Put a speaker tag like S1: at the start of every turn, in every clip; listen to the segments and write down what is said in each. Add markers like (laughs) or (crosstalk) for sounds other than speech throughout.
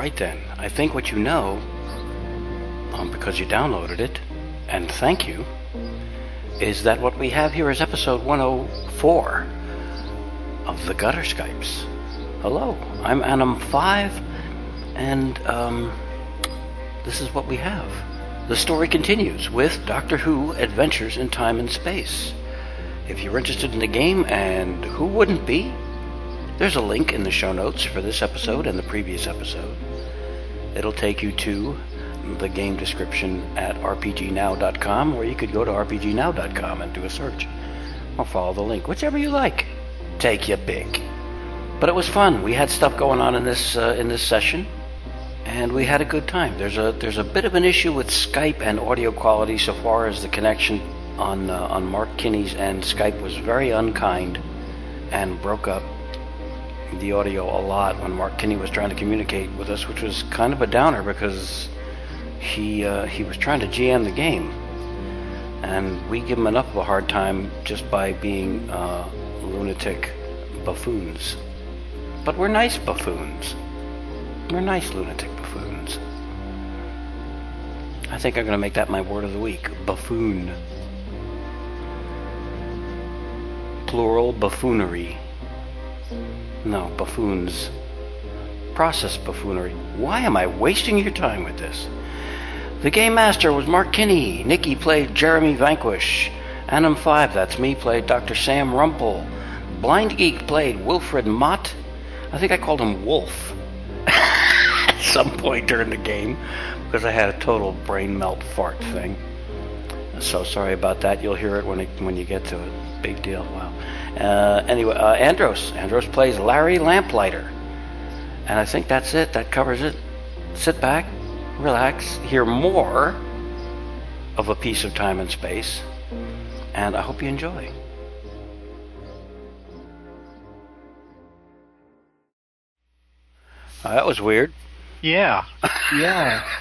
S1: Right then. I think what you know, um, because you downloaded it, and thank you, is that what we have here is episode 104 of the Gutter Skypes. Hello, I'm Anim5, and um, this is what we have. The story continues with Doctor Who Adventures in Time and Space. If you're interested in the game, and who wouldn't be, there's a link in the show notes for this episode and the previous episode. It'll take you to the game description at rpgnow.com, or you could go to rpgnow.com and do a search, or follow the link, whichever you like. Take your pick. But it was fun. We had stuff going on in this uh, in this session, and we had a good time. There's a there's a bit of an issue with Skype and audio quality so far as the connection on uh, on Mark Kinney's end. Skype was very unkind and broke up the audio a lot when Mark Kinney was trying to communicate with us, which was kind of a downer because he uh, he was trying to GM the game, and we give him enough of a hard time just by being uh, lunatic buffoons. But we're nice buffoons. We're nice lunatic buffoons. I think I'm going to make that my word of the week. Buffoon. Plural buffoonery. No, buffoons. Process buffoonery. Why am I wasting your time with this? The game master was Mark Kinney. Nikki played Jeremy Vanquish. Anim 5, that's me, played Dr. Sam Rumple. Blind Geek played Wilfred Mott. I think I called him Wolf (laughs) at some point during the game because I had a total brain melt fart thing. So sorry about that. You'll hear it when it, when you get to it. Big deal. Wow. Uh, anyway, uh, Andros. Andros plays Larry Lamplighter. And I think that's it. That covers it. Sit back, relax, hear more of a piece of time and space, and I hope you enjoy. Uh, that was weird.
S2: Yeah.
S3: Yeah. (laughs) (laughs)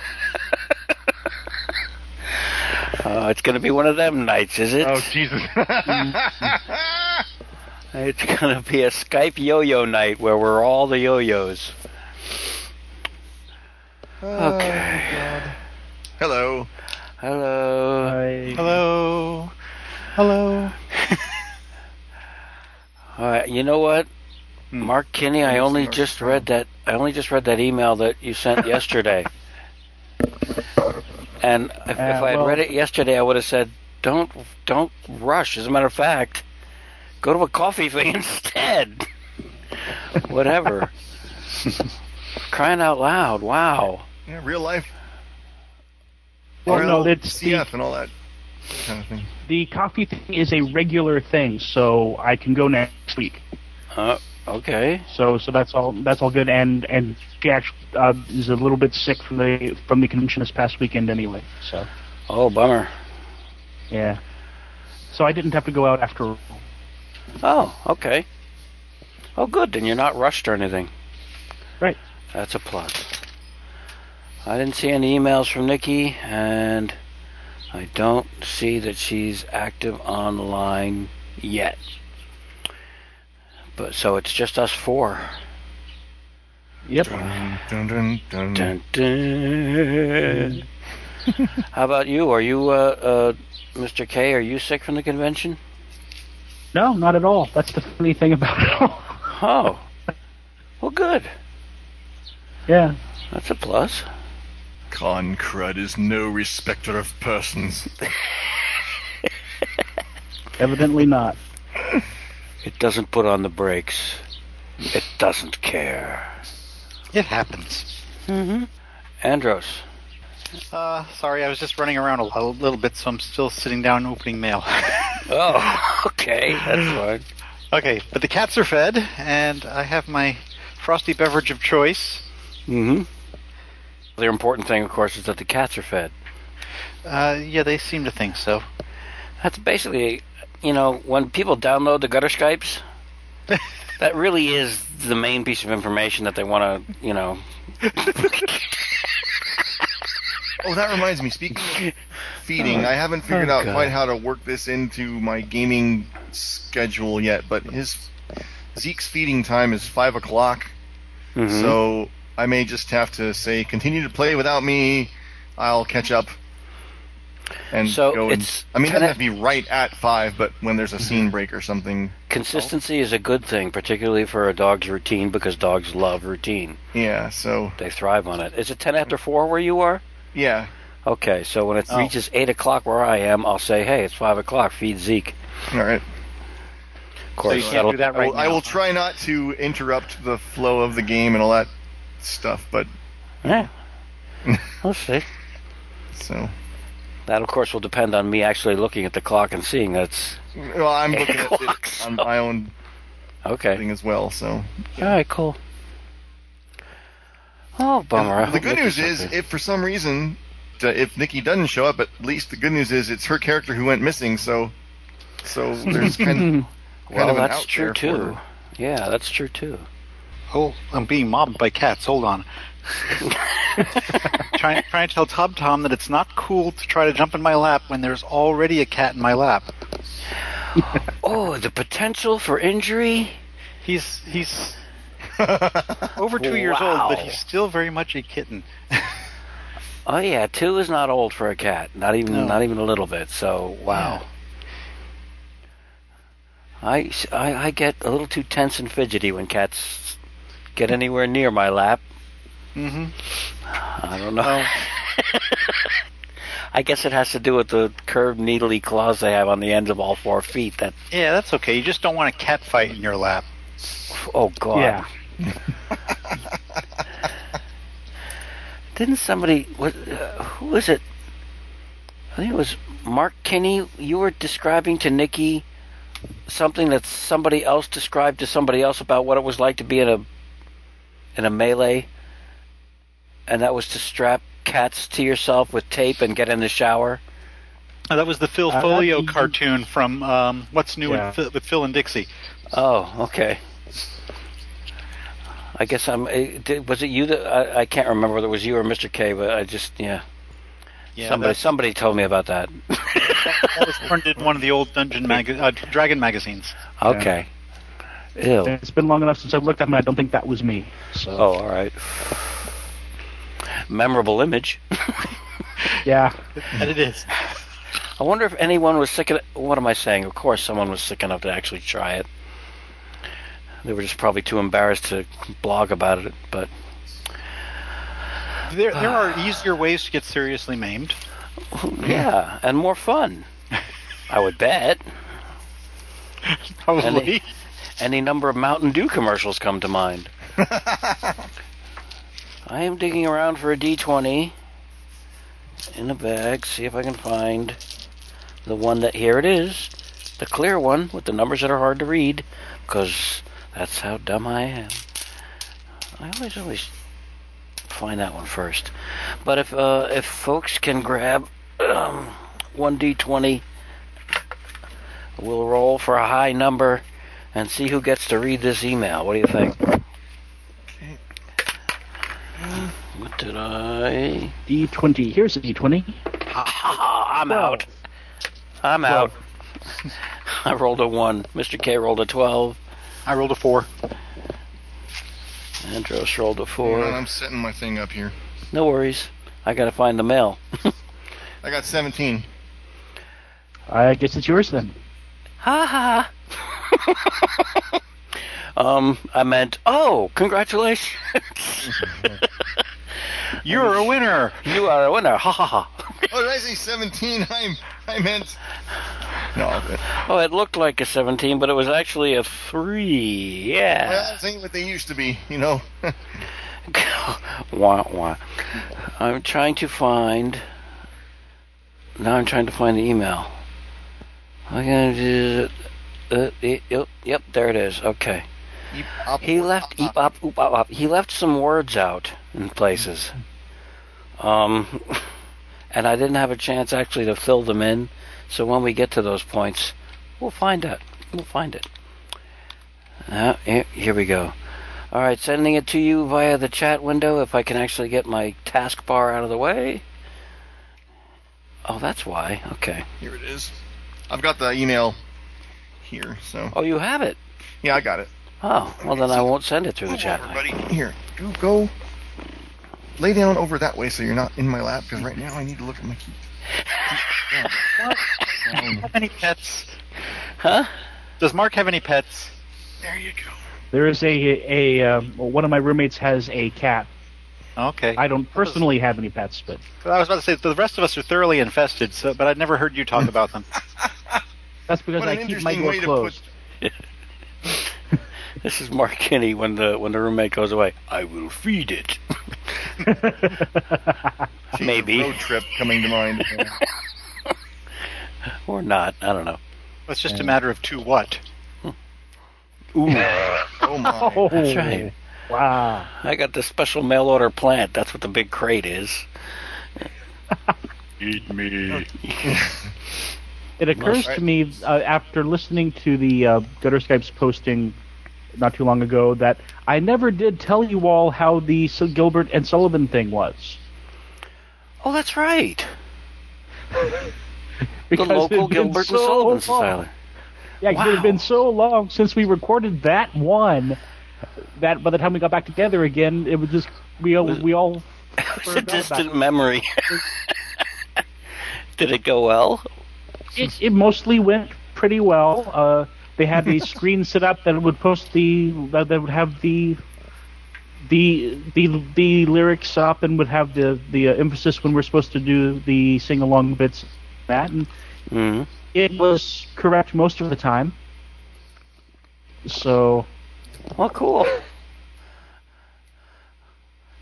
S1: Uh, it's going to be one of them nights, is it?
S2: Oh Jesus. (laughs)
S1: It's going to be a Skype yo-yo night where we're all the yo-yos. Okay.
S3: Hello.
S1: Hello.
S3: Hi.
S2: Hello. Hello. (laughs)
S1: All right, you know what?
S3: Hmm.
S1: Mark Kinney, I only just read that. I only just read that email that you sent (laughs) yesterday. And if, if
S3: Uh,
S1: I had
S3: well-
S1: read it yesterday, I would have said, "Don't, don't rush." As a matter of fact, go to a coffee (laughs) thing instead. Whatever. (laughs) Crying out loud! Wow.
S3: Yeah, real life.
S4: Well,
S3: Real
S4: no, it's the,
S3: and all that kind of thing.
S4: the coffee thing is a regular thing, so I can go next week.
S1: Uh, okay.
S4: So, so that's all. That's all good. And and she actually uh, is a little bit sick from the from the convention this past weekend anyway. So
S1: Oh, bummer.
S4: yeah. So I didn't have to go out after. all.
S1: Oh, okay. Oh, good. Then you're not rushed or anything.
S4: Right.
S1: That's a plus. I didn't see any emails from Nikki, and I don't see that she's active online yet. But so it's just us four.
S4: Yep.
S3: Dun, dun, dun, dun.
S1: Dun, dun. How about you? Are you, uh, uh, Mr. K? Are you sick from the convention?
S4: No, not at all. That's the funny thing about it all.
S1: Oh, well, good.
S4: yeah.
S1: That's a plus.
S3: Con crud is no respecter of persons. (laughs)
S4: Evidently not.
S1: It doesn't put on the brakes. It doesn't care.
S2: It happens.
S1: Mm-hmm. Andros.
S2: Uh, sorry, I was just running around a little, little bit, so I'm still sitting down opening mail. (laughs)
S1: Oh, okay, that's fine.
S2: Okay, but the cats are fed, and I have my frosty beverage of choice.
S1: Mm-hmm. The important thing, of course, is that the cats are fed.
S2: Uh, yeah, they seem to think so.
S1: That's basically, you know, when people download the gutter Skypes, (laughs) that really is the main piece of information that they want to, you know. (laughs)
S3: Oh, that reminds me. Speaking of (laughs) feeding, I haven't figured
S1: Oh,
S3: out
S1: God.
S3: quite how to work this into my gaming schedule yet. But his Zeke's feeding time is five o'clock,
S1: Mhm.
S3: so I may just have to say continue to play without me. I'll catch up. And
S1: So
S3: go and,
S1: it's
S3: I mean, it doesn't have to be right at five, but when there's a scene break or something,
S1: consistency is a good thing, particularly for a dog's routine, because dogs love routine.
S3: yeah. So
S1: They thrive on it. Is it ten after four where you are?
S3: Yeah,
S1: Okay, so when it
S2: Oh.
S1: reaches eight o'clock where I am, I'll say, "Hey, it's five o'clock. Feed Zeke."
S3: all right.
S1: Of course,
S2: you can't
S1: that'll-
S2: do that
S3: I
S2: right
S3: will, I will try not to interrupt the flow of the game and all that stuff, but
S1: Yeah. (laughs) We'll see.
S3: so.
S1: That, of course, will depend on me actually looking at the clock and seeing that's
S3: Well, I'm looking at
S1: o'clock,
S3: it
S1: so-
S3: on my own
S1: okay.
S3: thing as well. So
S1: All right, cool. Oh, bummer.
S3: The good
S1: Nikki's
S3: news is, if for some reason, uh, if Nikki doesn't show up, at least the good news is it's her character who went missing. So, so there's (laughs) kind of kind
S1: well,
S3: of an
S1: that's
S3: out
S1: true
S3: there for
S1: too.
S3: her.
S1: Yeah, that's true too.
S2: Oh, I'm being mobbed by cats. Hold on. trying, trying to tell Tom Tom that it's not cool to try to jump in my lap when there's already a cat in my lap.
S1: Oh, the potential for injury.
S2: He's he's (laughs) over two years old, but he's still very much a kitten. (laughs)
S1: Oh yeah, two is not old for a cat. Not even
S2: No.
S1: not even a little bit. So wow. I, I I get a little too tense and fidgety when cats get anywhere near my lap.
S2: Mm-hmm.
S1: I don't know. (laughs) I guess it has to do with the curved, needly claws they have on the ends of all four feet. That
S2: yeah, that's okay. You just don't want a cat fight in your lap.
S1: oh god.
S4: Yeah. (laughs)
S1: Didn't somebody? What, uh, who was it? I think it was Mark Kinney. You were describing to Nikki something that somebody else described to somebody else about what it was like to be in a in a melee, and that was to strap cats to yourself with tape and get in the shower.
S2: Oh, that was the Phil
S4: Uh, Foglio
S2: cartoon from um, What's New
S4: Yeah.
S2: Phil, with Phil and Dixie.
S1: Oh, okay. I guess I'm. eh, Was it you that I, I can't remember whether it was you or Mr. K, but I just yeah.
S2: Yeah,
S1: somebody somebody told me about that.
S2: that was printed in one of the old Dungeon (laughs) mag- uh, Dragon magazines.
S1: okay. Ew.
S4: It's been long enough since I've looked at them. I don't think that was me. So
S1: Oh, all right. Memorable image.
S4: yeah, (laughs)
S2: And it is.
S1: I wonder if anyone was sick of. What am I saying? Of course, someone was sick enough to actually try it. They were just probably too embarrassed to blog about it. But
S2: There, there are uh, easier ways to get seriously maimed.
S1: yeah, and more fun. I would bet. (laughs)
S2: Probably.
S1: Any number of Mountain Dew commercials come to mind. (laughs) I am digging around for a D20 in a bag, see if I can find the one that here it is, the clear one with the numbers that are hard to read, because that's how dumb I am. I always always find that one first. But if uh, if folks can grab um, one D20, we'll roll for a high number and see who gets to read this email. What do you think? What did I?
S4: D20. Here's a D20.
S1: Ah, I'm out. I'm out. (laughs) I rolled a one. Mr. K rolled a twelve.
S2: I rolled a four.
S1: Andros rolled a
S3: Hang on,
S1: four.
S3: I'm setting my thing up here.
S1: No worries. I gotta find the mail. (laughs)
S3: I got 17.
S4: I guess it's yours then.
S1: Ha ha. (laughs) um, I meant, oh, congratulations. (laughs)
S2: You're a winner.
S1: you are a winner. Ha ha ha. (laughs)
S3: Oh, did I say 17? I I meant. No,
S1: Oh, it looked like a 17, but it was actually a 3. Yeah.
S3: well, this ain't what they used to be, you know. (laughs)
S1: wah, wah. I'm trying to find. Now I'm trying to find the email. I'm gonna do. uh, e- yep, yep, there it is. Okay.
S3: Eep,
S1: He left
S3: op,
S1: eep up oop up up. He left some words out in places. Um, and I didn't have a chance actually to fill them in. So when we get to those points, we'll find it. We'll find it. Uh, here, here we go. All right, sending it to you via the chat window. If I can actually get my taskbar out of the way. Oh, that's why. Okay.
S3: Here it is. I've got the email here, so
S1: Oh, you have it.
S3: yeah, I got it.
S1: Oh, well then I won't send it through the chat.
S3: over, buddy. Here, go, go. Lay down over that way so you're not in my lap, because right now I need to look at my key.
S2: have any pets?
S1: Huh?
S2: Does Mark have any pets?
S3: There you go.
S4: There is a a um, one of my roommates has a cat.
S2: Okay.
S4: I don't personally have any pets, but
S2: I was about to say the rest of us are thoroughly infested, so but I'd never heard you talk about them. (laughs)
S4: that's because
S3: What
S4: I keep my door
S3: way to
S4: closed. (laughs)
S1: This is Mark Kinney when the when the roommate goes away. I will feed it. (laughs)
S3: Geez, (laughs)
S1: Maybe.
S3: a road trip coming to mind. (laughs)
S1: or not. I don't know.
S2: It's just a matter of to what.
S1: Ooh,
S3: oh my. (laughs)
S4: Oh,
S1: That's right.
S4: Wow.
S1: I got the special mail order plant. That's what the big crate is.
S2: Eat me.
S4: It occurs
S3: Right.
S4: to me uh, after listening to the uh, Gutter Skypes posting not too long ago that I never did tell you all how the Gilbert and Sullivan thing was.
S1: Oh, that's right. (laughs) The
S4: Because it
S1: local Gilbert
S4: so
S1: and Sullivan. Society.
S4: Yeah, 'cause it
S1: Wow.
S4: had been so long since we recorded that one that by the time we got back together again, it was just we all we all. (laughs)
S1: It's a distant memory. (laughs) Did it go well?
S4: It, it mostly went pretty well. Uh, they had a (laughs) screen set up that would post the that that would have the the the the lyrics up and would have the the uh, emphasis when we're supposed to do the sing along bits. That and
S1: hmm
S4: it was correct most of the time. So
S1: Well, cool.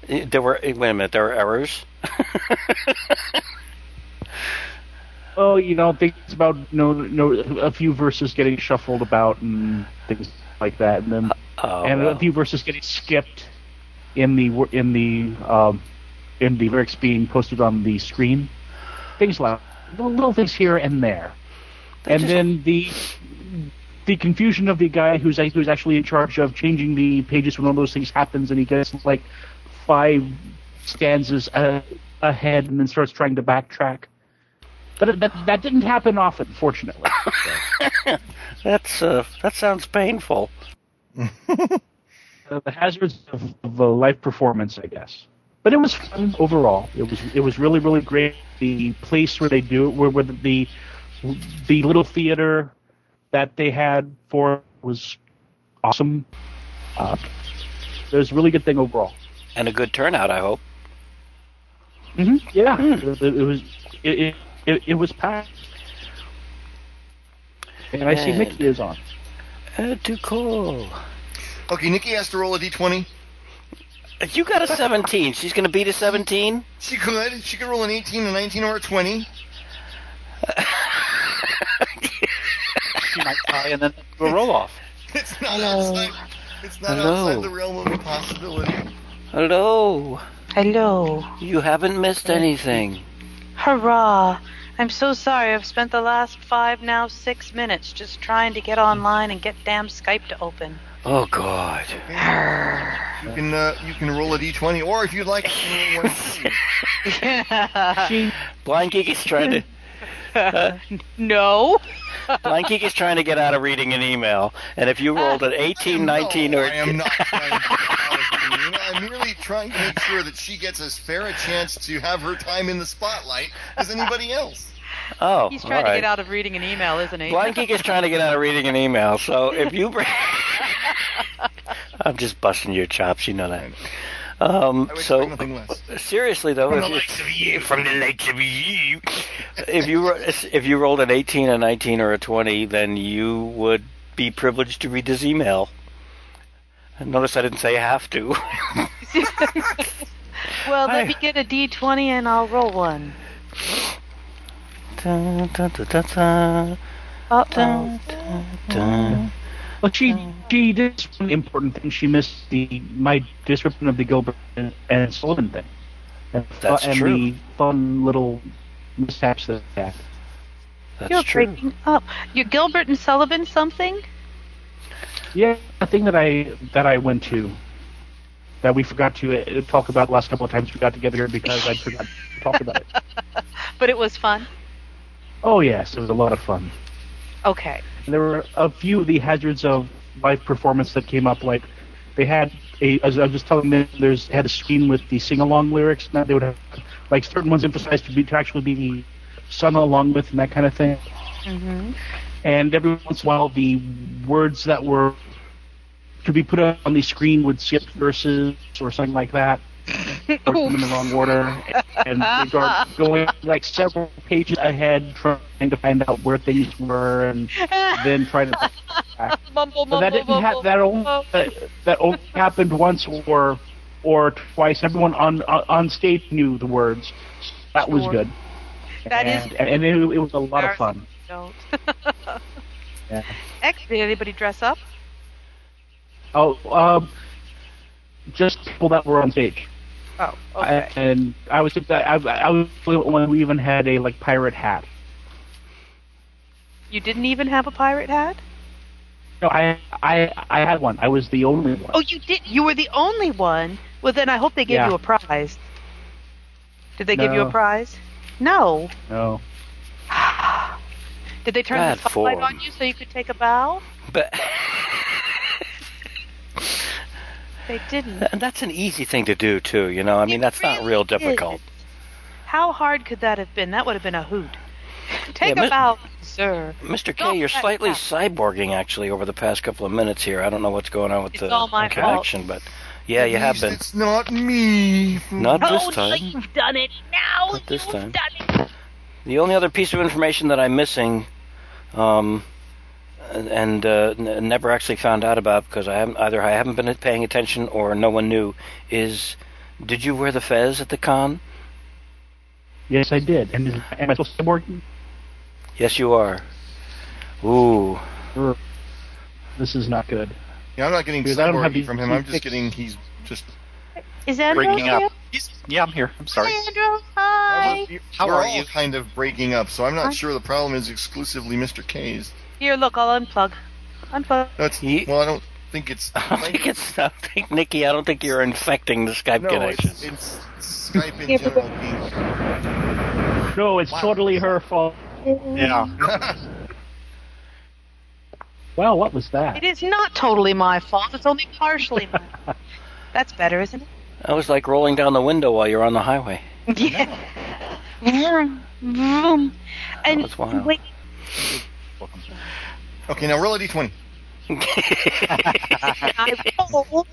S1: There were wait a minute. There were errors. (laughs)
S4: oh, you know things about no no a few verses getting shuffled about and things like that, and then
S1: Oh,
S4: and a few verses getting skipped in the in the um, in the lyrics being posted on the screen. Things like little, little things here and there, and
S1: just-
S4: then the the confusion of the guy who's who's actually in charge of changing the pages when one of those things happens, and he gets like five stanzas uh, ahead, and then starts trying to backtrack. But it- that that didn't happen often, fortunately. (laughs)
S1: That's uh, that sounds painful.
S4: uh, (laughs) the hazards of, of a live performance, I guess. But it was fun overall. It was it was really really great. The place where they do it, where, where the the little theater that they had for was awesome. Uh, it was a really good thing overall.
S1: And a good turnout, I hope.
S4: hmm Yeah, it, it was it, it, it, it was packed. And I see
S1: And-
S4: Nikki is on.
S1: Uh, too cool.
S3: Okay, Nikki has to roll a d20.
S1: You got a 17. She's going to beat a 17?
S3: She could. She could roll an 18, a 19, or a 20.
S2: She might die and then do a roll off.
S3: It's not
S5: Hello.
S3: outside. It's not
S1: Hello.
S3: outside the realm of possibility.
S1: Hello.
S5: Hello.
S1: You haven't missed anything.
S5: Hurrah. I'm so sorry. I've spent the last five, now six minutes just trying to get online and get damn Skype to open.
S1: Oh, God.
S3: You can uh, you can roll a d20, or if you'd like, you can roll (laughs)
S1: Blind Geek is trying to. (laughs)
S5: no.
S1: Blind Geek is trying to get out of reading an email, and if you rolled an (laughs) 18, 19,
S3: no,
S1: or
S3: I am not (laughs) trying to get out of the meeting. I'm merely trying to make sure that she gets as fair a chance to have her time in the spotlight as anybody else.
S1: oh,
S5: He's trying
S1: all right.
S5: to get out of reading an email, isn't he?
S1: Blind Geek is trying to get out of reading an email, so if you bring. (laughs) I'm just busting your chops, you know that. Um, so
S3: expect nothing less.
S1: seriously though,
S3: From
S1: if
S3: the
S1: you-
S3: likes of you.
S1: from the likes of you, if you if you rolled an 18, a 19, or a 20, then you would be privileged to read this email. And notice I didn't say have to. (laughs)
S5: well,
S1: Hi.
S5: let me get a D20 and I'll roll one.
S1: Dun, dun, dun, dun, dun.
S5: Uh
S1: Dun,
S5: oh.
S1: dun, dun.
S4: Well, she she did one important thing. She missed the my description of the Gilbert and, and Sullivan thing. And,
S1: That's
S4: and
S1: true.
S4: the fun little mishaps that they had.
S1: That's
S5: You're
S1: true.
S5: breaking up. You Gilbert and Sullivan something?
S4: Yeah, the thing that I that I went to that we forgot to uh, talk about the last couple of times we got together here because I forgot to talk about it. (laughs)
S5: But it was fun.
S4: Oh yes, it was a lot of fun.
S5: Okay.
S4: And there were a few of the hazards of live performance that came up. Like they had a, as I was just telling them, there's had a screen with the sing along lyrics. Now they would have like certain ones emphasized to be to actually be sung along with and that kind of thing.
S5: Mm-hmm.
S4: And every once in a while, the words that were to be put up on the screen would skip verses or something like that. Or come in the wrong order, and they were going like several pages ahead, trying to find out where things were, and then trying to. (laughs)
S5: Mumble,
S4: But that didn't have that only that, that only happened once or or twice. Everyone on on stage knew the words. That was good.
S5: That is
S4: and, and it, it was a lot of fun.
S5: Don't. (laughs)
S4: Yeah.
S5: X, did anybody dress up?
S4: Oh, um, just people that were on stage.
S5: Oh,
S4: I, and I was I, I was the one who even had a like pirate hat.
S5: you didn't even have a pirate hat?
S4: No, I I I had one. I was the only one.
S5: Oh, you did. You were the only one. Well, then I hope they gave
S4: Yeah.
S5: you a prize. Did they give you a prize? No.
S4: No. (sighs)
S5: Did they turn
S1: Bad
S5: the spotlight
S1: form.
S5: on you so you could take a bow?
S1: But (laughs)
S5: They didn't.
S1: and that's an easy thing to do too. You know, I mean,
S5: It
S1: that's not
S5: really
S1: real
S5: is.
S1: difficult.
S5: How hard could that have been? That would have been a hoot. Take
S1: Yeah,
S5: a
S1: mi-
S5: bow, sir.
S1: Mr.
S5: Don't
S1: K, you're slightly
S5: that-
S1: cyborging actually over the past couple of minutes here. I don't know what's going on with
S5: It's
S1: the
S5: all my fault.
S1: connection, but yeah, you
S3: At
S1: have been.
S3: It's not me.
S1: Not
S5: oh,
S1: this time.
S5: you've done it. Now
S1: Not this
S5: you've
S1: time.
S5: done it.
S1: The only other piece of information that I'm missing, um, and uh, n- never actually found out about because I haven't either I haven't been paying attention or no one knew is, did you wear the fez at the con?
S4: Yes, I did. And is, am I still cyborg?
S1: Yes, you are. Ooh,
S4: This is not good.
S3: Yeah, I'm not getting
S4: Because I don't have
S3: cyborgy
S4: the-
S3: from him. I'm just getting he's just.
S5: Is Andrew
S2: breaking up. He's- Yeah, I'm here. I'm sorry.
S5: Hi, Andrew. Hi.
S2: How
S3: We're
S2: are
S3: all
S2: you?
S3: kind of breaking up, so I'm
S5: Hi.
S3: not sure the problem is exclusively Mr. K's.
S5: Here, look. I'll unplug. Unplug.
S3: That's
S1: Ye-
S3: well, I don't think it's. (laughs)
S1: I don't think it's. I think Nikki. I don't think you're infecting the Skype
S3: no,
S1: connection.
S3: it's, it's Skype in general. being-
S4: No, it's
S3: Wow.
S4: totally her fault.
S2: Yeah. (laughs)
S4: Well, what was that?
S5: It is not totally my fault. It's only partially my fault. (laughs) That's better, isn't it?
S1: That was like rolling down the window while you're on the highway.
S5: Yeah. Vroom, vroom. And
S1: was wild.
S5: wait,
S3: okay, now roll a d20.
S5: I rolled.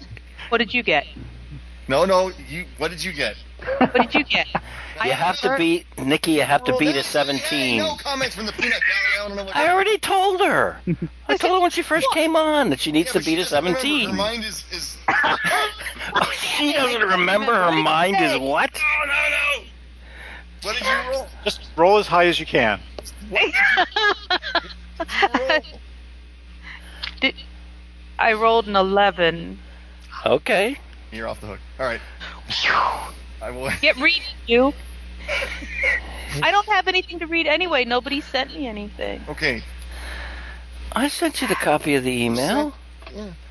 S5: What did you get?
S3: No, no, you. What did you get?
S5: What did you get? (laughs)
S1: You have to beat Nikki. You have to
S3: Well,
S1: beat a
S3: that's-
S1: 17.
S3: No comments from the peanut gallery. I don't know what.
S1: I already told her. (laughs) I told her when she first came on that she needs
S3: Yeah,
S1: to
S3: but she
S1: beat a
S3: doesn't remember.
S1: 17.
S3: Her mind is is.
S1: Oh, (laughs) she doesn't remember her mind is what?
S3: No, no, no. What did you roll?
S2: Just roll as high as you can.
S3: Roll? (laughs)
S5: Did, I rolled an 11.
S1: Okay.
S3: You're off the hook. All right. I will. (laughs)
S5: Get reading, you. I don't have anything to read anyway. Nobody sent me anything.
S3: Okay.
S1: I sent you the copy of the email.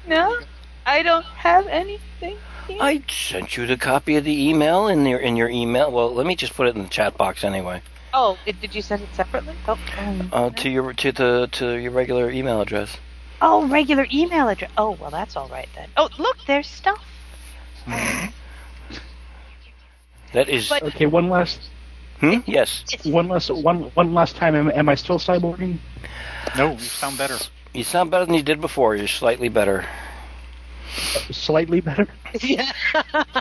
S5: No, I don't have anything. here.
S1: I sent you the copy of the email in your in your email. Well, let me just put it in the chat box anyway.
S5: Oh, did, did you send it separately? Oh, um,
S1: Uh, to your to the to your regular email address.
S5: oh, regular email address. Oh, well, that's all right then. Oh, look, there's stuff.
S1: That is.
S5: But-
S4: Okay, one last,
S1: Hmm? Yes.
S4: one last, one, one last time. Am, am I still cyborging?
S2: No, you sound better.
S1: You sound better than you did before. You're slightly better.
S4: Slightly better. (laughs)
S5: yeah.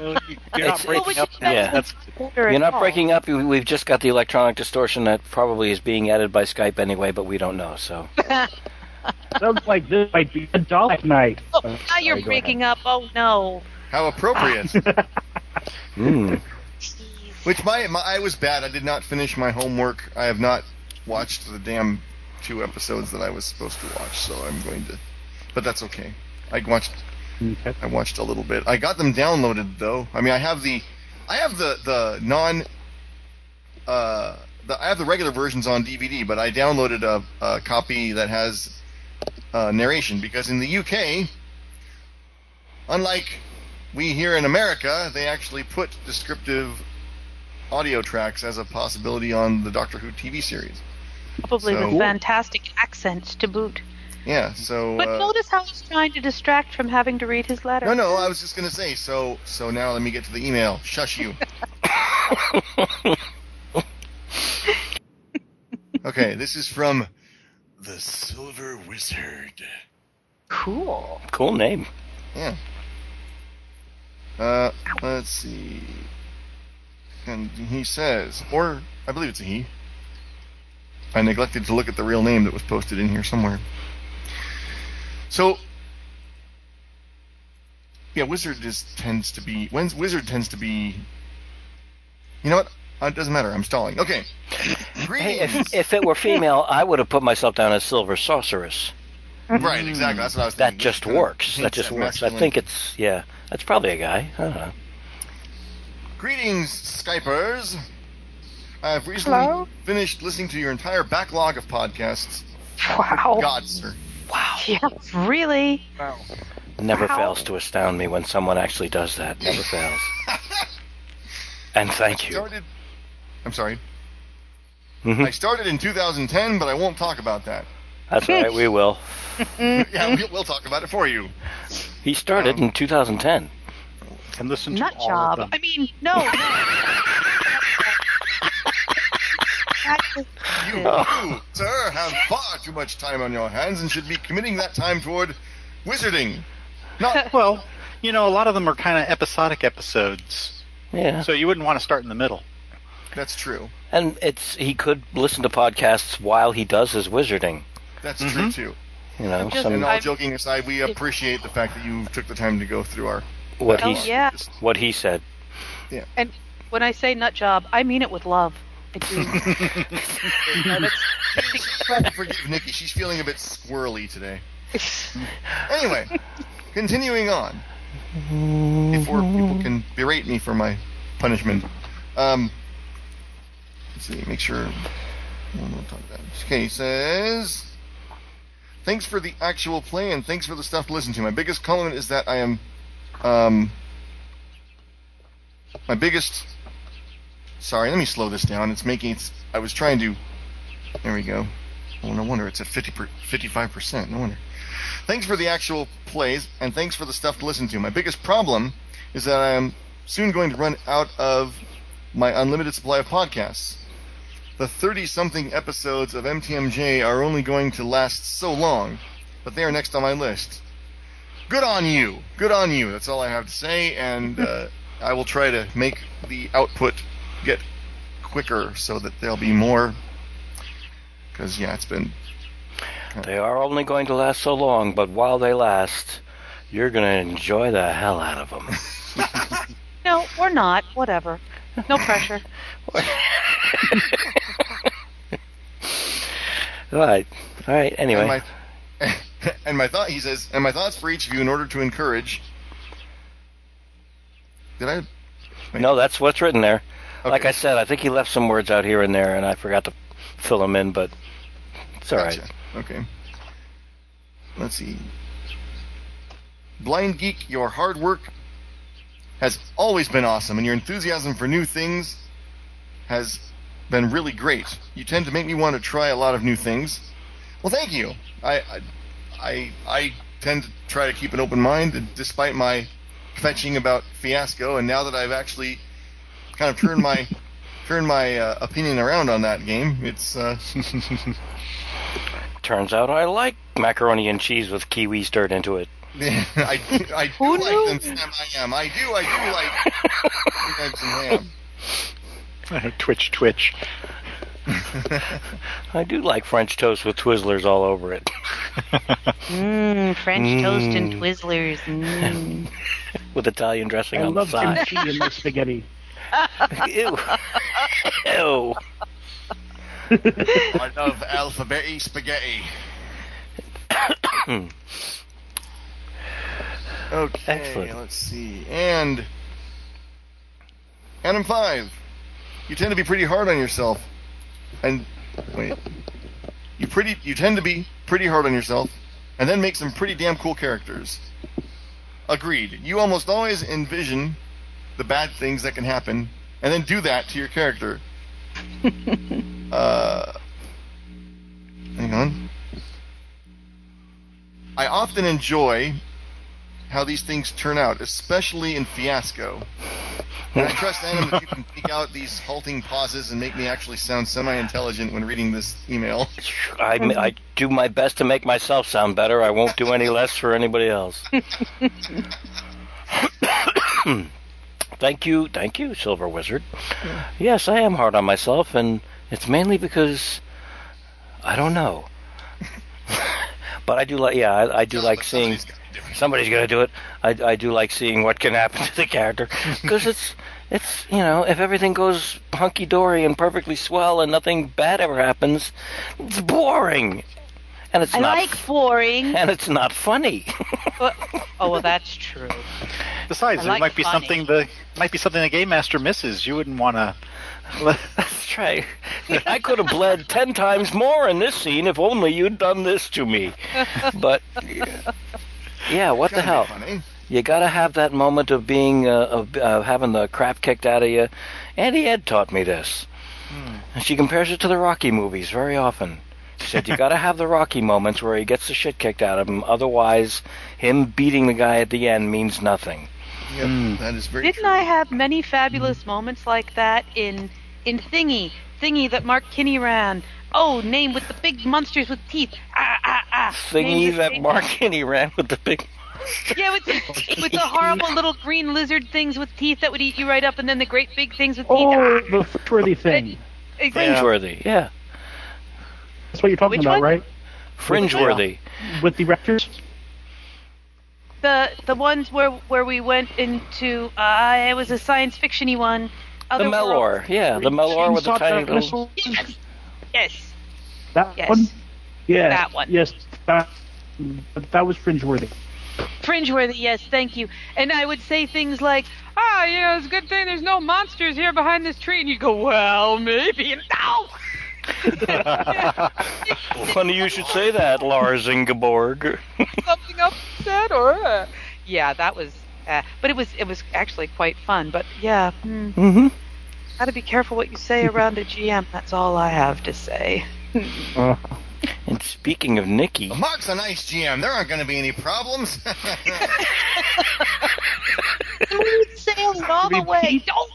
S2: You- You're not breaking up.
S1: yeah.
S2: That's
S1: You're not breaking up. We- We've just got the electronic distortion that probably is being added by Skype anyway, but we don't know. So. (laughs)
S4: Sounds like this might be a dog night.
S5: Oh, now
S4: sorry,
S5: you're
S4: go
S5: breaking up. Oh no.
S3: How appropriate. (laughs)
S4: ahead.
S1: Mm.
S3: Which my, my I was bad. I did not finish my homework. I have not watched the damn two episodes that I was supposed to watch, so I'm going to. But that's okay. I watched.
S4: Okay.
S3: I watched a little bit. I got them downloaded though. I mean, I have the, I have the the non. Uh, the, I have the regular versions on DVD, but I downloaded a, a copy that has uh, narration because in the UK, unlike we here in America, they actually put descriptive audio tracks as a possibility on the Doctor Who TV series.
S5: Probably
S3: So-
S5: with fantastic accents to boot.
S3: Yeah, so.
S5: But
S3: uh,
S5: notice how he's trying to distract from having to read his letter.
S3: No, no, I was just gonna say. So, so now let me get to the email. Shush you. (laughs) okay, this is from the Silver Wizard.
S5: Cool.
S1: Cool name.
S3: Yeah. Uh, let's see. And he says, or I believe it's a he. I neglected to look at the real name that was posted in here somewhere. So, yeah, wizard just tends to be. When's wizard tends to be. You know what? Uh, it doesn't matter. I'm stalling. Okay.
S1: Hey, if, if it were female, I would have put myself down as silver sorceress.
S3: right, exactly. That's what I was
S1: That
S3: thinking.
S1: just
S3: Kinda
S1: works. That just
S3: at
S1: works. I think it's yeah. That's probably a guy. I don't know.
S3: Greetings, Skypers. I've recently
S5: Hello?
S3: finished listening to your entire backlog of podcasts.
S5: Wow.
S3: God, sir.
S1: Wow.
S5: Yeah, really?
S1: Never
S5: Wow.
S1: fails to astound me when someone actually does that. Never fails. (laughs) And thank you.
S3: Started. I'm sorry.
S1: Mhm.
S3: I started in 2010, but I won't talk about that.
S1: That's all right. We (laughs) will. (laughs)
S3: yeah, we'll, we'll talk about it for you.
S1: He started in 2010.
S2: And listen to
S5: Nut
S2: all
S5: job.
S2: of them.
S5: I mean, no, no. Exactly.
S3: You, (laughs) you, sir, have far too much time on your hands and should be committing that time toward wizarding. Not. (laughs)
S2: Well, you know, a lot of them are kind of episodic episodes,
S1: Yeah.
S2: so you wouldn't want to start in the middle.
S3: That's true.
S1: And it's he could listen to podcasts while he does his wizarding.
S3: That's mm-hmm. true too.
S1: You know,
S5: Just-
S1: some
S3: And all
S5: I'm-
S3: joking aside, we appreciate the fact that you took the time to go through our.
S1: what
S5: Oh,
S1: he
S5: yeah.
S1: what he said. Yeah.
S5: And when I say nut job, I mean it with love. (laughs) No, that's-
S3: Forgive Nikki, she's feeling a bit squirrely today. Anyway, continuing on. Before people can berate me for my punishment. Um, let's see, make sure. no, no, talk about it. Okay, he says. Thanks for the actual play and thanks for the stuff to listen to. My biggest compliment is that I am. Um, my biggest. Sorry, let me slow this down. It's making. It's, I was trying to. There we go. Oh, no wonder it's at 50 per, 55%. No wonder. Thanks for the actual plays, and thanks for the stuff to listen to. My biggest problem is that I am soon going to run out of my unlimited supply of podcasts. The 30 something episodes of MTMJ are only going to last so long, but they are next on my list. Good on you. Good on you. That's all I have to say, and (laughs) uh, I will try to make the output get quicker so that there'll be more. Because, yeah, it's been.
S1: Uh, they are only going to last so long, but while they last, you're going to enjoy the hell out of them. (laughs)
S5: no, we're not. Whatever. No pressure. (laughs)
S1: All right. All right. Anyway.
S3: And my, (laughs) and my thought, he says, and my thoughts for each of you in order to encourage. Did I? wait.
S1: No, that's what's written there. Like I said, I think he left some words out here and there, and I forgot to fill them in, but it's all right.
S3: Gotcha. Okay. Let's see. Blind Geek, your hard work has always been awesome, and your enthusiasm for new things has been really great. You tend to make me want to try a lot of new things. Well, thank you. I, I, I tend to try to keep an open mind, despite my fetching about Fiasco, and now that I've actually kind of turned my (laughs) turned my uh, opinion around on that game, it's uh, (laughs)
S1: Turns out I like macaroni and cheese with kiwi stirred into it.
S3: I, (laughs) I do
S5: Who
S3: like
S5: knew?
S3: them Sam I am. I do, I do like eggs and ham.
S2: twitch, twitch.
S1: I do like French toast with Twizzlers all over it,
S5: Mmm, French toast and
S1: Mm.
S5: Twizzlers. Mmm.
S1: with Italian dressing
S4: I
S1: on the
S4: love
S1: side.
S4: kimchi in my spaghetti.
S1: Ew. Ew.
S3: I love alphabet spaghetti. okay,
S1: Excellent.
S3: let's see. And Adam Five, you tend to be pretty hard on yourself. And wait, you pretty you tend to be pretty hard on yourself, and then make some pretty damn cool characters. Agreed. You almost always envision the bad things that can happen, and then do that to your character. (laughs) uh, hang on. I often enjoy how these things turn out, especially in Fiasco. And I (laughs) trust Adam that you can pick out these halting pauses and make me actually sound semi-intelligent when reading this email. (laughs)
S1: I, I do my best to make myself sound better. I won't do any less for anybody else. (coughs) thank you, thank you, Silver Wizard. Yes, I am hard on myself, and it's mainly because I don't know. (laughs) but I do like, yeah, I, I do like seeing.
S3: Somebody's gotta do it.
S1: Somebody's gonna do it. I, I do like seeing what can happen to the character (laughs) because it's it's you know if everything goes hunky dory and perfectly swell and nothing bad ever happens, it's boring, and it's
S5: I
S1: not
S5: like boring.
S1: and it's not funny.
S5: But, oh well, that's true.
S2: Besides,
S5: I
S2: there
S5: like
S2: might be
S5: funny.
S2: something the might be something the game master misses. You wouldn't want to.
S1: Let's try. I could have bled ten times more in this scene if only you'd done this to me. (laughs) But yeah, what the hell?
S3: funny.
S1: You gotta have that moment of being uh, of uh, having the crap kicked out of you. Auntie Ed taught me this. And she compares it to the Rocky movies very often. She said you gotta have the Rocky moments where he gets the shit kicked out of him. Otherwise, him beating the guy at the end means nothing.
S3: Yep, that is very
S5: Didn't
S3: true.
S5: I have many fabulous moments like that in in Thingy, Thingy that Mark Kinney ran? Oh, name with the big monsters with teeth. Ah ah ah.
S1: Thingy that
S5: big-
S1: Mark Kinney ran with the big.
S5: Yeah, with the, (laughs) with the horrible (laughs) little green lizard things with teeth that would eat you right up, and then the great big things with teeth.
S4: Oh,
S5: Ah,
S4: the fringeworthy thing.
S5: exactly.
S1: Cringeworthy, yeah.
S4: That's what you're talking
S5: Which
S4: about,
S5: one?
S4: right?
S1: Fringeworthy.
S4: With the raptors?
S5: The the ones where where we went into uh, it was a science fictiony one.
S1: The
S5: Other
S1: Melor, yeah, the Melor with the tiny little.
S5: Yes. Yes.
S4: That
S5: Yes.
S4: one? Yeah.
S5: That one.
S4: Yes. That, that was cringeworthy.
S5: Cringeworthy, yes, thank you. And I would say things like, ah, you know, it's a good thing there's no monsters here behind this tree. And you go, well, maybe. And no! (laughs)
S1: Funny you should say that, Lars Ingeborg.
S5: Something upset or. Uh, yeah, that was. Uh, but it was it was actually quite fun. But yeah, hmm,
S1: mm-hmm.
S5: gotta be careful what you say around a GM. That's all I have to say.
S4: Uh,
S1: And speaking of Nikki,
S3: Mark's a nice GM. There aren't going to be any problems. (laughs) (laughs)
S5: Smooth sailing all the way. Don't.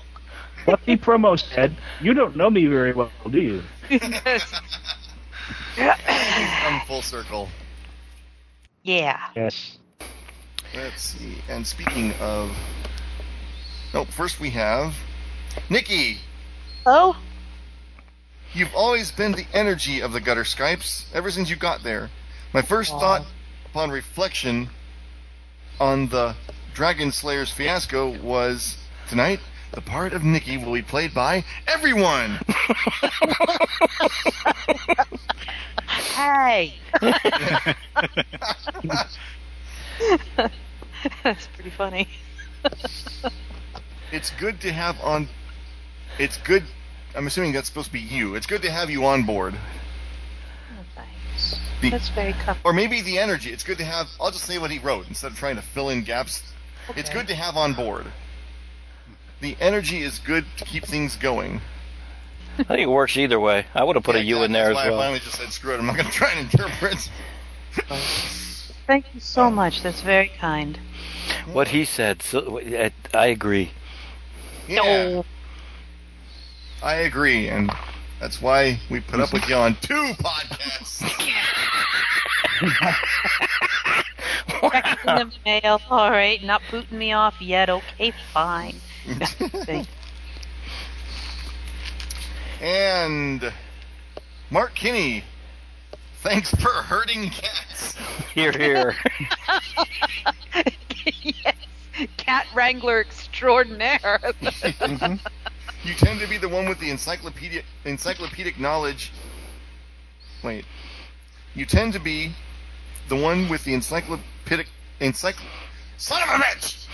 S4: What the promo said, you don't know me very well, do you?
S3: Come full circle.
S5: yeah.
S4: Yes.
S3: Let's see. And speaking of. Nope, first we have. Nikki,
S5: Oh.
S3: you've always been the energy of the Gutter Skypes ever since you got there. My first thought upon reflection on the Dragon Slayer's fiasco was tonight the part of Nikki will be played by everyone.
S5: Hey. (laughs) That's pretty funny.
S3: it's good to have on. It's good. I'm assuming that's supposed to be you. It's good to have you on board.
S5: Oh, thanks.
S3: The-
S5: That's very kind.
S3: Or maybe the energy. It's good to have. I'll just say what he wrote instead of trying to fill in gaps. It's good to have on board. The energy is good to keep things going.
S1: I think it works either way. I would have put a
S3: Yeah,
S1: U in there as
S3: that's why I
S1: well.
S3: finally just said screw it. I'm not going (laughs) to try and interpret.
S5: Thank you so um, much. That's very kind.
S1: What he said, so, I, uh, I agree.
S3: Yeah,
S5: No.
S3: I agree, and that's why we put up with you on two podcasts.
S5: Back in the mail. All right, not booting me off yet. Okay, fine. Thank-
S3: and Mark Kinney, thanks for hurting cats.
S1: Here, here.
S5: yes, cat wrangler extraordinaire. Mm-hmm.
S3: You tend to be the one with the encyclopedia encyclopedic knowledge. Wait. You tend to be the one with the encyclopedic encycl. Son of a bitch!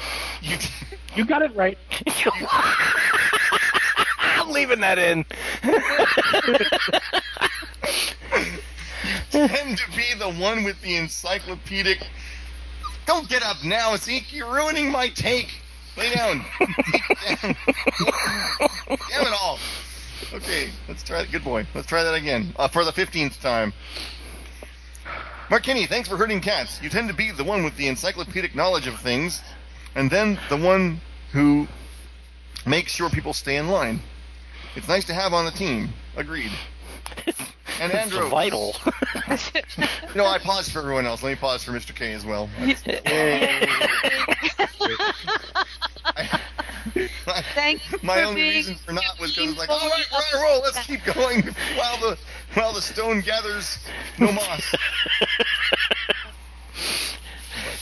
S3: You. (laughs)
S4: You got it right.
S1: I'm leaving that in. (laughs)
S3: tend to be the one with the encyclopedic. Don't get up now, Zeke. You're ruining my take. Lay down. (laughs) Damn it all. Okay, let's try it. Good boy. Let's try that again uh, for the fifteenth time. Mark Kinney, thanks for herding cats. You tend to be the one with the encyclopedic knowledge of things, and then the one who makes sure people stay in line. It's nice to have on the team. Agreed. (laughs) And Andrew.
S1: vital. (laughs) (laughs)
S3: No, I paused for everyone else. Let me pause for Mr. K as well. I-
S5: Thank you
S3: my
S5: for
S3: only
S5: being
S3: reason for not was because it's like, all right, we're on a roll. Let's keep going while the while the stone gathers no moss.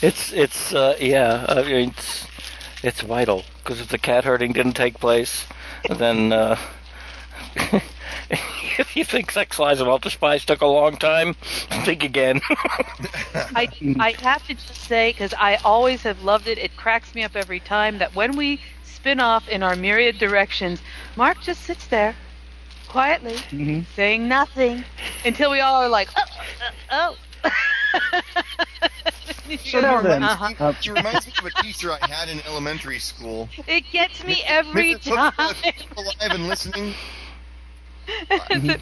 S1: It's it's uh, yeah. I mean, it's it's vital because if the cat herding didn't take place, then uh, if (laughs) you think Sex Lies of Walter Spies took a long time, think again. (laughs)
S5: I, I have to just say, because I always have loved it, it cracks me up every time that when we spin off in our myriad directions, Mark just sits there quietly,
S4: Mhm.
S5: saying nothing until we all are like, oh, uh, oh.
S3: She
S4: now then.
S3: reminds,
S5: Uh-huh.
S3: me, she reminds me of a teacher I had in elementary school.
S5: It gets me every
S3: Mrs.
S5: Time.
S3: if alive and listening, (laughs)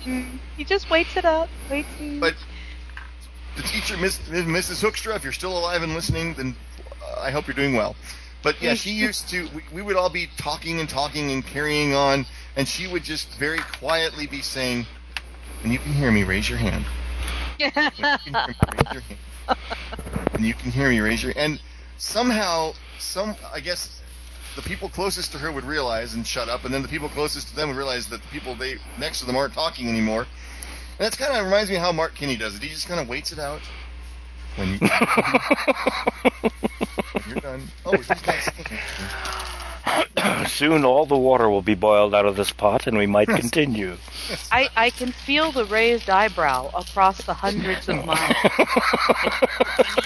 S5: he just waits it up, waits. it-
S3: but the teacher, Miss, Mrs. Hoekstra, if you're still alive and listening, then uh, I hope you're doing well. But yeah, she used to. We, we would all be talking and talking and carrying on, and she would just very quietly be saying, "When you can hear me, raise your hand." (laughs) When you can hear me, raise your hand. You can hear me, raise your and somehow, some I guess the people closest to her would realize and shut up, and then the people closest to them would realize that the people they next to them aren't talking anymore. And that's kind of reminds me of how Mark Kinney does it. He just kind of waits it out. When, you, when you're done. Oh, he's not saying
S1: Soon all the water will be boiled out of this pot, and we might continue.
S5: I, I can feel the raised eyebrow across the hundreds of miles.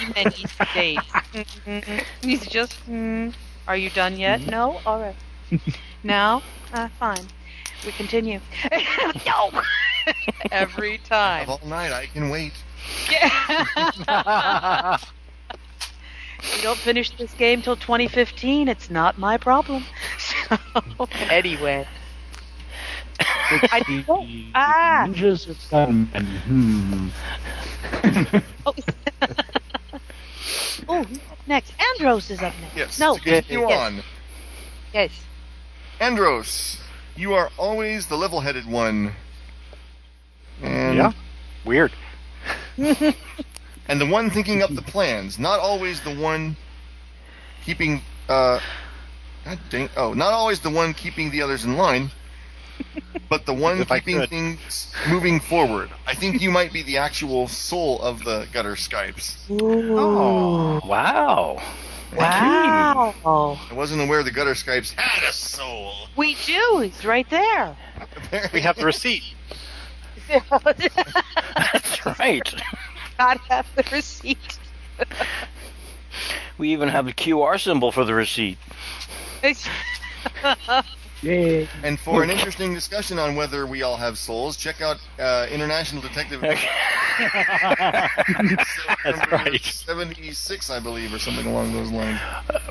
S5: (laughs) many, many states. (laughs) He's just, mm, are you done yet? No? All right. (laughs) Now? Uh, fine. We continue. (laughs) no! (laughs) Every
S3: Of
S5: time.
S3: all night, I can wait.
S5: Yeah. we don't finish this game till 2015. It's not my problem. So, anyway. I don't- ah.
S4: Ninjas of Gunmen. Hmm.
S5: Oh, oh next? Andros is up next.
S3: Yes.
S5: No.
S3: To continue
S5: yes.
S3: on.
S5: Yes.
S3: Andros, you are always the level-headed one. And,
S2: Yeah. Weird. (laughs)
S3: And the one thinking up the plans, not always the one keeping. Uh, God dang! Oh, not always the one keeping the others in line, but the one
S2: If I
S3: keeping things moving forward. I think you might be the actual soul of the gutter Skypes.
S2: Oh.
S1: Wow.
S5: Wow.
S3: I wasn't aware the gutter Skypes had a soul.
S5: We do. He's right there.
S2: We have the receipt. (laughs)
S1: That's right.
S5: Gotta have the receipt.
S1: We even have the QR symbol for the receipt. (laughs)
S4: Yay.
S3: And for an interesting discussion on whether we all have souls, check out uh, International Detective (laughs)
S2: That's right.
S3: 76, I believe, or something along those lines.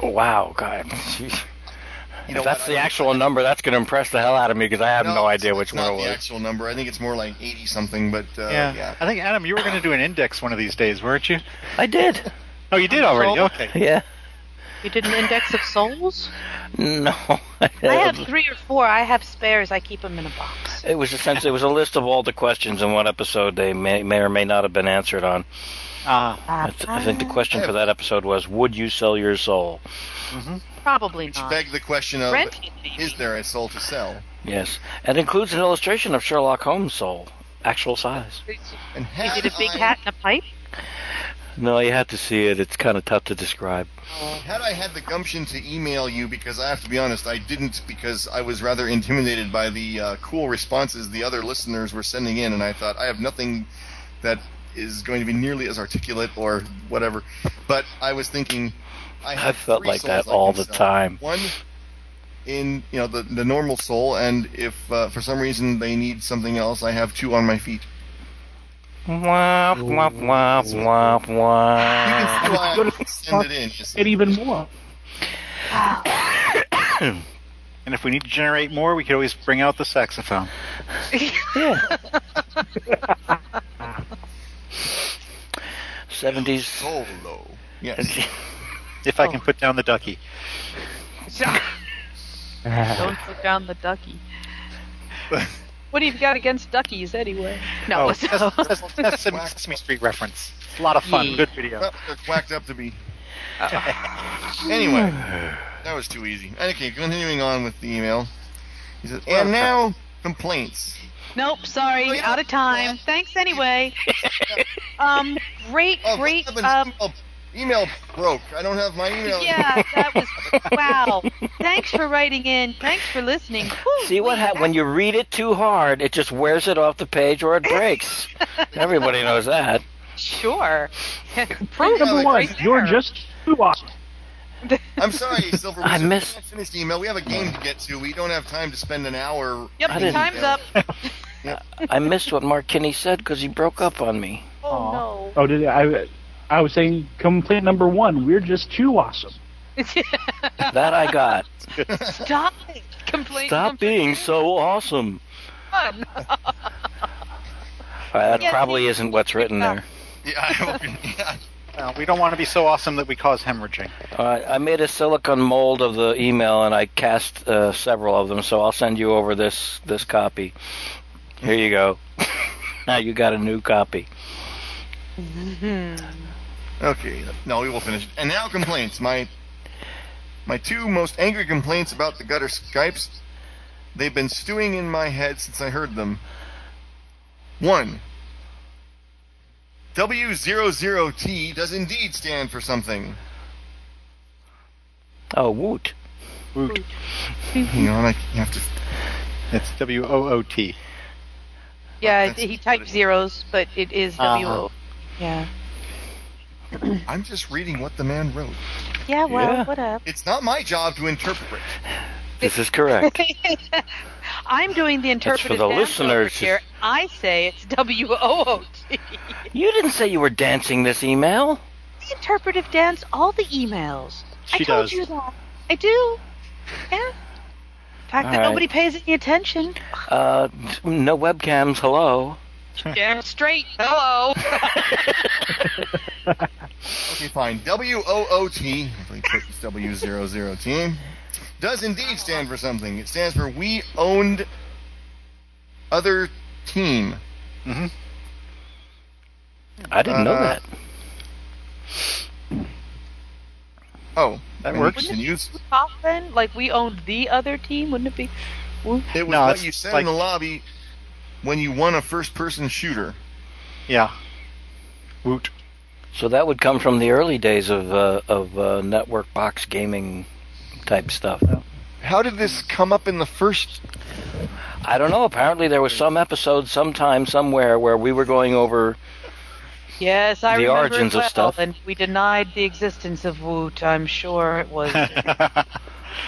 S1: wow, God.
S3: You
S1: if that's
S3: what,
S1: the
S3: I-
S1: actual number, that's going to impress the hell out of me because I have no,
S3: it's-
S1: idea which
S3: not
S1: one it was.
S3: the
S1: was.
S3: actual number. I think it's more like 80 something, but uh,
S2: yeah.
S3: yeah.
S2: I think Adam, you were going to do an index one of these days, weren't you?
S1: I did.
S2: Oh, you did already. Okay.
S1: Yeah.
S5: You did an index of souls?
S1: No.
S5: I have three or four. I have spares. I keep them in a box.
S1: It was essentially it was a list of all the questions in one episode they may, may or may not have been answered on.
S2: Ah.
S1: ah I, th- I think the ah. question for that episode was, "Would you sell your soul?" Mm-hmm.
S5: Probably
S3: Which
S5: not.
S3: begged the question of,
S5: Rent it, maybe.
S3: is there a soul to sell?
S1: Yes, and includes an illustration of Sherlock Holmes' soul, actual size.
S3: And
S5: Is
S3: had
S5: it a big
S3: I,
S5: hat and a pipe?
S1: No, you have to see it. It's kind of tough to describe.
S3: Had I had the gumption to email you, because I have to be honest, I didn't because I was rather intimidated by the uh, cool responses the other listeners were sending in, and I thought I have nothing that is going to be nearly as articulate or whatever. But I was thinking, I,
S1: I felt like that all the
S3: sell.
S1: time.
S3: One in you know the the normal soul, and if uh, for some reason they need something else, I have two on my feet.
S1: Wah, wah, wah, wah,
S3: You can still
S4: Go to-
S3: send it in. you see.
S4: Get even more. (coughs)
S2: And if we need to generate more, we could always bring out the saxophone.
S1: Yeah. 70s.
S3: Solo. Yes.
S2: If I can put down the ducky. (laughs)
S5: Don't put down the ducky. (laughs) What do you got against duckies anyway? No.
S2: Oh, (laughs) that's, that's, that's Sesame, Sesame Street reference. It's a lot of fun.
S5: Yeah.
S2: Good video.
S3: Well, they're whacked up to be. (laughs) Anyway, (sighs) that was too easy. Okay, continuing on with the email. He says, and now complaints.
S5: nope, sorry,
S3: Oh, yeah.
S5: out of time. Thanks anyway. (laughs) um, great,
S3: Oh,
S5: great.
S3: what happened?
S5: Um,
S3: email, email broke. I don't have my email.
S5: yeah, that was wow. Thanks for writing in. Thanks for listening. Whew,
S1: See what happens when you read it too hard? It just wears it off the page or it breaks. (laughs) Everybody knows that.
S5: Sure. (laughs)
S3: Yeah,
S5: Proof
S4: Number one,
S5: right
S4: you're just too awesome.
S3: I'm sorry, (laughs) Silver.
S1: I
S3: missed.
S1: miss-
S3: We can't finish the email. We have a game to get to. We don't have time to spend an hour.
S5: Yep,
S1: I didn't-
S5: time's up.
S1: I missed what Mark Kinney said because he broke up on me.
S5: Oh no.
S4: Oh, did I? I was saying complaint number one. We're just too awesome. (laughs)
S1: That I got.
S5: Stop it. Complain.
S1: Stop being so awesome.
S5: fun.
S1: All right, that
S5: Yeah,
S1: probably
S5: see-
S1: isn't what's written there.
S3: Yeah, I hope (laughs) yeah.
S2: Uh, we don't want to be so awesome that we cause hemorrhaging.
S1: All right, I made a silicon mold of the email and I cast uh, several of them, so I'll send you over this this copy. Here you go. (laughs) now you got a new copy.
S3: Okay, no, we will finish. And now complaints. My my two most angry complaints about the gutter Skypes. They've been stewing in my head since I heard them. One. W00T does indeed stand for something.
S1: Oh, woot.
S2: Woot. (laughs)
S3: You know, and I have to.
S2: It's W O O T.
S5: Yeah,
S3: That's-
S5: he typed zeros, but it is uh-huh. W O. Yeah. (clears throat)
S3: I'm just reading what the man wrote.
S5: Yeah. Well,
S1: Yeah.
S5: whatever.
S3: It's not my job to interpret.
S1: This is correct. (laughs)
S5: I'm doing the
S1: That's for the listeners.
S5: here. I say it's W O O T.
S1: you didn't say you were dancing this email.
S5: The interpretive dance all the emails. I
S2: She
S5: told
S2: does.
S5: you that. I do. Yeah. The fact
S1: All
S5: that
S1: right.
S5: nobody pays any attention.
S1: Uh, no webcams. Hello. (laughs)
S5: Yeah, straight. Hello. (laughs)
S3: Okay, fine. W O O T, if we put this W zero zero T, does indeed stand for something. It stands for We Owned Other Team.
S2: Mm-hmm.
S1: I didn't know
S3: Uh,
S1: that.
S3: Oh,
S2: That
S3: and
S2: works.
S3: it Continues.
S5: Top then, like we owned the other team, wouldn't it be?
S3: It was
S2: No,
S3: what you said
S2: like-
S3: in the lobby when you won a first-person shooter.
S2: Yeah. Woot.
S1: So that would come from the early days of uh, of uh, network box gaming type stuff.
S3: How did this come up in the first?
S1: I don't know. Apparently, there was some episode, sometime, somewhere, where we were going over.
S5: Yes, I
S1: The
S5: remember
S1: origins
S5: it
S1: of stuff.
S5: And we denied the existence of Woot. I'm sure it was. (laughs) (laughs)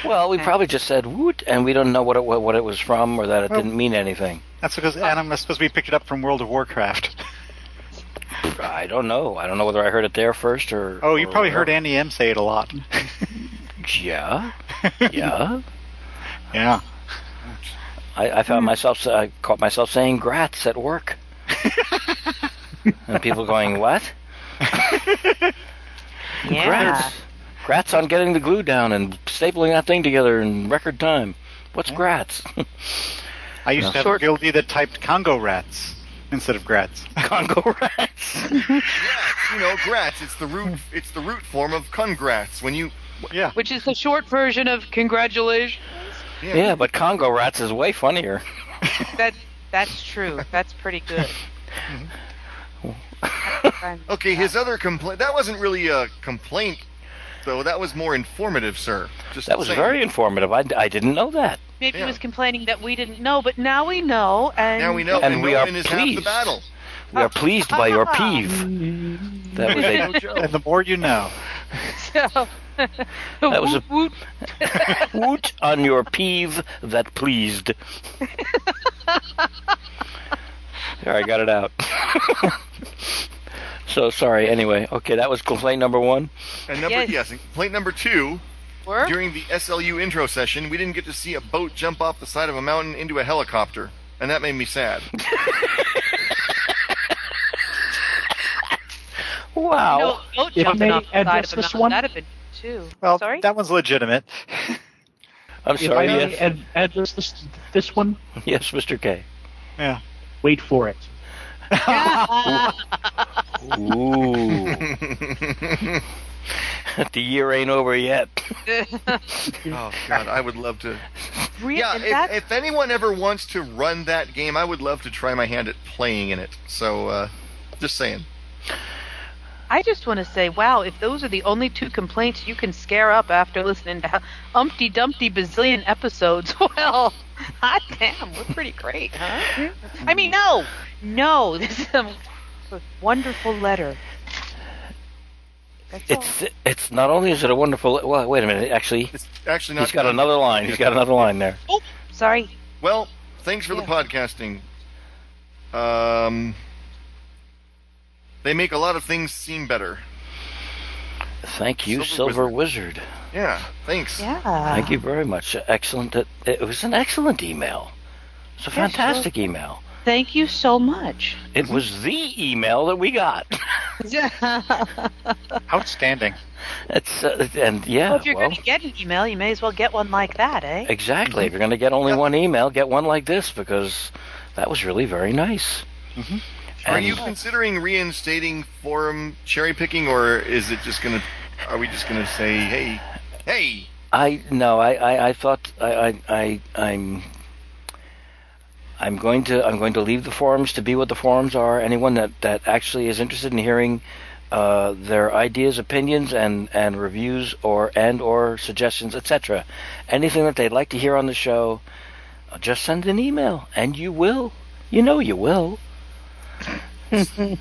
S1: Well, we probably just said "woot," and we don't know what it what, what it was from, or that it
S2: Well-
S1: didn't mean anything.
S2: That's because Adam is supposed to be picked it up from World of Warcraft.
S1: I don't know. I don't know whether I heard it there first or.
S2: Oh, you
S1: or
S2: probably heard. Andy M say it a lot.
S1: Yeah, (laughs) yeah.
S2: yeah.
S1: I, I found myself. I caught myself saying "grats" at work, and people going, "What?" (laughs)
S5: yeah.
S1: Grats. Grats on getting the glue down and stapling that thing together in record time. What's grats? (laughs)
S2: I used
S1: No.
S2: to have
S5: Short-
S2: a guildie that typed Congo rats instead of grats. (laughs)
S1: Congo rats. (laughs)
S3: Grats, you know, grats. It's the root. It's the root form of congrats. When you,
S2: Yeah.
S5: Which is the short version of congratulations.
S1: yeah, but Congo rats is way funnier. (laughs)
S5: That that's true. That's pretty good.
S3: Okay, his other complaint. That wasn't really a complaint, though. That was more informative, sir. Just
S1: That was
S3: saying.
S1: very informative. I, I didn't know that.
S5: Maybe he was complaining that we didn't know, but now we know. And
S3: Now we know,
S1: And we are
S3: knowing is half the
S1: pleased.
S3: battle.
S1: We are pleased by your (laughs) peeve. That was a,
S2: And the more you know.
S5: So, (laughs)
S1: That was a-
S5: woot, (laughs) woot.
S1: woot on your peeve that pleased. There, I got it out. So sorry. Anyway, okay, that was complaint number one.
S3: And number
S5: Yes.
S3: yes, and complaint number two.
S5: Work?
S3: During the SLU intro session, we didn't get to see a boat jump off the side of a mountain into a helicopter, and that made me sad. (laughs)
S1: Wow.
S5: No, boat
S4: If I
S5: jumping
S4: may
S5: off the side
S4: address
S5: of a
S4: this
S5: mountain,
S4: one?
S5: That'd have been too.
S2: Well,
S5: Sorry.
S2: that one's legitimate. (laughs)
S1: I'm
S4: If I
S1: sorry.
S4: may
S1: Yes,
S4: ad- address this, this one,
S1: yes, Mr. K.
S2: Yeah.
S4: wait for it. (laughs)
S1: Ooh, (laughs) the year ain't over yet. (laughs)
S3: oh God, I would love to.
S5: Re-
S3: Yeah, if, if anyone ever wants to run that game, I would love to try my hand at playing in it. So, uh, just saying.
S5: I just want to say, wow, if those are the only two complaints you can scare up after listening to umpty dumpty bazillion episodes, (laughs) well, hot damn, we're pretty great, huh? I mean, no, no, this is a wonderful letter. That's all.
S1: It's it's not only is it a wonderful. Well, wait a minute. Actually,
S3: It's actually not.
S1: he's got
S3: done.
S1: another line. He's got another line there.
S5: Oh, sorry.
S3: Well, thanks for the podcasting. Um, they make a lot of things seem better.
S1: Thank you,
S3: Silver
S1: Silver Wizard.
S3: Yeah, thanks.
S5: Yeah.
S1: Thank you very much. Excellent. It, it was an excellent email. It's a
S5: Yes,
S1: fantastic email.
S5: Thank you so much.
S1: It was the email that we got. (laughs)
S2: Outstanding.
S1: It's uh, and yeah,
S5: well, if you're
S1: well,
S5: going to get an email, you may as well get one like that, eh?
S1: exactly. If you're going to get only
S3: Yeah.
S1: one email, get one like this because that was really very nice.
S3: Are you considering reinstating forum cherry picking, or is it just gonna? Are we just gonna say, hey, hey?
S1: I no, I, I, I thought I, I, I I'm I'm going to I'm going to leave the forums to be what the forums are. Anyone that, that actually is interested in hearing uh, their ideas, opinions, and, and reviews, or and or suggestions, etc. Anything that they'd like to hear on the show, uh, just send an email, and you will. You know you will. (laughs)
S3: I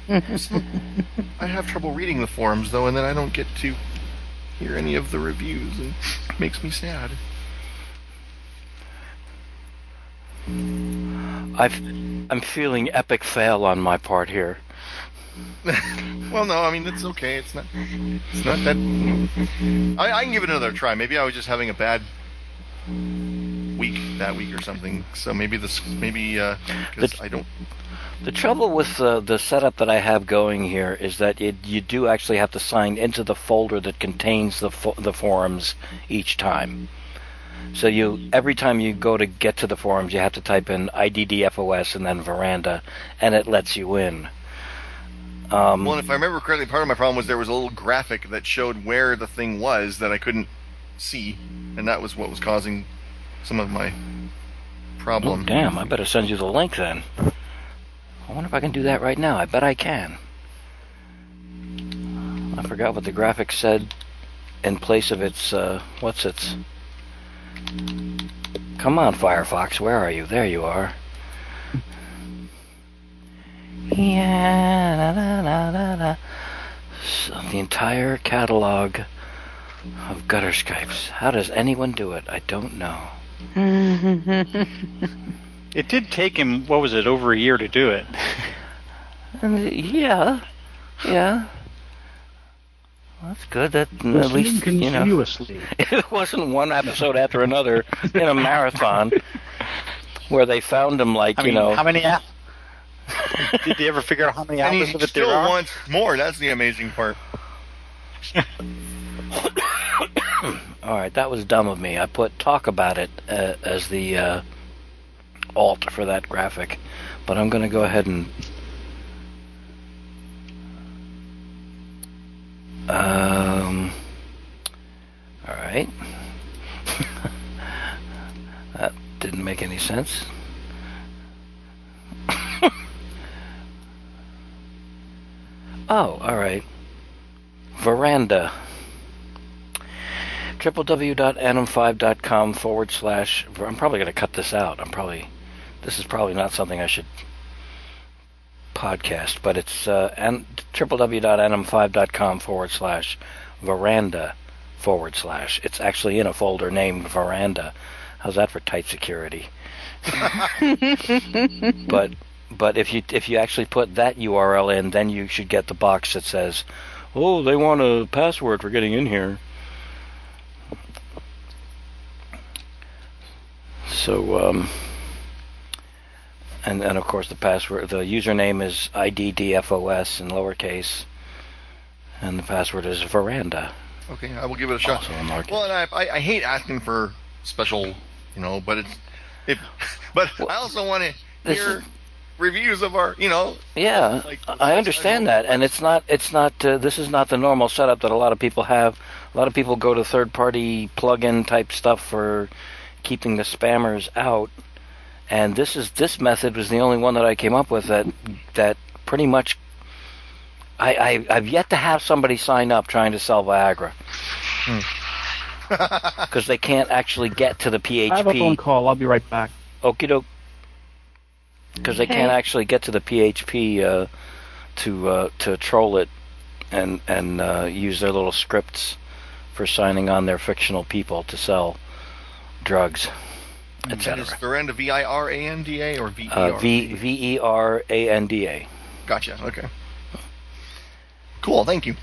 S3: have trouble reading the forums though, and then I don't get to hear any of the reviews, and it makes me sad.
S1: I've I'm feeling epic fail on my part here. (laughs)
S3: well, no, I mean it's okay. It's not. It's not that. I, I can give it another try. Maybe I was just having a bad week that week or something. So maybe this. Maybe because
S1: The-
S3: I don't.
S1: The trouble with uh, the setup that I have going here is that it, you do actually have to sign into the folder that contains the fo- the forums each time. So you every time you go to get to the forums, you have to type in IDDFOS and then Veranda, and it lets you in. Um,
S3: Well, if I remember correctly, part of my problem was there was a little graphic that showed where the thing was that I couldn't see, and that was what was causing some of my
S1: oh,
S3: problem.
S1: damn! I better send you the link then. I wonder if I can do that right now. I bet I can. I forgot what the graphic said in place of its uh, what's its. Mm, come on, Firefox, where are you? There you are. Yeah, da, da, da, da, da. So the entire catalog of gutter Skypes. How does anyone do it? I don't know. (laughs)
S2: It did take him, what was it, over a year to do it. (laughs)
S1: Yeah, yeah. That's good. That at
S4: Listening
S1: least you know. (laughs) It wasn't one episode after another in a marathon (laughs) where they found him like
S2: I mean,
S1: you know.
S2: how many hou- (laughs) Did they ever figure out how many
S3: And
S2: hours
S3: he
S2: of it
S3: still
S2: there are?
S3: wants more. That's the amazing part. (coughs)
S1: All right, that was dumb of me. I put talk about it uh, as the uh, alt for that graphic, but I'm going to go ahead and. Um. All right. (laughs) that didn't make any sense. (laughs) Oh, all right. Veranda. www.anim5.com forward slash. I'm probably going to cut this out. I'm probably. This is probably not something I should podcast, but it's uh, an, www.anim5.com forward slash veranda forward slash. It's actually in a folder named veranda. How's that for tight security? (laughs) but but if you if you actually put that URL in, then you should get the box that says, "Oh, they want a password for getting in here." So um, and and of course the password the username is IDDFOS in lowercase, and the password is veranda.
S3: Okay, I will give it a shot. Well, and I, I, I hate asking for special, you know, but it's, if, (laughs) but I also want to hear
S1: is-
S3: reviews of our, you know,
S1: Yeah,
S3: Like,
S1: I understand that, and it's not. It's not. Uh, this is not the normal setup that a lot of people have. A lot of people go to third-party plug-in type stuff for keeping the spammers out, and this is this method was the only one that I came up with that that pretty much. I, I I've yet to have somebody sign up trying to sell Viagra (laughs) because they can't actually get to the PHP.
S4: I have a phone
S1: PHP.
S4: call. I'll be right back.
S1: Okie doke. Because they can't actually get to the PHP uh, to uh, to troll it and and uh, use their little scripts for signing on their fictional people to sell drugs,
S3: that is
S1: etc.
S3: Veranda V I R A N D A or V E
S1: Uh,
S3: R.
S1: v V E R A N D A.
S3: Gotcha. Okay. Cool. Thank you.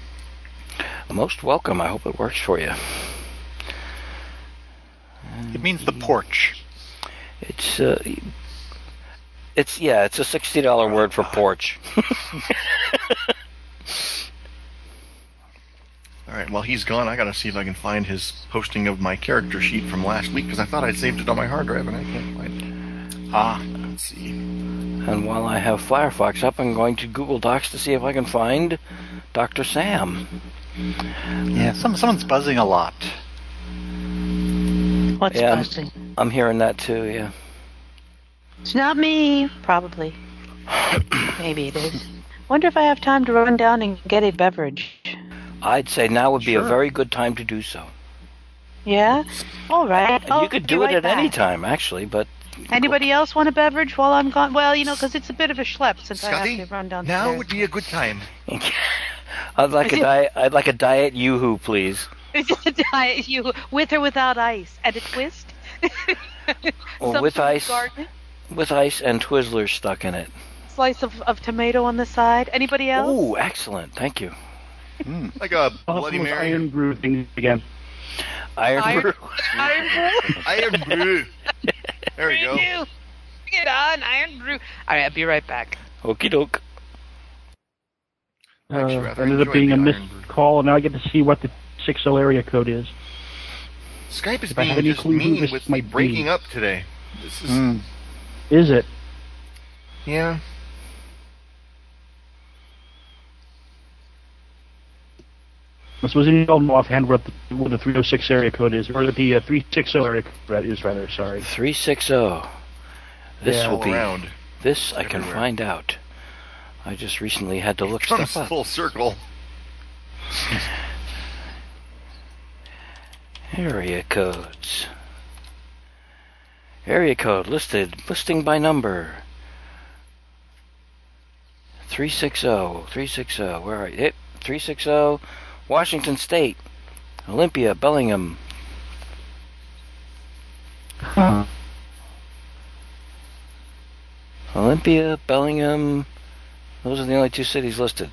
S1: Most welcome. I hope it works for you.
S2: It means the porch.
S1: It's uh, it's yeah, it's a sixty dollar word for porch. (laughs)
S3: All right. While he's gone, I got to see if I can find his posting of my character sheet from last week because I thought I'd saved it on my hard drive and I can't find it.
S2: Ah,
S3: Let's see.
S1: And while I have Firefox up, I'm going to Google Docs to see if I can find Dr. Sam.
S2: yeah. Some someone's buzzing a lot.
S5: What's
S1: Yeah.
S5: buzzing?
S1: I'm hearing that too, yeah.
S5: It's not me. Probably. (coughs) Maybe it is. Wonder if I have time to run down and get a beverage.
S1: I'd say now would be a very good time to do so.
S5: Yeah. All right.
S1: And you could do it
S5: right
S1: at any time, actually, but
S5: Anybody else want a beverage while I'm gone? Well, you know, because it's a bit of a schlep since I
S3: Scotty,
S5: have to run downstairs.
S3: now would be a good time. (laughs)
S1: I'd like a (laughs) diet. I'd like a diet YooHoo, please.
S5: diet you with or without ice and a twist. (laughs)
S1: Well, with ice.
S5: garnish,
S1: With ice and Twizzlers stuck in it.
S5: slice of, of tomato on the side. Anybody else?
S1: Oh, excellent. Thank you. (laughs)
S3: Like a
S4: I'll have
S3: Bloody
S4: those
S3: Mary.
S4: iron brew things again.
S1: Iron,
S5: Iron-
S1: brew.
S5: Iron brew.
S3: Iron brew. There we go.
S5: Iron brew. Get on, iron brew. All right, I'll be right back.
S1: Okie doke.
S3: I actually
S4: Uh,
S3: rather
S4: ended up being a missed
S3: brew.
S4: call, and now I get to see what the 60 area code is.
S3: Skype is
S4: If I have
S3: being
S4: any
S3: just
S4: clue
S3: mean with my
S4: might be.
S3: breaking up today. This is
S2: Hmm.
S4: Is it?
S3: yeah.
S4: I suppose you don't know offhand what the, what the 306 area code is, or the uh, 360 area code is, rather. Sorry.
S1: 360. This
S4: Yeah,
S1: will be.
S3: around.
S1: This I can find out. I just recently had to look
S3: Comes
S1: stuff up.
S3: full circle. (laughs)
S1: Area codes. Area code listed, listing by number. 360, 360, where are you? Yep, 360, Washington State, Olympia, Bellingham.
S4: Huh.
S1: Olympia, Bellingham, those are the only two cities listed.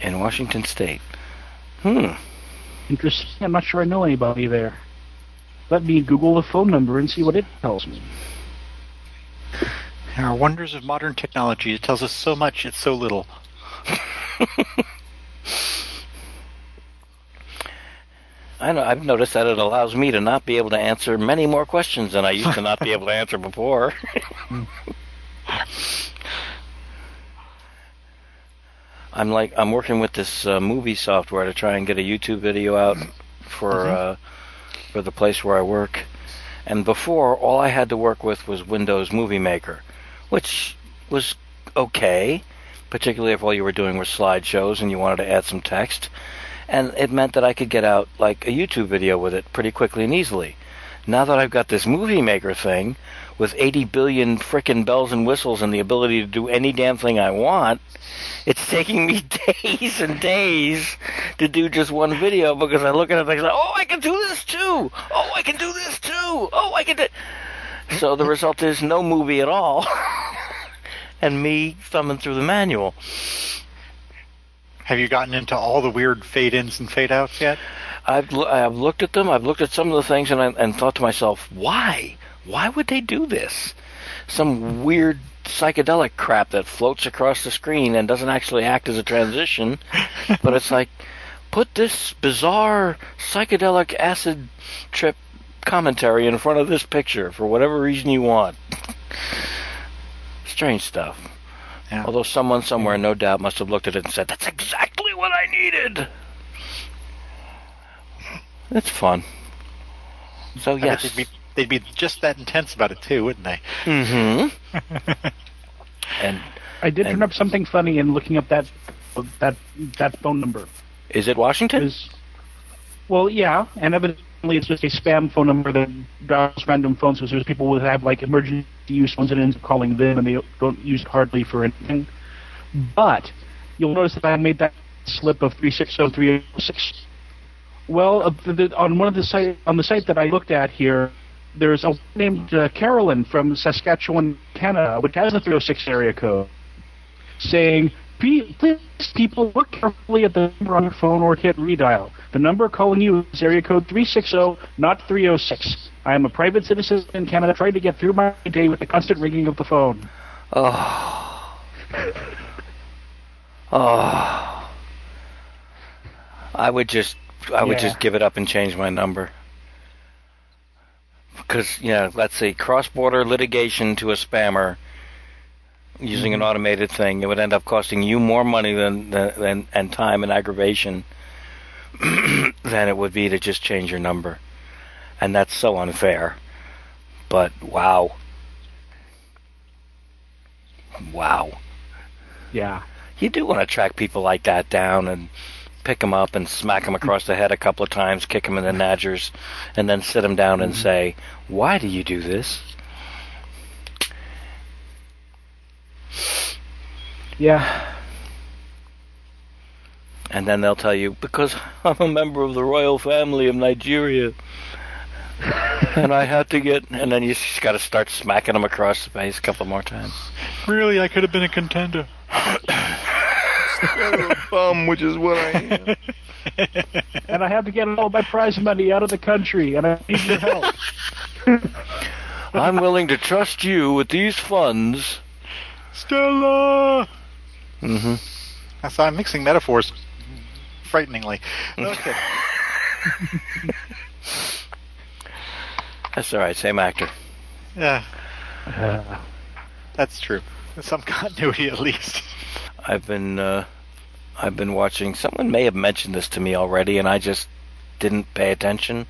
S1: In Washington State. Hmm.
S4: Interesting. I'm not sure I know anybody there. Let me Google the phone number and see what it tells me.
S2: There are wonders of modern technology. It tells us so much, it's so little. (laughs)
S1: I know, I've noticed that it allows me to not be able to answer many more questions than I used to not be able to answer before. (laughs) I'm like I'm working with this uh, movie software to try and get a YouTube video out for uh, for the place where I work. And before, all I had to work with was Windows Movie Maker, which was okay. particularly if all you were doing was slideshows and you wanted to add some text. And it meant that I could get out like a YouTube video with it pretty quickly and easily. Now that I've got this movie maker thing with 80 billion frickin' bells and whistles and the ability to do any damn thing I want, it's taking me (laughs) days and days to do just one video because I look at it and I go, oh, I can do this too. Oh, I can do this too. Oh, I can do. So the result is no movie at all, (laughs) and me thumbing through the manual.
S2: Have you gotten into all the weird fade ins and fade outs yet?
S1: I've I've looked at them. I've looked at some of the things, and I, and thought to myself, why? Why would they do this? Some weird psychedelic crap that floats across the screen and doesn't actually act as a transition, (laughs) but it's like put this bizarre psychedelic acid trip commentary in front of this picture for whatever reason you want. (laughs) Strange stuff.
S2: Yeah.
S1: Although someone somewhere, no doubt, must have looked at it and said, "That's exactly what I needed." It's fun. So
S2: I bet
S1: yes.
S2: they'd be, they'd be just that intense about it too, wouldn't they?
S1: Mm-hmm. (laughs) and
S4: I did
S1: And-
S4: turn up something funny in looking up that that that phone number.
S1: is it Washington?
S4: Is well, yeah, and evidently it's just a spam phone number that dials random phones. So there's people who have like emergency use phones and ends up calling them, and they don't use it hardly for anything. But you'll notice that I made that slip of three six zero three zero six. Well, uh, the, on one of the site on the site that I looked at here, there's a woman named uh, Carolyn from Saskatchewan, Canada, which has a 306 area code, saying, "Pe- "Please, people, look carefully at the number on your phone or hit redial. The number calling you is area code 360, not 306. I am a private citizen in Canada trying to get through my day with the constant ringing of the phone." (sighs)
S1: Oh. Oh. (sighs) I would just I would
S4: Yeah.
S1: just give it up and change my number. Because, you know, let's see, cross border litigation to a spammer using an mm-hmm. automated thing, it would end up costing you more money than, than and time and aggravation (clears throat) than it would be to just change your number. And that's so unfair. But wow. Wow.
S4: Yeah.
S1: You do want to track people like that down and pick them up and smack them across the head a couple of times, kick them in the (laughs) nadgers, and then sit them down and mm-hmm. say, "Why do you do this?"
S4: Yeah.
S1: And then they'll tell you, "Because I'm a member of the royal family of Nigeria." and I had to get, and then you just got to start smacking them across the face a couple more times.
S2: Really, I could have been a contender.
S3: Kind of a bum, which is what I am. (laughs)
S4: And I have to get all my prize money out of the country, and I need your help. (laughs)
S1: I'm willing to trust you with these funds.
S2: Stella.
S1: Mm-hmm.
S2: So I'm mixing metaphors frighteningly. Okay. (laughs)
S1: That's all right. Same actor.
S2: yeah,
S4: Uh,
S2: that's true. Some (laughs) continuity at least.
S1: I've been uh, I've been watching. Someone may have mentioned this to me already, and I just didn't pay attention.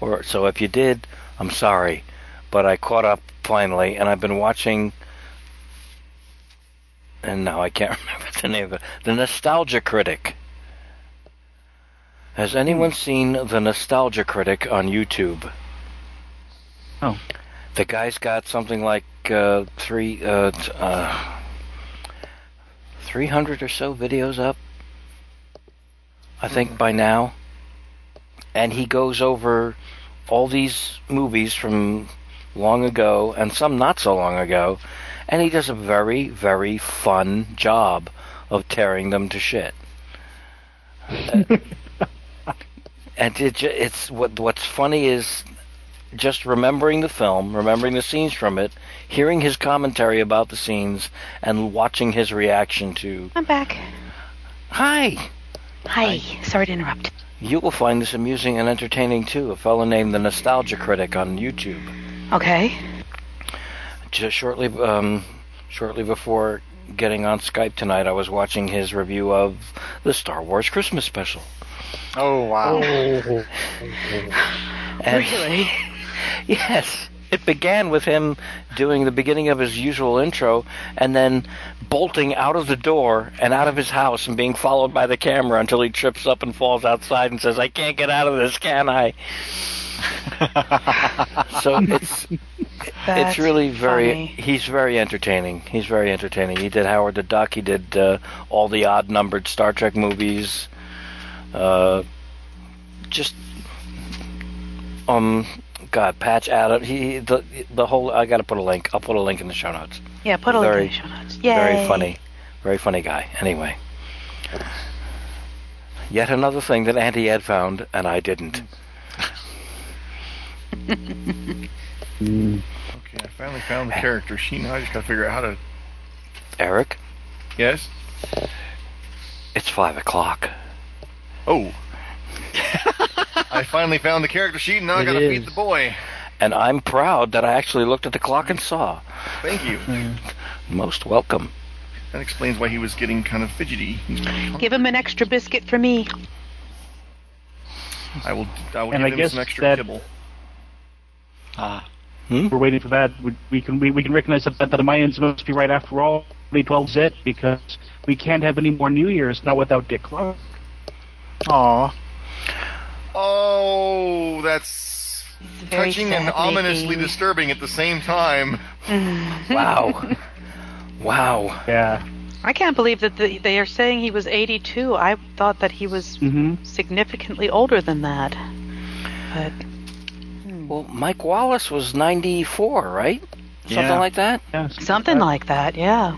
S1: Or so if you did, I'm sorry, but I caught up finally, and I've been watching. And now I can't (laughs) remember the name of it. The Nostalgia Critic. Has anyone seen the Nostalgia Critic on YouTube?
S4: Oh.
S1: The guy's got something like uh, three. Uh, t- uh, 300 or so videos up, I think, by now. And he goes over all these movies from long ago and some not so long ago, and he does a very, very fun job of tearing them to shit. (laughs) And it, it's what what's funny is just remembering the film, remembering the scenes from it, hearing his commentary about the scenes, and watching his reaction to,
S5: I'm back.
S1: Hi!
S5: Hi. Sorry to interrupt.
S1: You will find this amusing and entertaining too. A fellow named the Nostalgia Critic on YouTube.
S5: Okay.
S1: Just shortly, um, shortly before getting on Skype tonight, I was watching his review of the Star Wars Christmas special.
S2: Oh wow.
S4: oh. (laughs)
S1: And
S5: Really? (laughs)
S1: yes, it began with him doing the beginning of his usual intro and then bolting out of the door and out of his house and being followed by the camera until he trips up and falls outside and says, I can't get out of this, can I? (laughs) so it's
S5: That's
S1: it's really very
S5: funny.
S1: he's very entertaining he's very entertaining he did howard the duck he did uh, all the odd numbered star trek movies uh, just um god patch adam he the the whole i gotta put a link i'll put a link in the show notes
S5: Yeah, put a link
S1: very-
S5: in the show notes. Yay.
S1: very funny very funny guy anyway yet another thing that auntie had found and i didn't
S4: Mm.
S3: Okay, I finally found the character sheet. Now I just gotta figure out how to.
S1: eric
S3: Yes.
S1: it's five o'clock
S3: Oh. I finally found the character sheet, and now I gotta
S4: is.
S3: feed the boy.
S1: and i'm proud that i actually looked at the clock and saw
S3: Thank you.
S1: most welcome
S3: That explains why he was getting kind of fidgety.
S5: Give him an extra biscuit for me.
S3: I will. I will
S4: And
S3: give
S4: I
S3: him
S4: guess
S3: some extra
S4: that-
S3: kibble.
S2: Ah,
S1: Hmm?
S4: We're waiting for that. We, we can we, we can recognize that, that the Mayans must be right after all. 2012 it because we can't have any more New Year's not without Dick Clark.
S2: aw.
S3: Oh, that's
S5: very
S3: touching and
S5: sad
S3: ominously
S5: making.
S3: disturbing at the same time. (laughs)
S1: Wow. wow.
S4: Yeah.
S5: I can't believe that the, they are saying he was 82. I thought that he was
S4: hmm
S5: significantly older than that. But
S1: Well, Mike Wallace was 94, right? Something
S2: Yeah.
S1: like that?
S4: Yeah.
S5: something like that, yeah.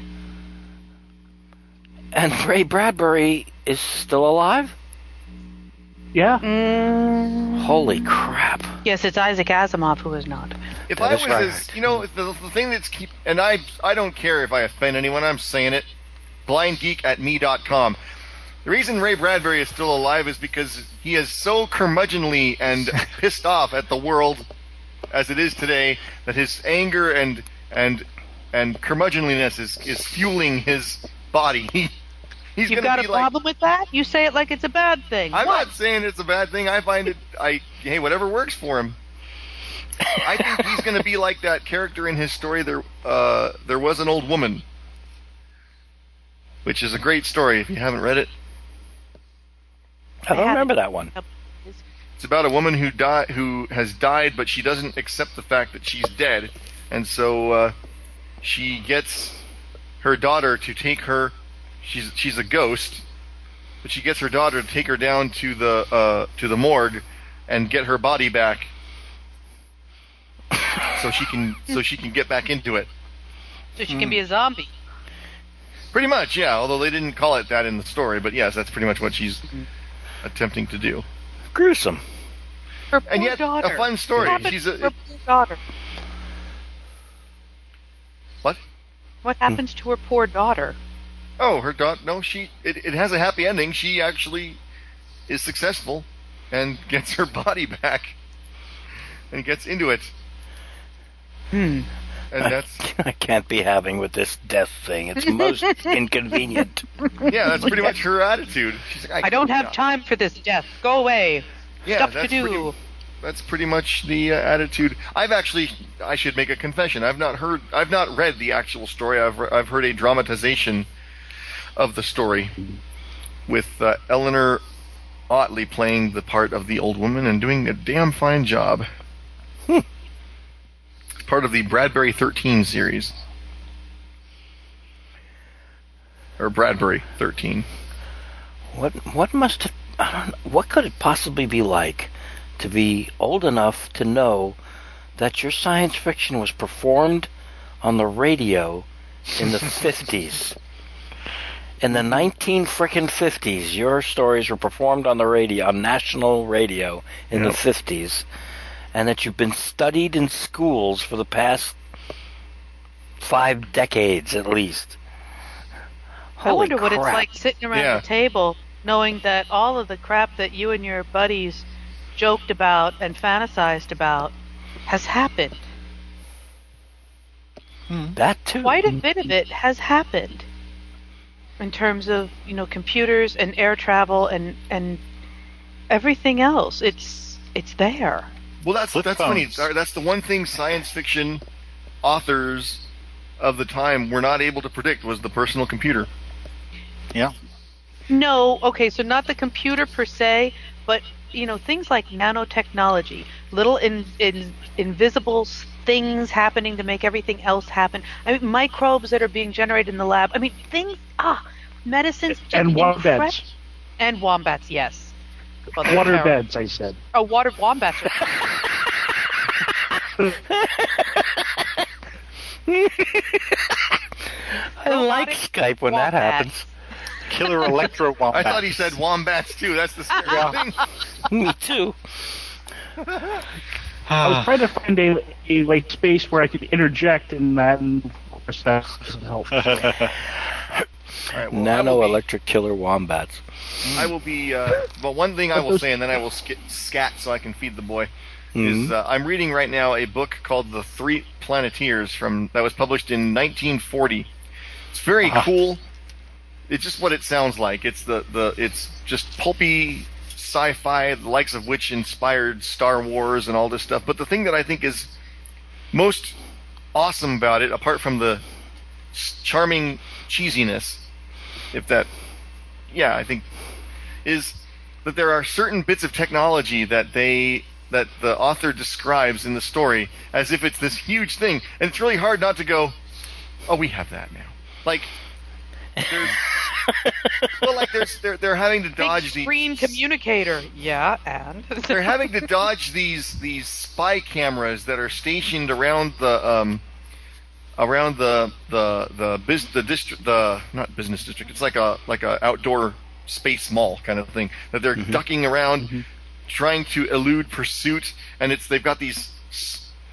S1: And Ray Bradbury is still alive?
S4: Yeah.
S5: Mm,
S1: Holy crap.
S5: yes, it's Isaac Asimov who is not.
S3: If
S1: That
S3: I was
S1: right.
S3: as you know, the, the thing that's keep and I I don't care if I offend anyone. I'm saying it. Blindgeek at me.com. The reason Ray Bradbury is still alive is because he is so curmudgeonly and (laughs) pissed off at the world as it is today that his anger and and and curmudgeonliness is is fueling his body. (laughs) He, he's
S5: You've got
S3: be
S5: a
S3: like,
S5: problem with that? You say it like it's a bad thing.
S3: I'm
S5: what?
S3: not saying it's a bad thing. I find it. I hey, whatever works for him. I think he's going to be like that character in his story. There, uh, there was an old woman, which is a great story. If you haven't read it,
S1: I don't
S5: had
S1: remember that one.
S3: it's about a woman who die who has died, but she doesn't accept the fact that she's dead, and so uh, she gets her daughter to take her. She's she's a ghost, but she gets her daughter to take her down to the uh, to the morgue and get her body back, so she can so she can get back into it.
S5: So she can be a zombie.
S3: Pretty much, yeah. Although they didn't call it that in the story, but yes, that's pretty much what she's attempting to do.
S1: Gruesome.
S5: Her
S3: And yet,
S5: daughter.
S3: a fun story. She's a-
S5: her poor daughter.
S3: What?
S5: What happens to her poor daughter?
S3: Oh, her daughter. No, she. It, it has a happy ending. She actually is successful and (laughs) gets her body back and gets into it.
S5: Hmm.
S3: And that's
S1: I can't be having with this death thing. It's most (laughs) inconvenient.
S3: yeah, that's pretty much her attitude. She's like,
S5: I don't have
S3: yeah.
S5: time for this death. Go away.
S3: Yeah,
S5: Stuff to
S3: that's
S5: do.
S3: pretty- that's pretty much the uh, attitude. I've actually, I should make a confession. I've not heard, I've not read the actual story. I've, re- I've heard a dramatization of the story with uh, Eleanor Otley playing the part of the old woman and doing a damn fine job. Part of the Bradbury 13 series. Or Bradbury 13.
S1: What what must have, I don't know, what could it possibly be like to be old enough to know that your science fiction was performed on the radio in the (laughs) 50s? In the 19 frickin' 50s, your stories were performed on the radio, on national radio in
S3: Yep.
S1: the 50s, and that you've been studied in schools for the past five decades at least.
S5: I
S1: Holy
S5: wonder what it's like sitting around
S3: Yeah.
S5: the table knowing that all of the crap that you and your buddies joked about and fantasized about has happened. Hmm.
S1: That too.
S5: Quite a bit of it has happened in terms of, you know, computers and air travel and and everything else. It's it's there.
S3: Well, that's
S2: Flip
S3: that's funny. That's the one thing science fiction authors of the time were not able to predict was the personal computer.
S2: Yeah.
S5: No, okay, so not the computer per se, but you know things like nanotechnology, little in, in invisible things happening to make everything else happen. I mean, microbes that are being generated in the lab. I mean, things. Ah, medicines
S4: and water
S5: incre-
S4: beds.
S5: and wombats. Yes, Well,
S4: Water
S5: terrible.
S4: beds, I said.
S5: Oh, water wombats. (laughs) (laughs)
S1: I like Skype when that happens.
S2: Killer electro (laughs)
S3: I thought he said wombats too. That's the scary thing.
S1: Me too. (sighs)
S4: I was trying to find a, a like space where I could interject, and then of course that doesn't help.
S3: Right, well,
S1: Nano
S3: will be-
S1: electric killer wombats.
S3: I will be. Uh, well, one thing I will say, and then I will sk- scat so I can feed the boy. Is
S1: Mhm.
S3: uh, I'm reading right now a book called The Three Planeteers from that was published in 1940. It's very
S2: Ah.
S3: cool. It's just what it sounds like. It's the the it's just pulpy sci-fi, the likes of which inspired Star Wars and all this stuff. But the thing that I think is most awesome about it, apart from the charming cheesiness, if that, yeah, I think, is that there are certain bits of technology that they that the author describes in the story as if it's this huge thing, and it's really hard not to go, oh, we have that now. Like, there's, (laughs) well, like there's they're they're having to dodge
S5: Big
S3: these
S5: screen communicator. Yeah, and
S3: they're having to dodge these these spy cameras that are stationed around the um around the the the biz, the district the not business district it's like a like a outdoor space mall kind of thing that they're mm-hmm. ducking around mm-hmm. trying to elude pursuit and it's they've got these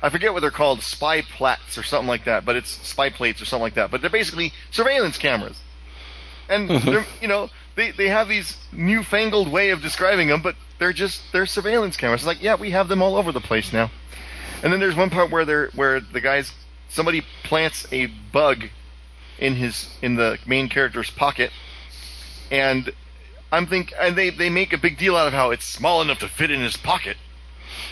S3: I forget what they're called spy plats or something like that but it's spy plates or something like that but they're basically surveillance cameras and mm-hmm. they're, you know they they have these newfangled way of describing them, but they're just they're surveillance cameras. It's like yeah, we have them all over the place now. And then there's one part where they're where the guys somebody plants a bug in his in the main character's pocket, and I'm think and they they make a big deal out of how it's small enough to fit in his pocket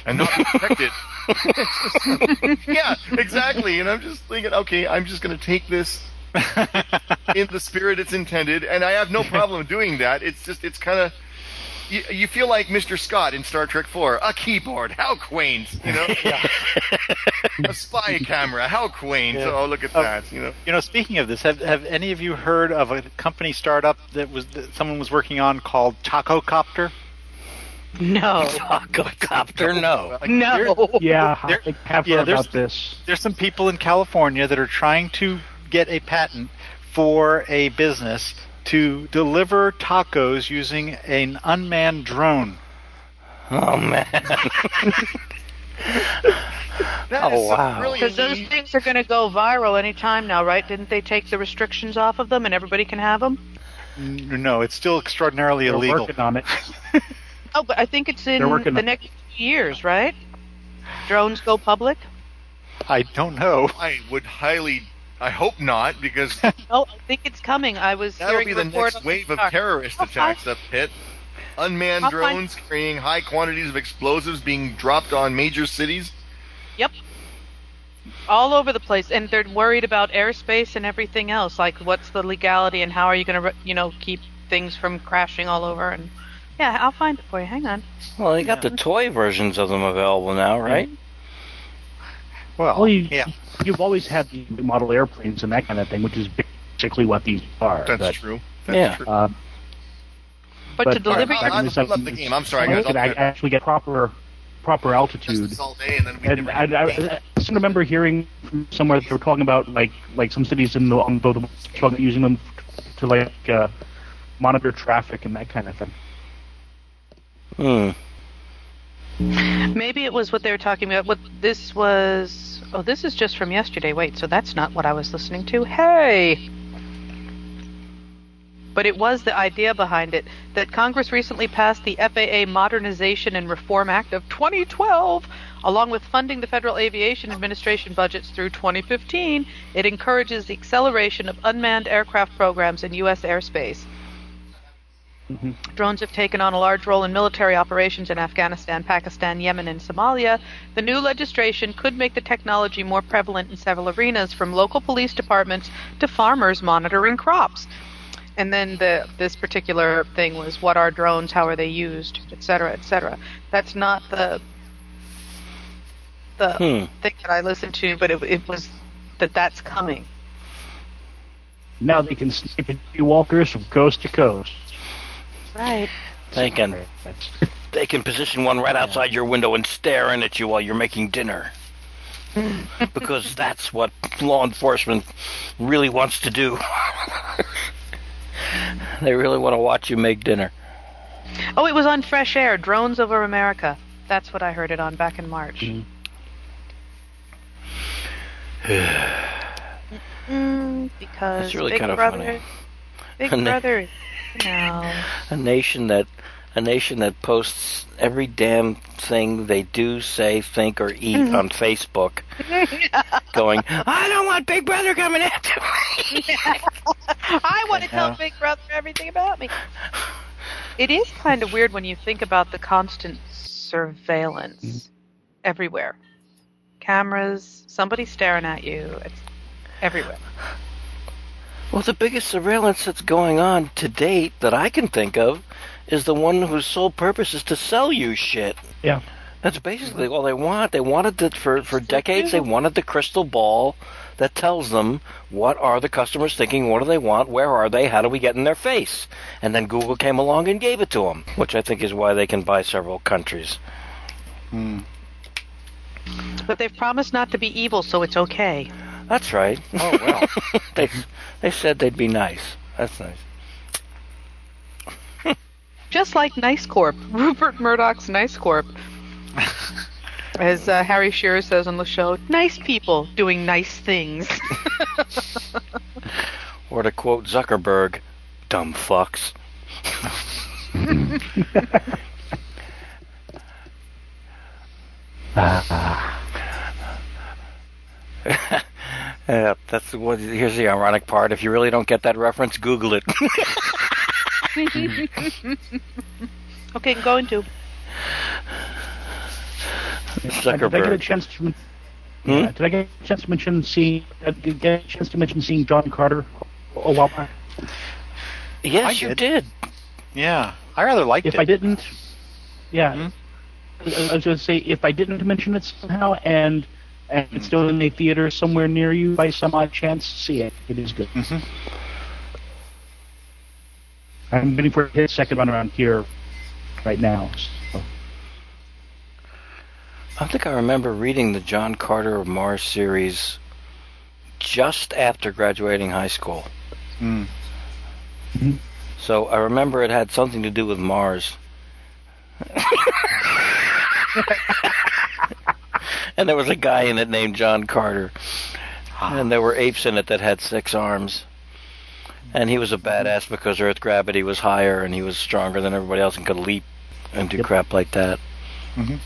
S3: and not detect it. (laughs) yeah, exactly. And I'm just thinking, okay, I'm just going to take this (laughs) in the spirit it's intended, and I have no problem doing that. It's just it's kind of you, you feel like Mr. Scott in Star Trek Four, a keyboard, how quaint, you know, (laughs) a spy camera, how quaint.
S2: Yeah.
S3: Oh, look at
S2: Oh.
S3: that, you know.
S2: You know, speaking of this, have have any of you heard of a company startup that was that someone was working on called Taco Copter?
S5: no,
S1: Taco copter, no.
S5: no.
S4: Yeah,
S2: There-
S4: I have
S2: yeah,
S4: heard
S2: there's-
S4: about this.
S2: There's some people in California that are trying to get a patent for a business to deliver tacos using an unmanned drone.
S1: Oh man. (laughs) Oh,
S3: is some
S1: wow.
S3: really
S5: Because those things are going to go viral anytime now, right? Didn't they take the restrictions off of them and everybody can have them?
S2: No, it's still extraordinarily
S4: They're
S2: illegal.
S4: working on it. (laughs)
S5: Oh, but I think it's in the
S4: on-
S5: next few years, right? Drones go public.
S2: I don't know.
S3: I would highly, I hope not, because (laughs)
S5: Oh, I think it's coming. I was
S3: that'll be the
S5: report
S3: next wave of terrorist
S5: I'll
S3: attacks up hit. Unmanned
S5: I'll find-
S3: drones carrying high quantities of explosives being dropped on major cities.
S5: Yep. All over the place, and they're worried about airspace and everything else. Like, what's the legality, and how are you going to, you know, keep things from crashing all over? And yeah, I'll find it for you. Hang on.
S1: Well, they got the toy versions of them available now, right? Mm-hmm.
S2: Well,
S4: Well, you,
S2: yeah.
S4: you've always had the model airplanes and that kind of thing, which is basically what these are.
S3: That's
S4: but,
S3: true. That's
S1: Yeah.
S3: true.
S4: Uh,
S5: But,
S4: But-
S5: to deliver,
S3: I, I, I love the game. I'm sorry, guys.
S4: can
S3: I'll
S4: actually get proper proper altitude.
S3: all day and then we
S4: And I,
S3: never
S4: I, I just remember hearing from somewhere that they were talking about like like some cities in the on the, the using them to like uh, monitor traffic and that kind of thing.
S1: Hmm.
S5: Maybe it was what they were talking about. What this was? Oh, this is just from yesterday. Wait, so that's not what I was listening to. Hey. But it was the idea behind it that Congress recently passed the FAA Modernization and Reform Act of 2012. Along with funding the Federal Aviation Administration budgets through 2015, it encourages the acceleration of unmanned aircraft programs in U.S. airspace. Drones have taken on a large role in military operations in Afghanistan, Pakistan, Yemen, and Somalia. The new legislation could make the technology more prevalent in several arenas, from local police departments to farmers monitoring crops. And then the this particular thing was what are drones, how are they used, et cetera, et cetera. That's not the the
S1: Hmm.
S5: thing that I listened to, but it, it was that that's coming.
S4: Now they can snipe at you walkers from coast to coast.
S5: Right.
S1: They can (laughs) they can position one right outside your window and stare in at you while you're making dinner. (laughs) because that's what law enforcement really wants to do. (laughs) they really want to watch you make dinner.
S5: Oh, it was on Fresh Air, Drones Over America. That's what I heard it on back in March. Mm, because
S1: That's really
S5: Big
S1: kinda
S5: Brother,
S1: funny.
S5: Big
S1: And
S5: Brother, is- no.
S1: A nation that a nation that posts every damn thing they do, say, think, or eat mm-hmm. on Facebook, (laughs) going, "I don't want Big Brother coming after me." (laughs)
S5: I want to tell Big Brother everything about me. It is kind of weird when you think about the constant surveillance everywhere. Cameras, somebody staring at you. It's everywhere.
S1: Well, the biggest surveillance that's going on to date that I can think of is the one whose sole purpose is to sell you shit.
S4: Yeah.
S1: That's basically all they want. They wanted it for for decades. They wanted the crystal ball that tells them what are the customers thinking, what do they want, where are they, how do we get in their face, and then Google came along and gave it to them, which I think is why they can buy several countries. Hmm.
S5: But they've promised not to be evil, so it's okay.
S1: That's right.
S3: Oh well. (laughs)
S1: they they said they'd be nice. That's nice. (laughs)
S5: Just like Nice Corp, (laughs) Rupert Murdoch's Nice Corp. As uh, Harry Shearer says on the show, nice people doing nice things.
S1: Or to quote Zuckerberg, dumb fucks.
S4: Ah, (laughs)
S1: Yeah, that's what. Here's the ironic part. If you really don't get that reference, Google it. (laughs)
S5: okay, I'm going to.
S4: did I get a chance to?
S1: Hmm?
S4: Yeah, did I get a chance to mention seeing? Uh, did I get a chance to mention seeing John Carter a while back?
S1: Yes,
S2: I
S1: you
S2: did.
S1: did.
S2: Yeah, I rather liked
S4: If
S2: it.
S4: If I didn't, yeah,
S2: Hmm?
S4: I was going to say if I didn't mention it somehow and and it's still in a theater somewhere near you by some odd chance, see it. It is good.
S2: Mhm.
S4: I'm waiting for his second run around here right now. So.
S1: I think I remember reading the John Carter of Mars series just after graduating high school.
S2: Mm.
S1: So I remember it had something to do with Mars. (laughs) (laughs) (laughs) and there was a guy in it named John Carter. And there were apes in it that had six arms. And he was a badass because Earth gravity was higher and he was stronger than everybody else and could leap and do
S4: Yep.
S1: crap like that.
S2: Mhm.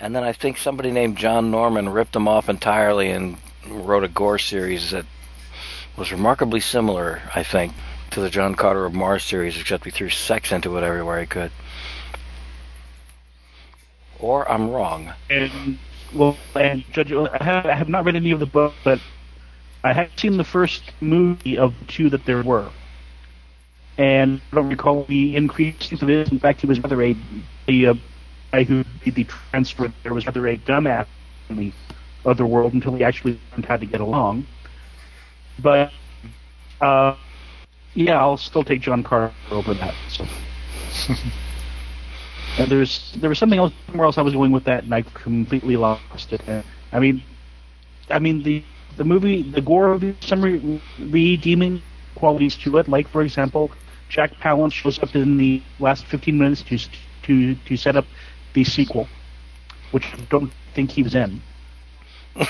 S1: And then I think somebody named John Norman ripped him off entirely and wrote a Gor series that was remarkably similar, I think, to the John Carter of Mars series, except he threw sex into it everywhere he could. Or I'm wrong.
S4: And well, and Judge, I have, I have not read any of the book, but I have seen the first movie of the two that there were. And I don't recall the increase of it. In fact, he was rather a the uh, guy who did the transfer. There was rather a dumbass in the other world until he actually learned how to get along. But uh, yeah, I'll still take John Carter over that. So. (laughs) And there's there was something else somewhere else I was going with that, and I completely lost it. Uh, I mean, I mean the the movie, the Gor movie, some re- redeeming qualities to it. Like for example, Jack Palance shows up in the last 15 minutes to to to set up the sequel, which I don't think he was in. (laughs)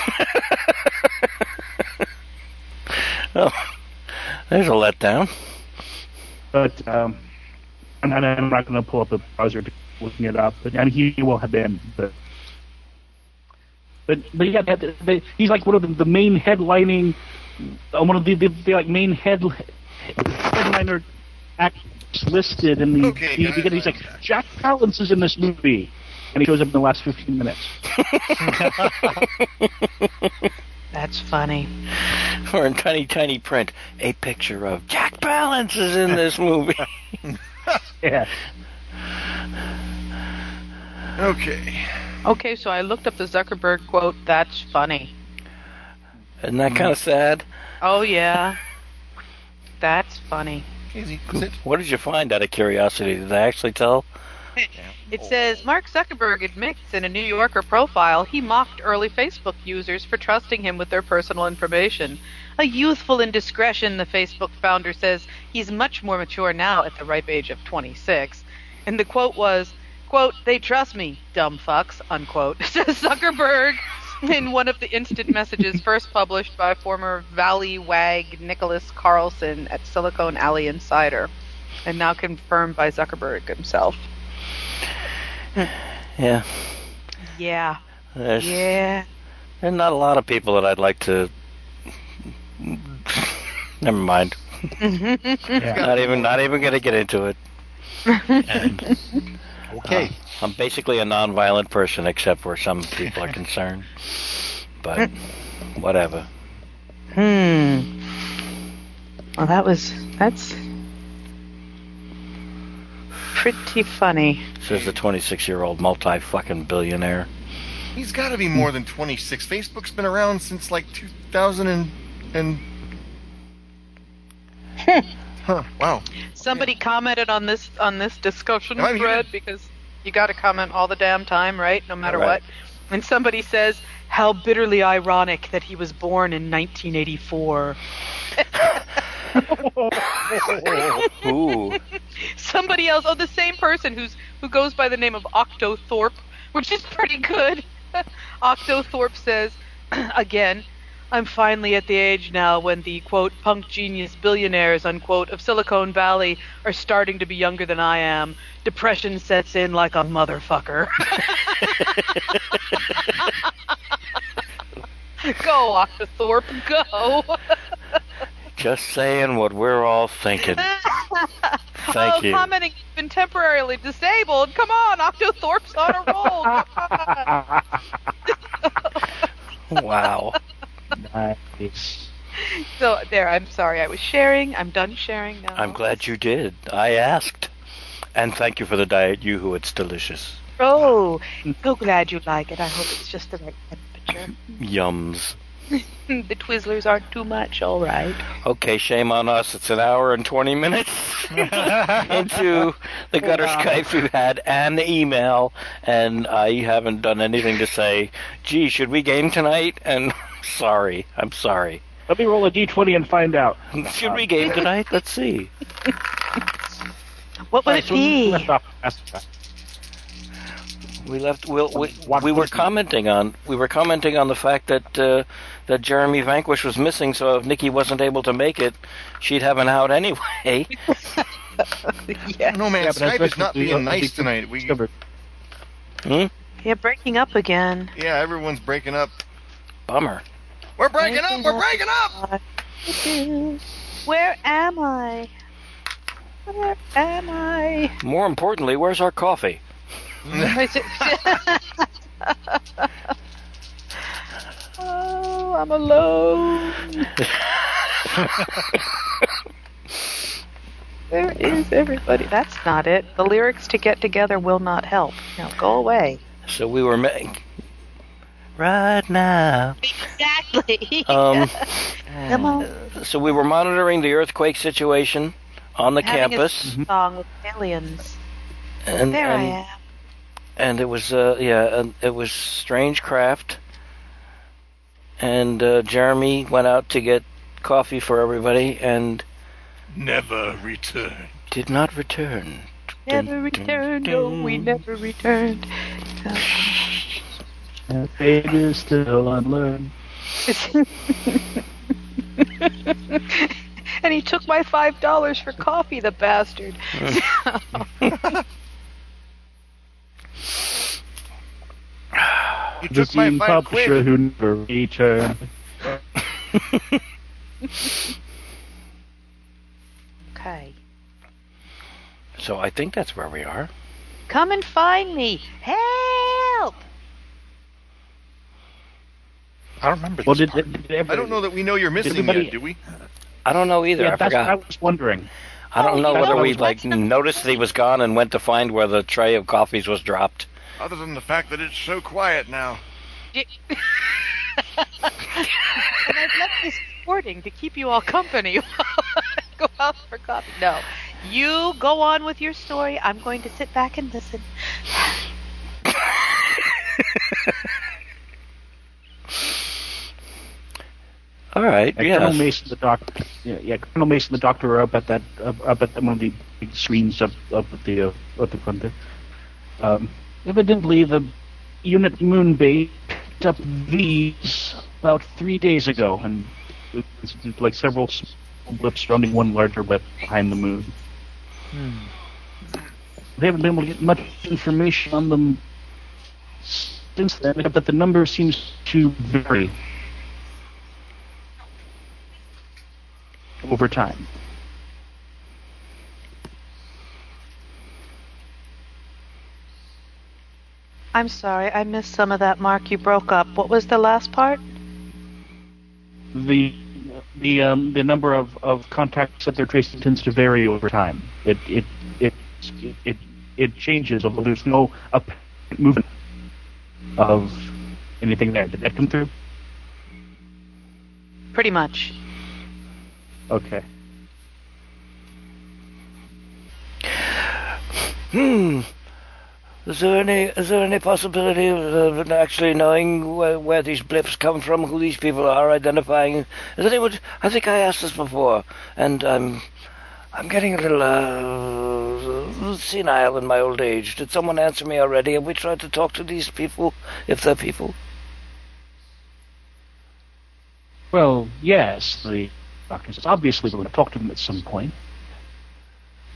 S1: Oh, there's a letdown.
S4: But um, and and I'm not going to pull up the browser to looking it up. But and he, he will have been, but. But, but yeah, that- that- he's like one of the, the main headlining, uh, one of the, the, the like main head headliner acts listed in the, (laughs)
S3: Okay,
S4: the
S3: guys,
S4: beginning. He's like, Jack Palance is in this movie, and he shows up in the last 15 minutes. (laughs)
S5: That's funny.
S1: or in tiny, tiny print, a picture of Jack Palance is in this movie. (laughs)
S4: Yeah.
S3: Okay.
S5: Okay, so I looked up the Zuckerberg quote. That's funny.
S1: Isn't that kind of sad?
S5: Oh yeah, that's funny.
S1: What did you find out of curiosity? Did they actually tell?
S5: It says Mark Zuckerberg admits in a New Yorker profile he mocked early Facebook users for trusting him with their personal information. A youthful indiscretion, the Facebook founder says he's much more mature now at the ripe age of 26. And the quote was, quote, they trust me, dumb fucks, unquote, says (laughs) Zuckerberg in one of the instant messages first published by former Valleywag Nicholas Carlson at Silicon Alley Insider, and now confirmed by Zuckerberg himself. (sighs)
S1: Yeah.
S5: Yeah.
S1: There's,
S5: Yeah.
S1: there's not a lot of people that I'd like to. (laughs) Never mind. (laughs)
S4: yeah.
S1: Not even. Not even gonna get into it.
S2: Okay.
S1: I'm basically a non-violent person, except where some people are concerned. But whatever.
S5: Hmm. Well, that was that's pretty funny.
S1: Says the 26-year-old multi-fucking billionaire.
S3: He's got to be more than 26. Facebook's been around since like 2000 and. and... huh. Wow.
S5: Somebody commented on this on this discussion
S3: oh, Am
S5: thread
S3: muted?
S5: because you got to comment all the damn time, right? No matter
S1: Right.
S5: what. And somebody says, "How bitterly ironic that he was born in 1984." (laughs)
S1: Ooh.
S5: Somebody else, oh, the same person who's who goes by the name of Octothorpe, which is pretty good. (laughs) Octothorpe says, (clears throat) again, I'm finally at the age now when the quote punk genius billionaires unquote of Silicon Valley are starting to be younger than I am. Depression sets in like a motherfucker. (laughs) go, Octothorpe, go.
S1: Just saying what we're all thinking. Thank
S5: oh,
S1: you.
S5: commenting has been temporarily disabled. Come on, Octothorpe's on a roll. (laughs)
S1: Wow.
S4: Nice. (laughs)
S5: so there, I'm sorry. I was sharing. I'm done sharing now.
S1: I'm glad you did. I asked. And thank you for the diet yoo-hoo. It's delicious.
S5: Oh, so glad you like it. I hope it's just the right temperature. (laughs)
S1: Yums. (laughs)
S5: the Twizzlers aren't too much, all right.
S1: Okay, shame on us. It's an hour and 20 minutes (laughs) into the gutter
S4: wow.
S1: Skype we've had and the email, and I haven't done anything to say, gee, should we game tonight? And (laughs) sorry, I'm sorry.
S4: Let me roll a d20 and find out.
S1: Should we game tonight? Let's see.
S5: What would
S4: Alright,
S5: it
S4: so
S5: be?
S4: left off last time.
S1: We left. We'll, we we were
S4: would it be?
S1: commenting on we were commenting on the fact that uh, that Jeremy Vanquish was missing. So if Nikki wasn't able to make it, she'd have an out anyway. (laughs)
S5: Yeah.
S3: don't man.
S4: Yeah,
S3: Skype is not being nice tonight. We.
S1: Hmm?
S5: yeah, breaking up again.
S3: yeah, everyone's breaking up.
S1: Bummer.
S3: We're breaking up. We're breaking up.
S5: Where am I? Where am I?
S1: More importantly, where's our coffee? (laughs) (laughs)
S5: oh, I'm alone. Where is everybody? That's not it. The lyrics to Get Together will not help. Now go away.
S1: So we were ma- right now.
S5: Exactly. (laughs)
S1: Um, (laughs)
S5: Come on.
S1: so we were monitoring the earthquake situation on the
S5: Having
S1: campus,
S5: A song with aliens.
S1: and
S5: There I am.
S1: and it was uh, yeah, and it was strange craft. And uh, Jeremy went out to get coffee for everybody, and
S3: Never returned.
S1: did not return.
S5: Never
S1: Dun, dun,
S5: returned. Oh, we never returned.
S4: And fate is still unlearned. (laughs)
S5: and he took my five dollars for coffee, the bastard. (laughs) (laughs)
S3: You
S4: The
S3: took my
S4: scene publisher
S3: quid.
S4: who never returned. (laughs)
S5: okay.
S1: So I think that's where we are.
S5: Come and find me. Help!
S2: I don't remember this
S4: Well, did,
S2: part.
S4: did, did
S3: I don't know that we know you're missing
S4: anybody-
S3: yet, do we?
S1: I don't know either.
S4: Yeah,
S1: I
S4: that's what I was wondering.
S1: I don't
S5: Oh,
S1: know whether we like noticed that he was gone and went to find where the tray of coffees was dropped.
S3: Other than the fact that it's so quiet now. (laughs)
S5: and I've left this recording to keep you all company. (laughs) go out for coffee. No. You go on with your story. I'm going to sit back and listen. (laughs)
S1: All right.
S4: And Colonel Mason, the doctor, yeah, yeah, Colonel Mason, the doctor, are up at that, up, up at one of the big screens up, up at the, uh, up the front there. Um, evidently, the UNIT Moonbase picked up these about three days ago, and it's like several small blips surrounding one larger blip behind the moon. Hmm. They haven't been able to get much information on them since then, except that the number seems to vary over time.
S5: I'm sorry, I missed some of that, Mark. You broke up. What was the last part?
S4: the the um, the number of, of contacts that they're tracing tends to vary over time. It it it it it changes, although there's no apparent movement of anything there. Did that come through?
S5: Pretty much.
S4: Okay.
S1: Hmm. Is there any is there any possibility of actually knowing where, where these blips come from, who these people are, identifying? Is anyone? I think I asked this before, and I'm I'm getting a little uh, senile in my old age. Did someone answer me already? Have we tried to talk to these people, if they're people?
S4: Well, yes, the doctor says obviously we're going to talk to them at some point.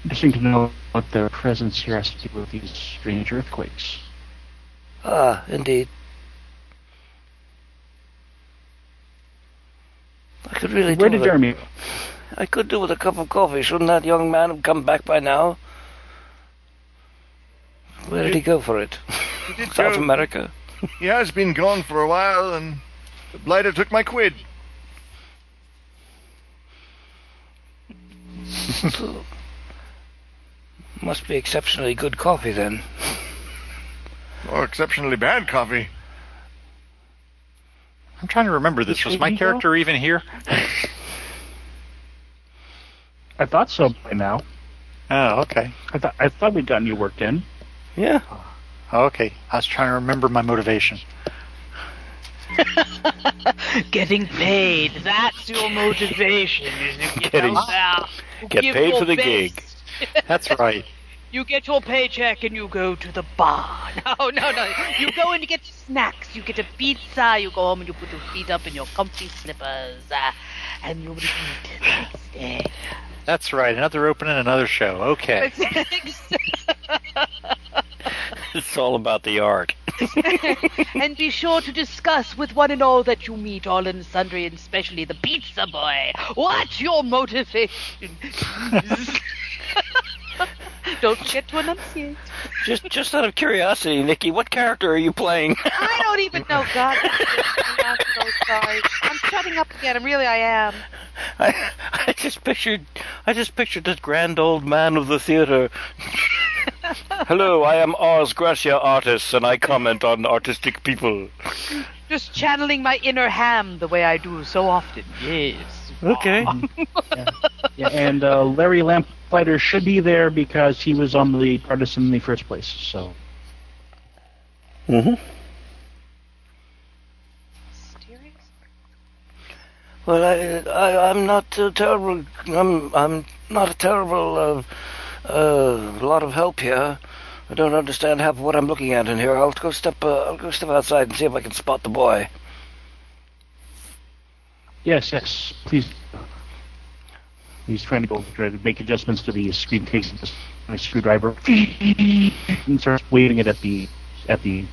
S4: Interesting to know what their presence here has to do with these strange earthquakes.
S1: Ah, indeed. I could really
S4: Where
S1: do
S4: did
S1: with a-
S4: Jeremy?
S1: I could do with a cup of coffee. Shouldn't that young man have come back by now? Where did he go for it? (laughs) South
S3: go-
S1: America.
S3: He has been gone for a while, and the blighter took my quid. (laughs)
S1: So, must be exceptionally good coffee then.
S3: Or exceptionally bad coffee.
S2: I'm trying to remember this. Was my
S4: did he go?
S2: character even here? (laughs)
S4: I thought so by now.
S2: Oh, okay.
S4: I thought I thought we'd gotten you worked in.
S1: Yeah.
S2: Oh, okay. I was trying to remember my motivation. (laughs)
S5: Getting paid. That's your motivation. Is to (laughs) get
S1: Getting-
S5: out there.
S1: Get
S5: give
S1: paid
S5: your
S1: for the
S5: best.
S1: gig.
S2: That's right. (laughs)
S5: You get your paycheck and you go to the bar. (laughs) No, no, no. You go and you get snacks. You get a pizza. You go home and you put your feet up in your comfy slippers. Uh, and you eat the next day.
S2: That's right. Another opening, another show. Okay. (laughs)
S1: It's all about the art.
S5: and be sure to discuss with one and all that you meet, all and sundry, and especially the pizza boy. What's your motivation? (laughs) Don't forget to enunciate.
S1: Just just out of curiosity, Nikki, what character are you playing? (laughs)
S5: I don't even know. God, I'm so sorry. I'm shutting up again. Really, I am.
S1: I, I just pictured I just pictured this grand old man of the theater. (laughs) Hello, I am Oz Gracia Artist, and I comment on artistic people.
S5: Just channeling my inner ham the way I do so often. Yes.
S1: Okay. (laughs)
S4: Yeah, and uh, Larry Lamplighter should be there because he was on the partisan in the first place. So
S1: Mm-hmm. Well, I, I I'm not uh, terrible. I'm I'm not a terrible uh, uh, lot of help here. I don't understand half of what I'm looking at in here. I'll go step uh, I'll go step outside and see if I can spot the boy.
S4: Yes, yes, please. He's trying to go try to make adjustments to the screen case with a screwdriver (laughs) and starts waving it at the at the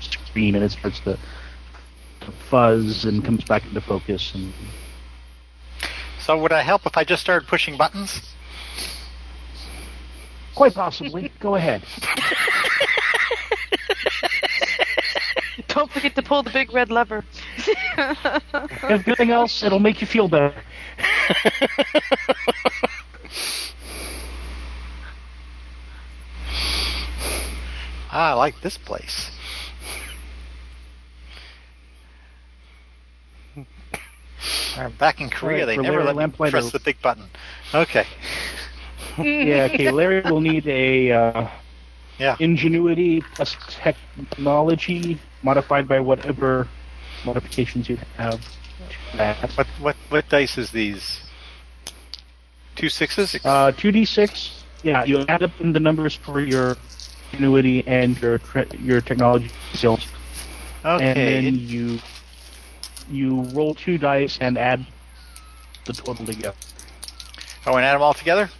S4: screen, and it starts to, to fuzz and comes back into focus. And
S2: So would I help if I just started pushing buttons?
S4: Quite possibly. Go ahead. (laughs)
S5: Don't forget to pull the big red lever.
S4: If nothing else, it'll make you feel better. (laughs)
S2: Ah, I like this place. Back in Korea,
S4: Right,
S2: they never
S4: Larry
S2: let me
S4: Lamplighter.
S2: press the big button. Okay. (laughs)
S4: Yeah, okay. Larry will need a uh,
S2: Yeah.
S4: ingenuity plus technology modified by whatever modifications you have. to that.
S2: What what what dice is these? Two sixes.
S4: Uh, 2d6. Yeah, you add up in the numbers for your ingenuity and your your technology skills,
S2: Okay.
S4: and then you you roll two dice and add the total together.
S2: oh, and add them all together.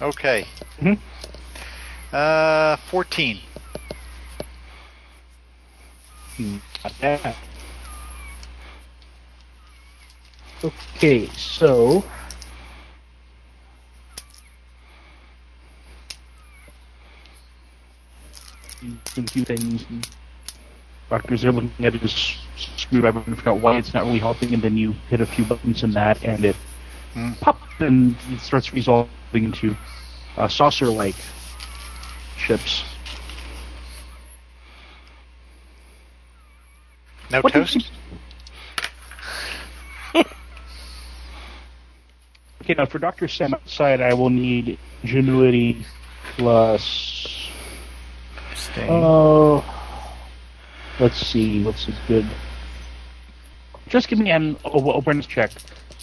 S2: Okay.
S4: Mhm.
S2: Uh, fourteen.
S4: Hmm, Not. Okay, so. A few things. Doctors are looking at his screwdriver and figure out why it's not really helping, and then you hit a few buttons in that, and it
S2: Hmm.
S4: pop, and it starts resolving into uh, saucer-like ships.
S2: No
S4: What
S2: toast.
S4: you- (laughs) Okay, now for Dr. Sam outside, I will need ingenuity plus.
S3: Stay.
S4: Oh. let's see, what's a good. Just give me an awareness check.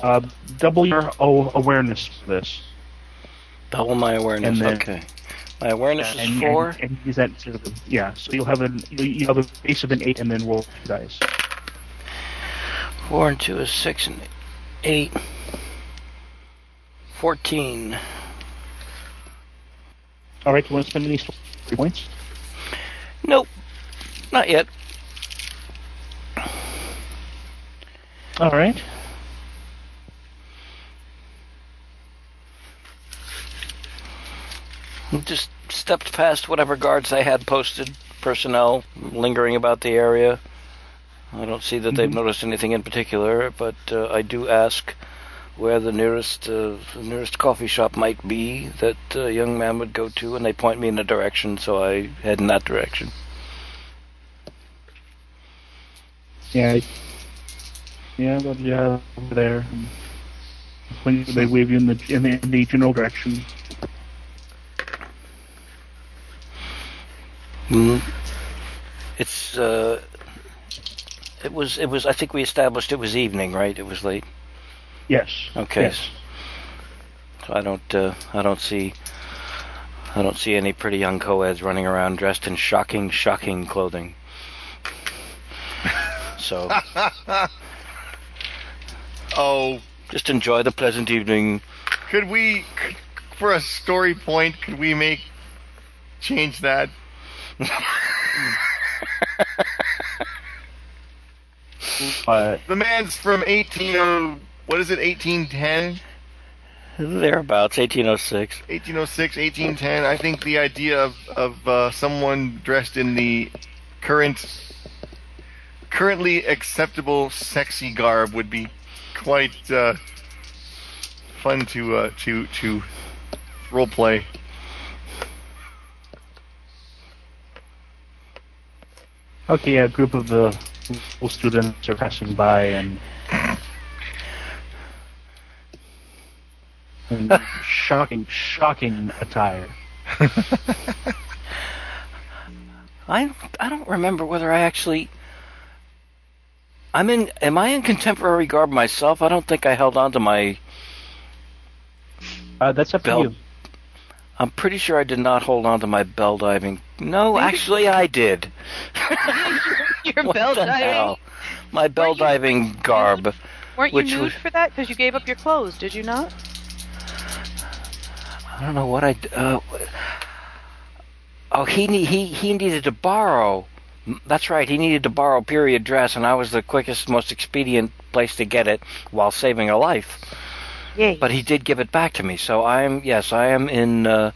S4: Uh, double your awareness for this.
S1: Double my awareness.
S4: Then-
S1: okay. My awareness is
S4: And,
S1: four.
S4: and, and use that sort of, yeah. So you'll have an you have a base of an eight, and then roll dice.
S1: Four and two is six and eight. Fourteen.
S4: All right, you want to spend any story points?
S1: Nope. Not yet.
S4: All right.
S1: Just stepped past whatever guards they had posted, personnel lingering about the area. I don't see that they've
S4: Mhm.
S1: noticed anything in particular, but uh, I do ask where the nearest uh, the nearest coffee shop might be that a young man would go to, and they point me in a direction, so I head in that direction.
S4: Yeah. Yeah, but yeah, over there. When they wave you in the in the, in the general direction.
S1: Mm. It's uh, it was it was. I think we established it was evening, right? It was late.
S4: Yes.
S1: Okay.
S4: Yes.
S1: So I don't uh, I don't see I don't see any pretty young co-eds running around dressed in shocking, shocking clothing. (laughs) So
S3: oh,
S1: just enjoy the pleasant evening.
S3: could we, for a story point, could we make change that?
S4: But
S3: The man's from 180. What is it? 1810,
S1: Thereabouts, 1806.
S3: 1806, 1810. I think the idea of of uh, someone dressed in the current, currently acceptable sexy garb would be quite uh, fun to uh, to to role play.
S4: Okay, a group of the local students are passing by and. and shocking, shocking attire. (laughs)
S1: I I don't remember whether I actually. I'm in. Am I in contemporary garb myself? I don't think I held on to my.
S4: Uh, that's up to you.
S1: I'm pretty sure I did not hold on to my bell diving. No, actually, I did. (laughs)
S5: Your (laughs) bell diving.
S1: hell? My bell diving garb.
S5: Weren't you nude
S1: was-
S5: for that? Because you gave up your clothes, did you not?
S1: I don't know what I. Uh, oh, he he he needed to borrow. That's right. He needed to borrow period dress, and I was the quickest, most expedient place to get it while saving a life.
S5: Yeah.
S1: But he did give it back to me, so I'm yes, I am in. Uh,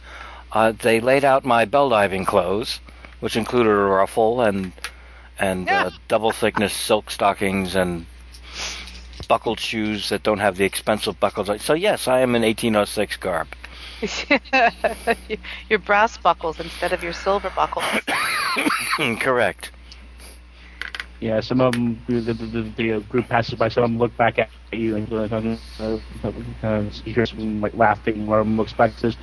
S1: Uh, they laid out my bell diving clothes, which included a ruffle and and uh, double thickness silk stockings and buckled shoes that don't have the expensive buckles. So yes, I am in 1806 garb. (laughs) (laughs)
S5: your brass buckles instead of your silver buckles.
S1: Correct.
S4: Yeah, some of them, the, the, the, the group passes by, some of them look back at you and uh, uh, uh, you hear some like laughing. One of them looks back and says,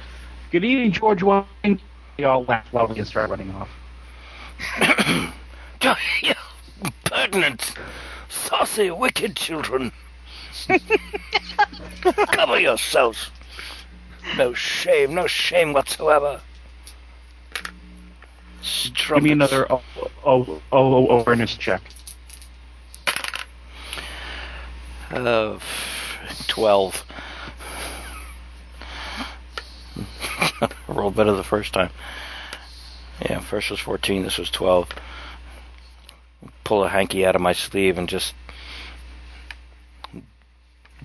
S4: Good evening, George Washington. They all laugh loudly and start running off. (coughs)
S1: you pertinent, saucy, wicked children. (laughs) Cover yourselves. No shame, no shame whatsoever.
S4: Give me another oh, oh, oh, oh, awareness check.
S1: Uh, 12. I (laughs) rolled better the first time. Yeah, first was 14, this was 12. Pull a hanky out of my sleeve and just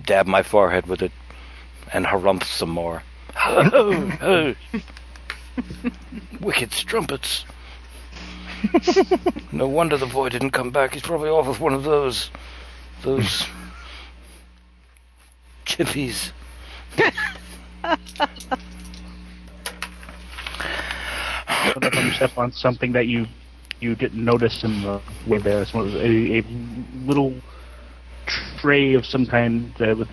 S1: dab my forehead with it and harumph some more. (laughs) (laughs) Wicked strumpets. (laughs) no wonder the boy didn't come back. He's probably off with one of those. those. chippies.
S4: Them step on something that you you didn't notice in the way there. So a, a little tray of some kind uh, with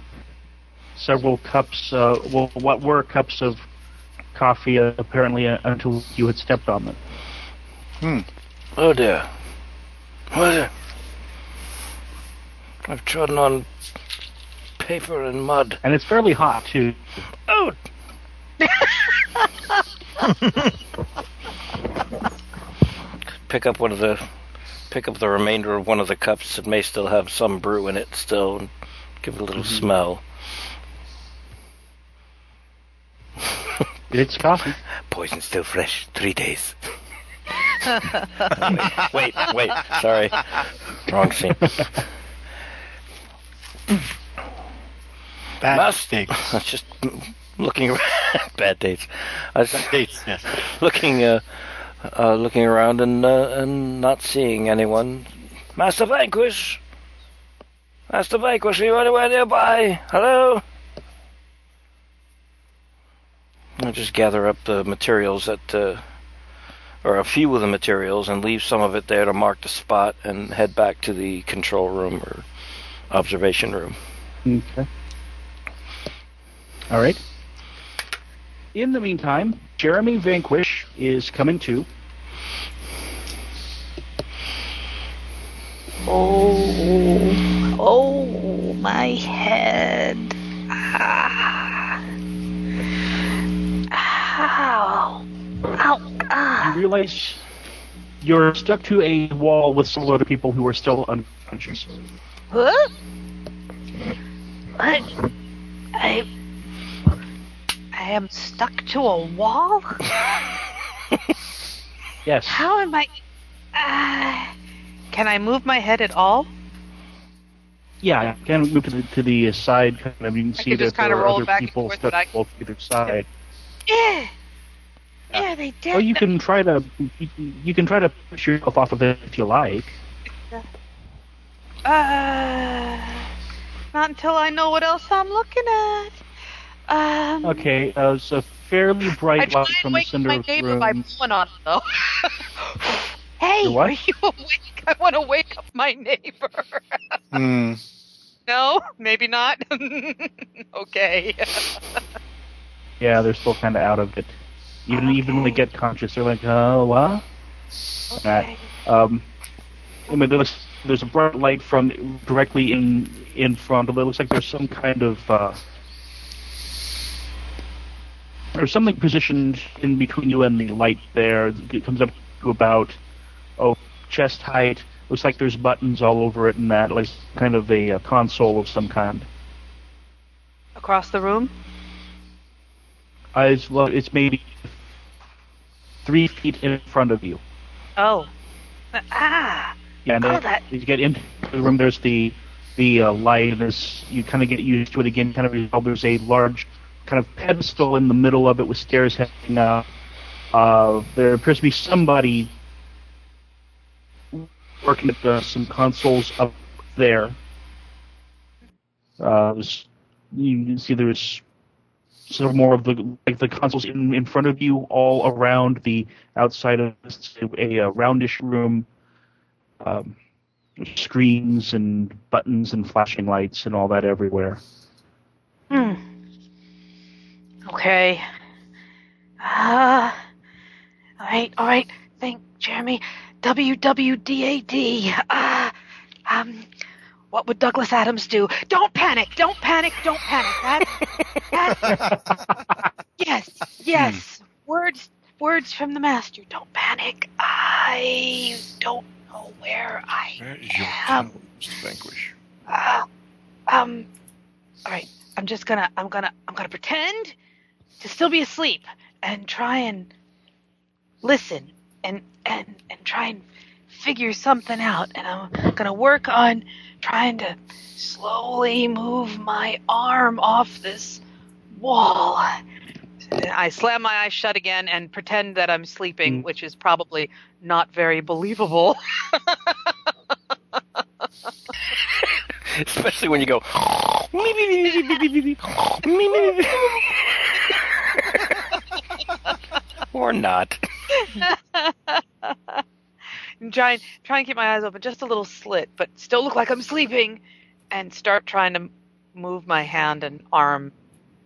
S4: several cups. Uh, well, what were cups of coffee uh, apparently uh, until you had stepped on them.
S1: Hmm. Oh dear. Oh dear. I've trodden on paper and mud.
S4: And it's fairly hot too.
S1: Oh. pick up one of the pick up the remainder of one of the cups that may still have some brew in it still and give it a little mm-hmm. smell. (laughs)
S4: It's coffee.
S1: Poison still fresh. Three days. (laughs) wait, wait, wait. Sorry. Wrong scene.
S2: Bad
S1: Must,
S2: dates. (laughs)
S1: I was just looking around. (laughs) Bad dates. I was
S2: Bad dates, yes.
S1: looking, uh, uh, looking around and uh, and not seeing anyone. Master Vanquish. Master Vanquish, are you anywhere nearby? Hello. I'll just gather up the materials that, uh, or a few of the materials, and leave some of it there to mark the spot, and head back to the control room or observation room.
S4: Okay. All right. In the meantime, Jeremy Vanquish is coming to.
S5: Oh, oh, my head. Ah. Ow. Ow. Ah.
S4: You realize you're stuck to a wall with some other people who are still unconscious.
S5: Huh? What? I. I am stuck to a wall? (laughs)
S4: yes.
S5: How am I. Uh, can I move my head at all?
S4: Yeah, you can move to the, to the side. Kind of, you can
S5: I
S4: see
S5: could
S4: that
S5: just
S4: there are
S5: roll
S4: other
S5: back
S4: people stuck both either side.
S5: Yeah. Yeah, they did.
S4: Oh, you can try to you, you can try to push yourself off of it if you like.
S5: Uh, not until I know what else I'm looking at. Um,
S4: Okay, uh, it's a fairly bright light from the
S5: wake up
S4: center
S5: my
S4: of the
S5: neighbor by
S4: room.
S5: blowing on it, though. (laughs) hey,
S4: Your what?
S5: are you awake? I want to wake up my neighbor. (laughs)
S2: Hmm.
S5: no, maybe not. (laughs) okay.
S4: Yeah, they're still kind of out of it. Even even when they get conscious, they're like, "Uh, what?"
S5: okay.
S4: Um, I mean, there's, there's a bright light from directly in in front of it. It looks like there's some kind of uh, there's something positioned in between you and the light there. It comes up to about oh chest height. Looks like there's buttons all over it and that, like kind of a, uh console of some kind.
S5: Across the room?
S4: Uh, it's, lo- it's maybe three feet in front of you.
S5: Oh. Ah.
S4: Yeah, and
S5: Oh,
S4: then
S5: that-
S4: you get into the room. There's the the uh, light. and There's you kind of get used to it again. Kind of. There's a large kind of pedestal in the middle of it with stairs heading up. Uh, there appears to be somebody working at uh, some consoles up there. Uh, you can see there's some more of the like the consoles in, in front of you, all around the outside of a, a roundish room. Um, screens and buttons and flashing lights and all that everywhere.
S5: Hmm. Okay. Ah. all right, all right. Thank Jeremy. WWDAD. Ah. Um. What would Douglas Adams do? Don't panic. Don't panic. Don't panic. (laughs) yes. Yes. Words. Words from the master. Don't panic. I don't know where I
S3: Where is your
S5: am.
S3: Vanquish?
S5: Uh, um. All right. I'm just gonna. I'm gonna. I'm gonna pretend to still be asleep and try and listen and and and try and figure something out. And I'm gonna work on trying to slowly move my arm off this wall. I slam my eyes shut again and pretend that I'm sleeping,
S4: Mm.
S5: which is probably not very believable.
S1: Especially when you go. or not.
S5: And try and try and keep my eyes open just a little slit, but still look like I'm sleeping, and start trying to move my hand and arm,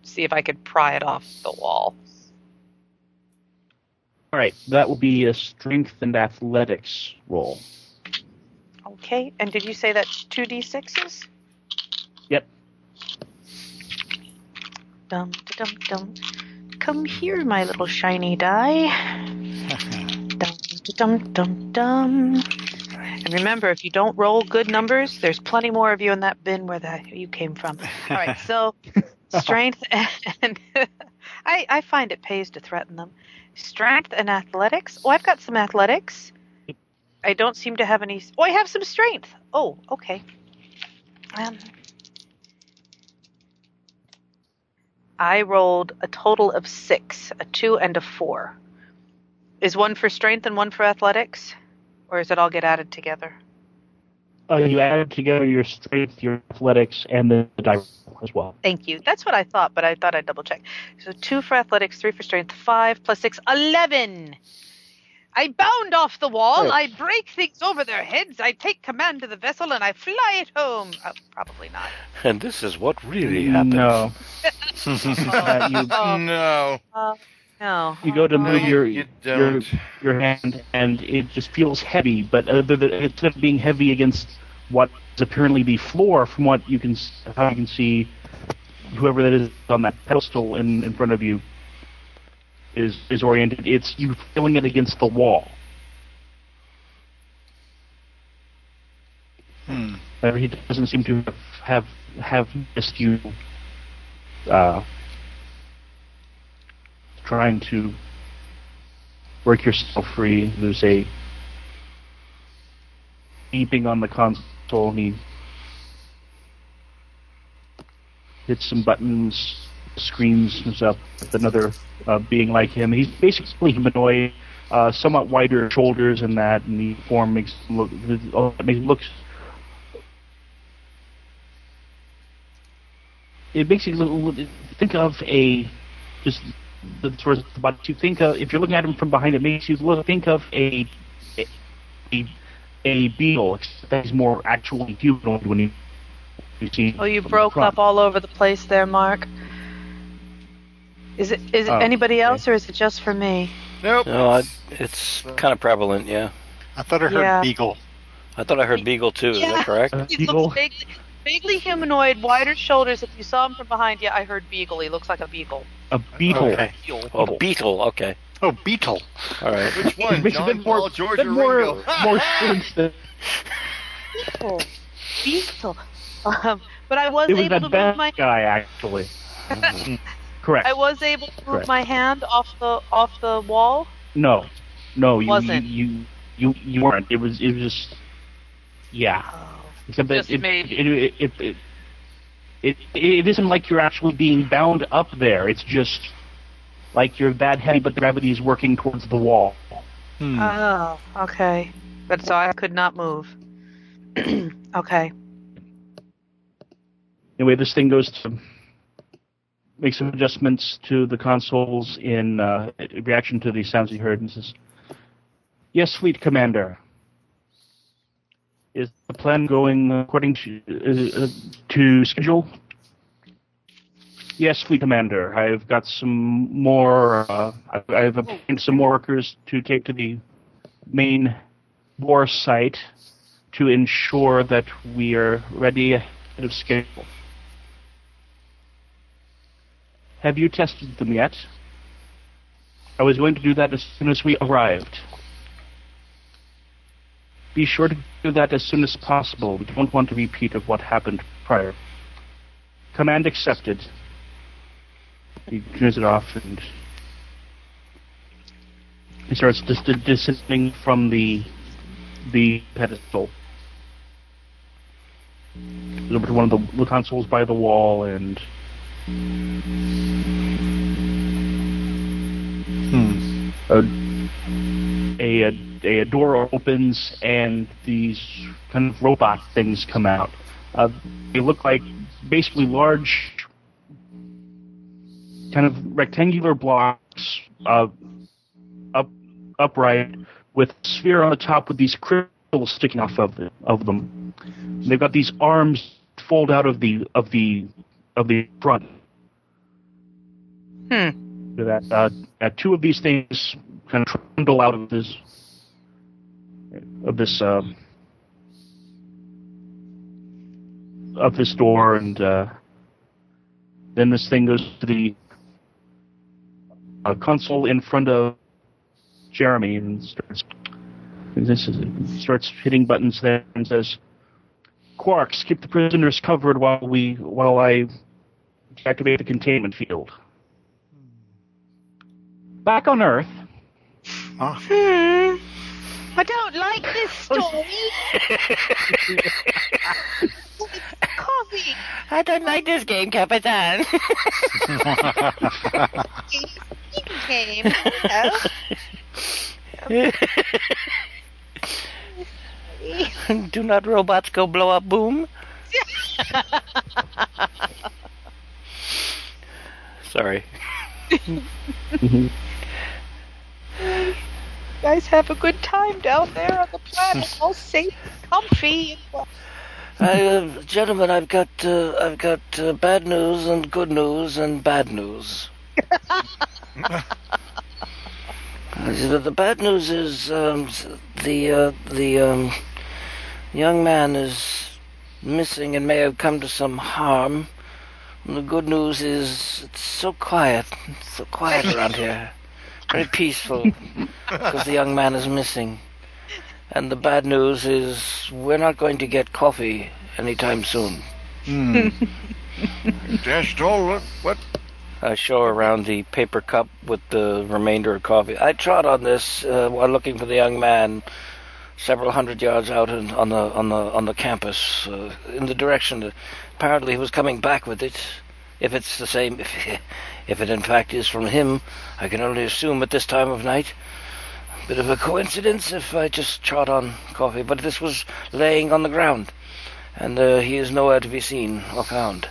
S5: see if I could pry it off the wall.
S4: All right, that will be a strength and athletics roll.
S5: Okay, and did you say that's two d sixes?
S4: Yep.
S5: Dum dum dum. Come here, my little shiny die. (laughs) dum dum dum dum. And remember, if you don't roll good numbers, there's plenty more of you in that bin where the, you came from. All right, so (laughs) strength and (laughs) I I find it pays to threaten them. Strength and athletics. Oh, I've got some athletics. I don't seem to have any. Oh, I have some strength. Oh, okay. Um, I rolled a total of six, a two and a four. Is one for strength and one for athletics, or does it all get added together?
S4: Uh, you add together your strength, your athletics, and the, the die as well.
S5: Thank you. That's what I thought, but I thought I'd double check. So two for athletics, three for strength, five plus six, eleven. I bound off the wall. I break things over their heads. I take command of the vessel and I fly it home. Oh, probably not.
S1: And this is what really happens.
S4: No, (laughs) (laughs) Uh, you-
S5: Oh,
S3: no.
S5: No.
S4: you go to move
S3: you-
S4: your
S3: you
S4: your your hand, and it just feels heavy. But other than instead of being heavy against what is apparently the floor, from what you can how you can see, whoever that is on that pedestal in in front of you is is oriented. It's you feeling it against the wall.
S2: Hmm.
S4: He doesn't seem to have have, have missed you uh, trying to work yourself free. There's a beeping on the console, he hits some buttons, screens himself with another uh, being like him. He's basically humanoid, uh, somewhat wider shoulders and that, and the form makes him look, it makes him look it makes you think of a just the sort of but you think of if you're looking at him from behind it makes you look think of a a a beetle except that he's more actually humanoid when you you see
S5: Oh, you broke up all over the place there, Mark. Is it is it
S4: Oh,
S5: anybody
S4: okay.
S5: else or is it just for me?
S3: Nope.
S1: No, I, it's kind of prevalent, yeah.
S2: I thought I heard
S5: Yeah.
S2: beagle.
S1: I thought I heard Beagle too. Is that correct?
S4: Uh,
S5: He
S4: beagle
S5: looks vaguely, vaguely humanoid, wider shoulders. If you saw him from behind, yeah, I heard beagle. He looks like a beagle.
S4: A beetle
S2: Okay.
S1: Oh, Beetle. Okay.
S2: Oh, beetle.
S1: All right.
S3: Which one?
S4: makes
S3: John
S4: bit more
S3: Paul, George,
S4: bit
S3: or
S4: more
S3: Ringo?
S4: more (laughs) sense than
S5: Beetle. Beetle. Um, but I was
S4: it was
S5: able to
S4: that
S5: move
S4: bad
S5: my
S4: guy actually (laughs) correct
S5: I was able to move
S4: Correct.
S5: my hand off the off the wall.
S4: no no you,
S5: Wasn't.
S4: you you you you weren't it was it was just yeah
S5: Oh.
S4: Except
S5: Just
S4: it,
S5: made-
S4: it, it, it, it, it, it isn't like you're actually being bound up there. It's just like you're that heavy, but the gravity is working towards the wall.
S2: Hmm.
S5: Oh, okay. But so I could not move. (clears throat) okay.
S4: Anyway, this thing goes to make some adjustments to the consoles in uh, reaction to the sounds he heard and says, Yes, Fleet Commander. Is the plan going according to, uh, to schedule? Yes, Fleet Commander. I've got some more. Uh, I've obtained some more workers to take to the main war site to ensure that we are ready ahead of schedule. Have you tested them yet? I was going to do that as soon as we arrived. Be sure to do that as soon as possible. We don't want a repeat of what happened prior. Command accepted. He turns it off and he starts dis- descending from the the pedestal over to one of the, the consoles by the wall and
S2: Hmm.
S4: a, a, a, a door opens and these kind of robot things come out. Uh, they look like basically large, kind of rectangular blocks, uh, up upright, with a sphere on the top with these crystals sticking off of of them. They've got these arms fold out of the of the of the front.
S5: Hmm.
S4: That uh, uh, two of these things kind of trundle out of this of this uh, of this door, and uh, then this thing goes to the uh, console in front of Jeremy and starts and this is, starts hitting buttons there and says, "Quarks, keep the prisoners covered while we while I activate the containment field." Back on Earth,
S2: Ah.
S5: I don't like this (laughs) oh, story. Coffee.
S1: I don't like this game, Capitan.
S5: Game. You know.
S1: Do not robots go blow up boom? (laughs) Sorry. (laughs)
S5: Guys have a good time down there on the planet, (laughs) all safe, comfy.
S1: I, uh, gentlemen, I've got uh, I've got uh, bad news and good news and bad news. (laughs) Uh, the, the bad news is um, the uh, the um, young man is missing and may have come to some harm. And the good news is it's so quiet, it's so quiet around here, (laughs) very peaceful, because the young man is missing. And the bad news is we're not going to get coffee anytime soon.
S2: hmm.
S3: Dashed all what? What?
S1: I show around the paper cup with the remainder of coffee. I trod on this uh, while looking for the young man, several hundred yards out in, on the on the on the campus, uh, in the direction. That apparently, he was coming back with it. If it's the same, (laughs) if, if it in fact is from him, I can only assume at this time of night. Bit of a coincidence if I just trod on coffee, but this was laying on the ground, and uh, he is nowhere to be seen or found.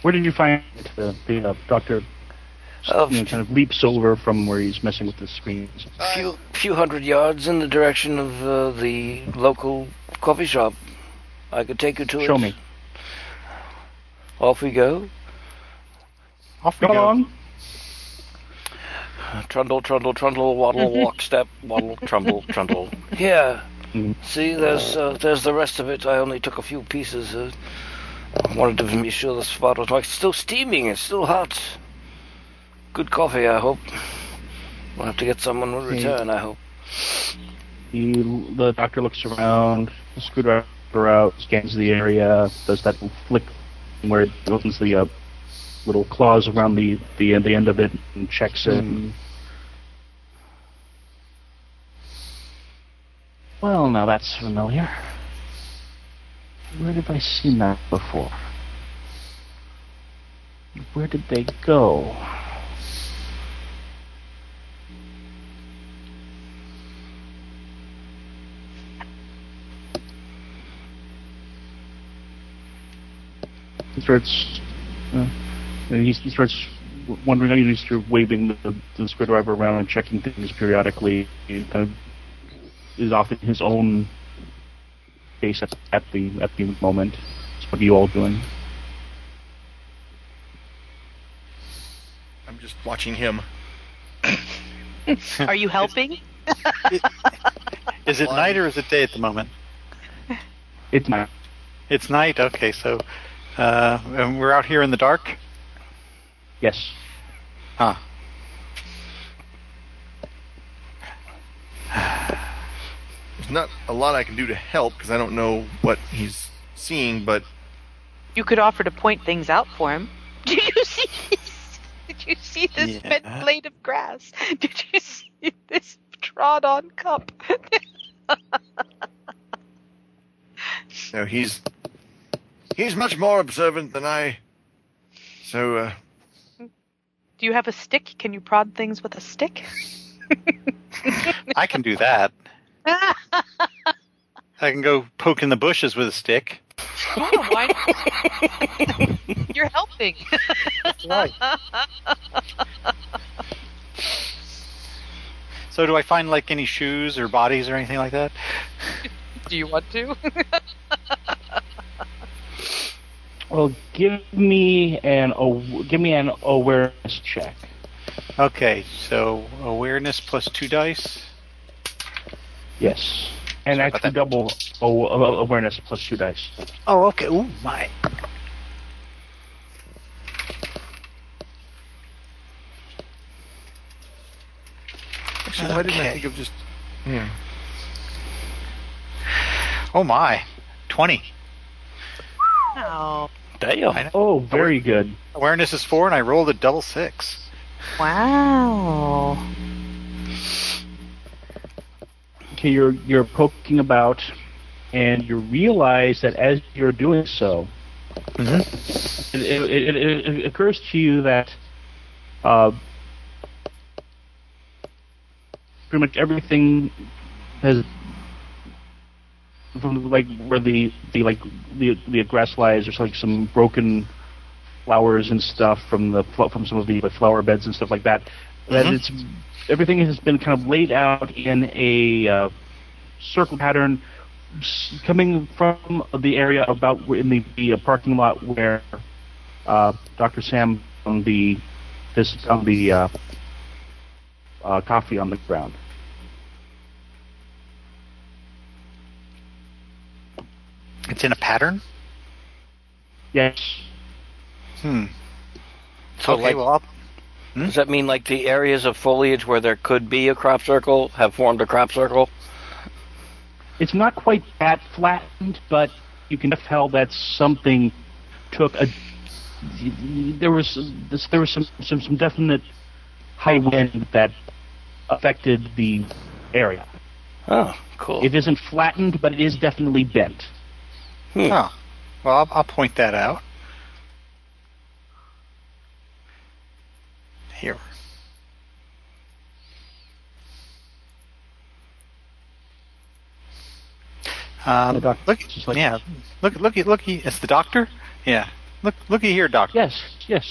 S4: where did you find it? The, the uh, doctor
S1: Of
S4: you know, kind of leaps over from where he's messing with the screens.
S1: few few hundred yards in the direction of uh, the local coffee shop. I could take you to it.
S4: Show me.
S1: Off we go.
S2: Off we
S4: Come
S2: go.
S4: along.
S1: Trundle, trundle, trundle, waddle, walk, step, waddle, (laughs) trundle, trundle. Here. See, there's uh, there's the rest of it. I only took a few pieces. Uh, wanted to be sure the spot was like still steaming. It's still hot. Good coffee, I hope. We'll have to get someone in return. I hope.
S4: He, the doctor looks around, the screwdriver out, scans the area, does that flick where it opens the uh, little claws around the, the, the end of it and checks it.
S2: Hmm.
S4: Well, now that's familiar. Where have I seen that before? Where did they go? Starts. Uh, he, he starts wondering. You know, he starts waving the, the screwdriver around and checking things periodically. He kind of is off in his own space at, at the at the moment. So what are you all doing?
S3: I'm just watching him.
S5: Are you helping? (laughs)
S2: Is it night or is it day at the moment?
S4: It's night.
S2: It's night. Okay, so uh, and we're out here in the dark.
S4: Yes.
S2: Huh.
S3: There's not a lot I can do to help because I don't know what he's seeing, but
S5: You could offer to point things out for him. (laughs) Did you see? this? Did you see this
S2: Yeah.
S5: bent blade of grass? (laughs) Did you see this trod-on cup? (laughs)
S3: no, he's he's much more observant than I. So uh,
S5: Do you have a stick? Can you prod things with a stick? (laughs)
S2: I can do that. (laughs) I can go poke in the bushes with a stick.
S5: oh, why not? (laughs) You're helping.
S2: Right. So do I find like any shoes or bodies or anything like that?
S5: Do you want to?
S4: Well, give me an aw- give me an awareness check.
S2: Okay, so awareness plus two dice.
S4: Yes, and
S2: Sorry about
S4: actually double oh, uh, awareness plus two dice.
S2: Oh, okay. Oh my.
S3: actually, why didn't I think of just? Yeah.
S2: Oh my. Twenty.
S5: Oh,
S1: Damn.
S2: I.
S4: Oh, very good.
S2: Awareness is four, and I rolled a double six.
S5: wow.
S4: Okay, you're you're poking about, and you realize that as you're doing so,
S2: Mm-hmm.
S4: it, it, it, it, it occurs to you that uh, pretty much everything has from like where the the like the the grass lies. There's like some broken flowers and stuff from the from some of the like, flower beds and stuff like that. That
S2: Mhm.
S4: it's everything has been kind of laid out in a uh, circle pattern coming from the area about where- in the, the uh, parking lot where uh, Dr. Sam on the this on the uh, uh, coffee on the ground.
S2: It's in a pattern.
S4: Yes.
S2: Hmm.
S1: So,
S2: okay,
S1: like,
S2: well, I'll,
S1: does that mean like the areas of foliage where there could be a crop circle have formed a crop circle?
S4: It's not quite that flattened, but you can tell that something took a. There was this, there was some, some some definite high wind that affected the area.
S1: Oh, cool.
S4: It isn't flattened, but it is definitely bent.
S1: Hmm.
S2: oh, well, I'll, I'll point that out. Here. Um,
S4: The doctor-
S2: look,
S4: like-
S2: yeah, look, looky, looky. It's the doctor. Yeah, look, looky here, doctor.
S4: Yes, yes.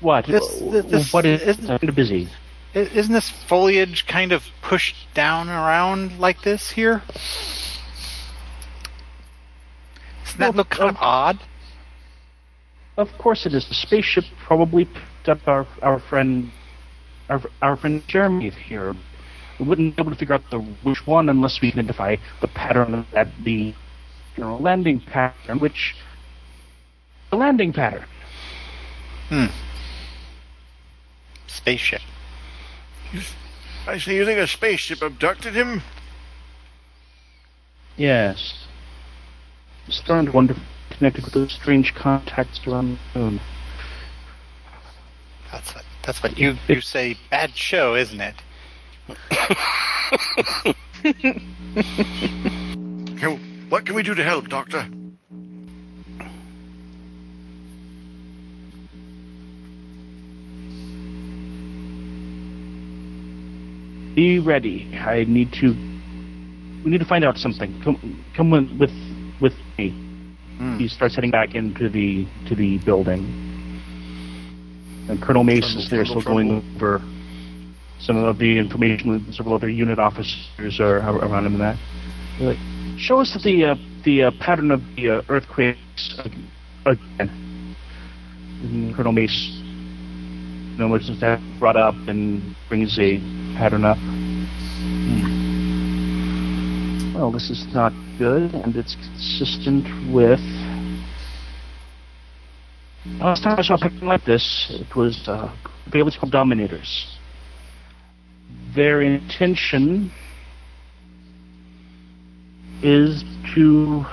S4: What?
S2: This- this-
S4: what is?
S2: isn't-
S4: kind of busy.
S2: Isn't this foliage kind of pushed down around like this here? Doesn't that look kind of odd?
S4: Of course it is. The spaceship probably picked up our our friend, our our friend Jeremy here. We wouldn't be able to figure out the which one unless we identify the pattern of that the you know landing pattern, which the landing pattern.
S2: Hmm. Spaceship.
S3: I say you think a spaceship abducted him?
S4: Yes. I'm starting wonder connected with those strange contacts around the moon.
S2: That's what. That's what you you say. Bad show, isn't it? (laughs)
S3: Can, what can we do to help, Doctor?
S4: Be ready. I need to. We need to find out something. Come, come with with, with me.
S3: Hmm.
S4: he starts heading back into the to the building. And Colonel Mace
S3: Tremble,
S4: is there,
S3: tremble,
S4: still going over some of the information with several other UNIT officers are around him. And that, They're like, show us the uh, the uh, pattern of the uh, earthquakes again. And Colonel Mace, you know, looks that brought up and brings a pattern up. Well, this is not good, and it's consistent with. Last time I saw a pattern like this, it was uh, Bailey's called Dominators. Their intention is to,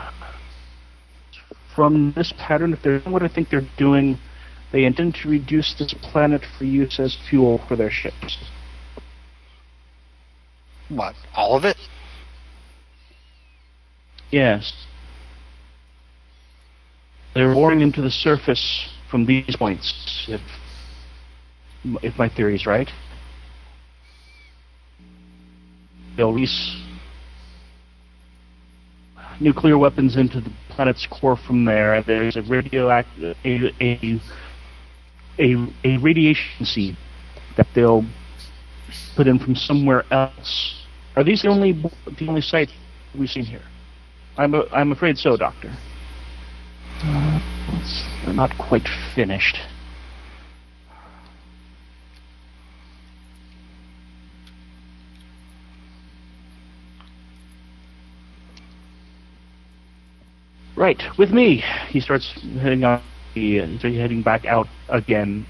S4: from this pattern, if they're doing what I think they're doing, they intend to reduce this planet for use as fuel for their ships.
S2: What? All of it?
S4: Yes. They're boring into the surface from these points, if, if my theory is right. They'll release nuclear weapons into the planet's core from there. There's a radioactive a, a, a, a radiation seed that they'll put in from somewhere else. Are these the only the only sites we've seen here? I'm a, I'm afraid so, Doctor. Uh, it's not quite finished. Right, with me. He starts heading out. He, uh, he's heading back out again.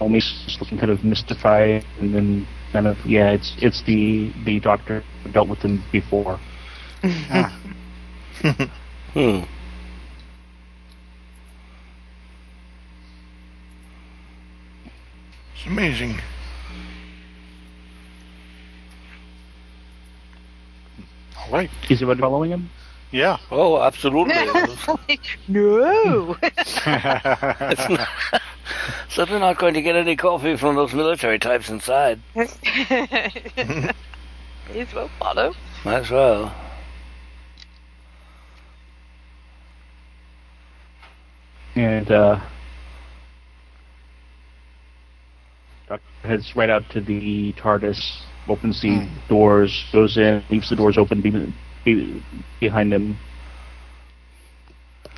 S4: Almost just looking kind of mystified, and then kind of yeah, it's it's the the doctor who dealt with him before. (laughs)
S2: Ah,
S1: Hmm.
S3: It's amazing.
S2: all right.
S4: Is everybody following him?
S2: Yeah.
S1: Oh, absolutely. (laughs)
S5: no.
S1: It's not- Certainly not going to get any coffee from those military types inside. (laughs)
S5: May as well follow.
S1: Might as well.
S4: And uh, heads right out to the TARDIS, opens the
S2: Hmm.
S4: doors, goes in, leaves the doors open be- be- behind him.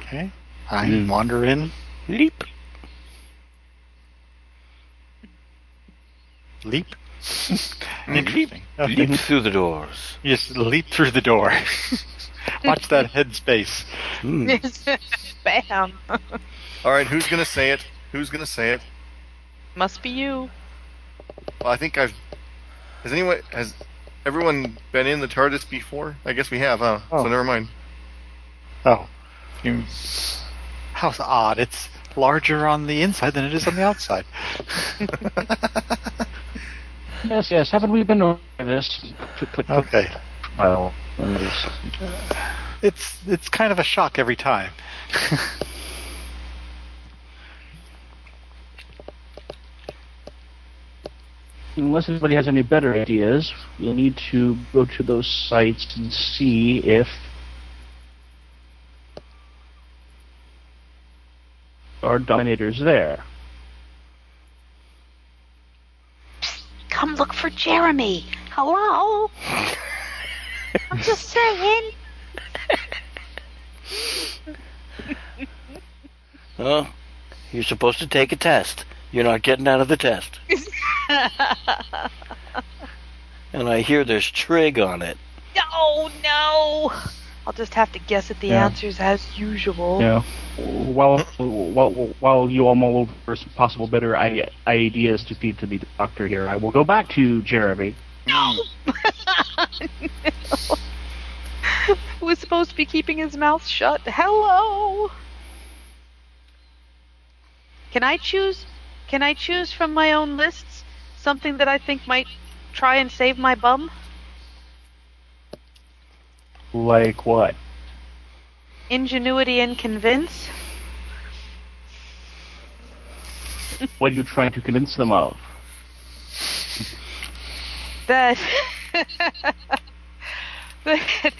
S2: Okay. I
S1: Hmm.
S2: wander in,
S1: Leap.
S2: leap. (laughs) Interesting. Okay.
S1: Leap through the doors.
S2: You just leap through the door. (laughs) (laughs) Watch that headspace.
S1: Hmm.
S5: Bam. (laughs)
S3: All right, who's gonna say it? Who's gonna say it?
S5: Must be you.
S3: Well, I think I've. Has anyone has everyone been in the TARDIS before? I guess we have, huh?
S2: Oh.
S3: So never mind.
S2: Oh. You, how odd. It's larger on the inside than it is on the outside. (laughs)
S4: Yes, yes. Haven't we been over this?
S2: Okay.
S4: Well, it is-
S2: It's it's kind of a shock every time. (laughs)
S4: unless anybody has any better ideas, we'll need to go to those sites and see if our dominator's there.
S5: Come look for Jeremy. Hello. (laughs) I'm just saying.
S1: Well, you're supposed to take a test. You're not getting out of the test. And I hear there's trig on it.
S5: no, no. I'll just have to guess at the
S4: Yeah.
S5: answers as usual.
S4: You know, while while while you all mull over some possible better i- ideas to feed to the doctor here, I will go back to Jeremy.
S5: No. Mm. (laughs) Who was supposed to be keeping his mouth shut? Hello. Can I choose? Can I choose from my own lists something that I think might try and save my bum?
S4: Like what?
S5: Ingenuity and convince.
S4: What are you trying to convince them of? (laughs)
S5: that that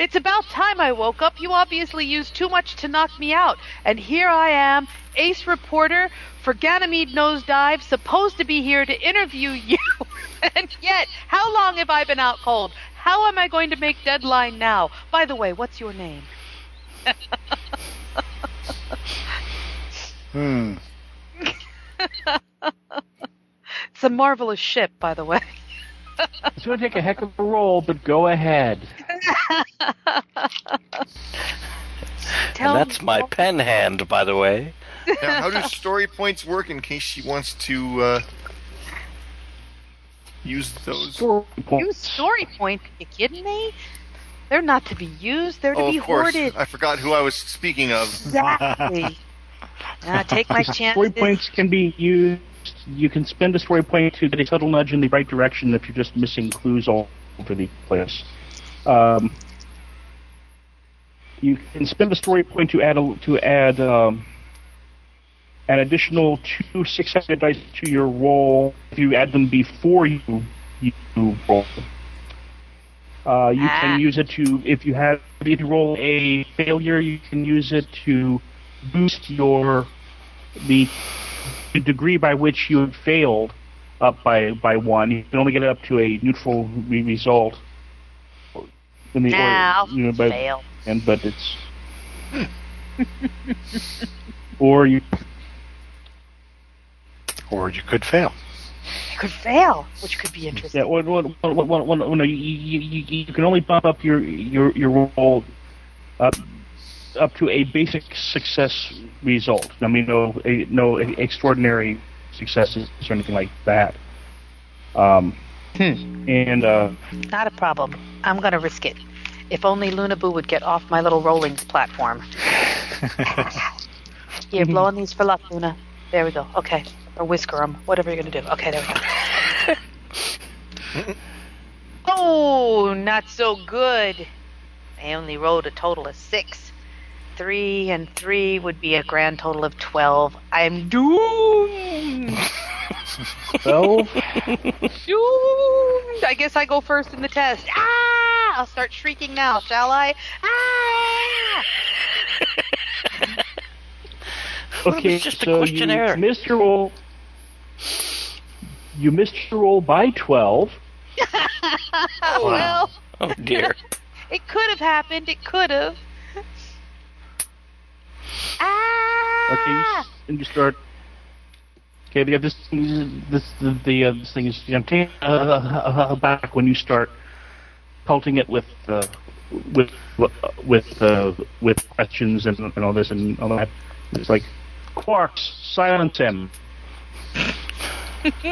S5: It's about time I woke up. You obviously used too much to knock me out. And here I am, ace reporter for Ganymede Nosedive, supposed to be here to interview you. (laughs) and yet, how long have I been out cold? How am I going to make deadline now? By the way, what's your name?
S2: Hmm. (laughs)
S5: It's a marvelous ship, by the way. (laughs)
S4: It's going to take a heck of a roll, but go ahead. (laughs)
S1: And that's my pen hand, by the way.
S3: Now, how do story points work in case she wants to uh, use those?
S4: Story
S5: Use
S4: points.
S5: story point. You kidding me? They're not to be used. They're to
S3: Oh,
S5: be
S3: of course.
S5: hoarded.
S3: I forgot who I was speaking of.
S5: Exactly. (laughs) uh, take my chances.
S4: Story points can be used. You can spend a story point to get a subtle nudge in the right direction if you're just missing clues all over the place. Um, you can spend a story point to add a, to add um, an additional two six-sided dice to your roll if you add them before you you roll. Uh, you
S5: Ah.
S4: can use it to if you have if you roll a failure, you can use it to boost your the the degree by which you have failed up by by one. You can only get it up to a neutral re- result. In the,
S5: Now,
S4: you know, by,
S5: fail.
S4: and but it's (laughs) or you
S2: Or you could fail.
S5: You could fail, which could be interesting.
S4: yeah well, well, well, well, well, well, no, you, you, you, you can only bump up your your your roll up up to a basic success result. I mean, no a, no extraordinary successes or anything like that. Um, and uh,
S5: Not a problem. I'm going to risk it. If only Luna Boo would get off my little rollings platform. Here, blow on these for luck, Luna. There we go. Okay. Or whisker 'em. Whatever you're going to do. Okay, there we go. (laughs) oh, not so good. I only rolled a total of six. Three and three would be a grand total of twelve. I'm doomed. (laughs)
S4: twelve.
S5: Doomed. I guess I go first in the test. Ah! I'll start shrieking now, shall I? Ah! (laughs)
S4: Okay,
S1: It's just a
S4: so
S1: questionnaire.
S4: you missed your roll. You missed your roll by twelve. (laughs)
S5: well,
S1: Oh dear.
S5: it could have happened. It could have. Ah!
S4: Okay, you, and you start. Okay, yeah, this this the, the uh, this thing is empty. uh, uh, back when you start pelting it with uh, with with uh, with questions and, and all this and all that. It's like quarks, silence him. (laughs)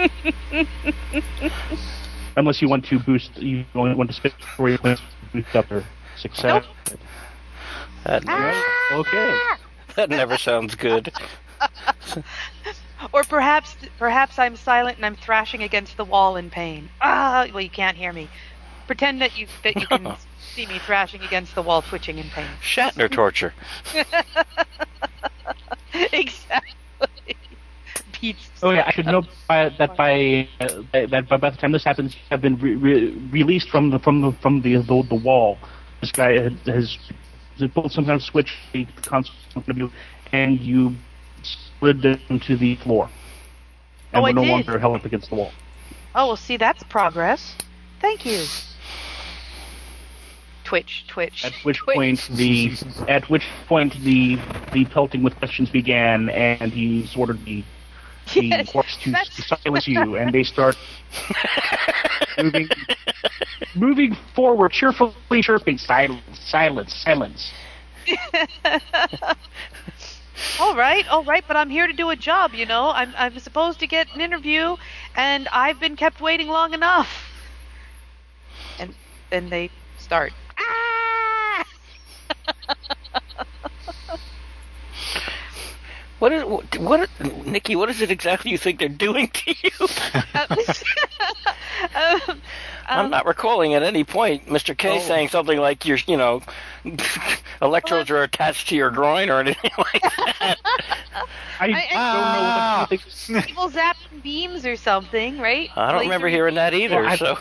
S4: Unless you want to boost, you only want to spend story points to boost up success.
S5: Ah!
S4: Okay.
S1: That never sounds good.
S5: Or perhaps, perhaps I'm silent and I'm thrashing against the wall in pain. Ah! Well, you can't hear me. Pretend that you that you can (laughs) see me thrashing against the wall, twitching in pain.
S1: Shatner torture. (laughs)
S5: exactly. Pete's.
S4: Oh yeah, I should know by, that by uh, that by, by the time this happens, you have been re- re- released from the from the from the the, the wall. This guy has, has has pulled some kind of switch, the console in front of you, and you slid down to the floor, oh, and
S5: Oh,
S4: we're
S5: I
S4: no
S5: did.
S4: longer held up against the wall.
S5: Oh, well, see, that's progress. Thank you. Twitch, twitch.
S4: At which
S5: twitch.
S4: point the at which point the the pelting with questions began, and he ordered the the
S5: Yes,
S4: to silence you, and they start (laughs) moving moving forward, cheerfully chirping, silence, silence, silence. (laughs)
S5: all right, all right, but I'm here to do a job, you know. I'm I'm supposed to get an interview, and I've been kept waiting long enough. And then they start. Ah! (laughs)
S1: What is what, what Nikki? What is it exactly you think they're doing to you? (laughs) (laughs)
S5: um,
S1: I'm
S5: um,
S1: not recalling at any point Mr. K
S2: Oh.
S1: saying something like your, you know, (laughs) electrodes are attached to your groin or anything like that.
S4: I,
S5: I-
S2: Ah.
S4: don't know what you.
S5: People zapping beams or something, right?
S1: I don't
S5: Laser-
S1: remember hearing that either.
S4: Well, I-
S1: so,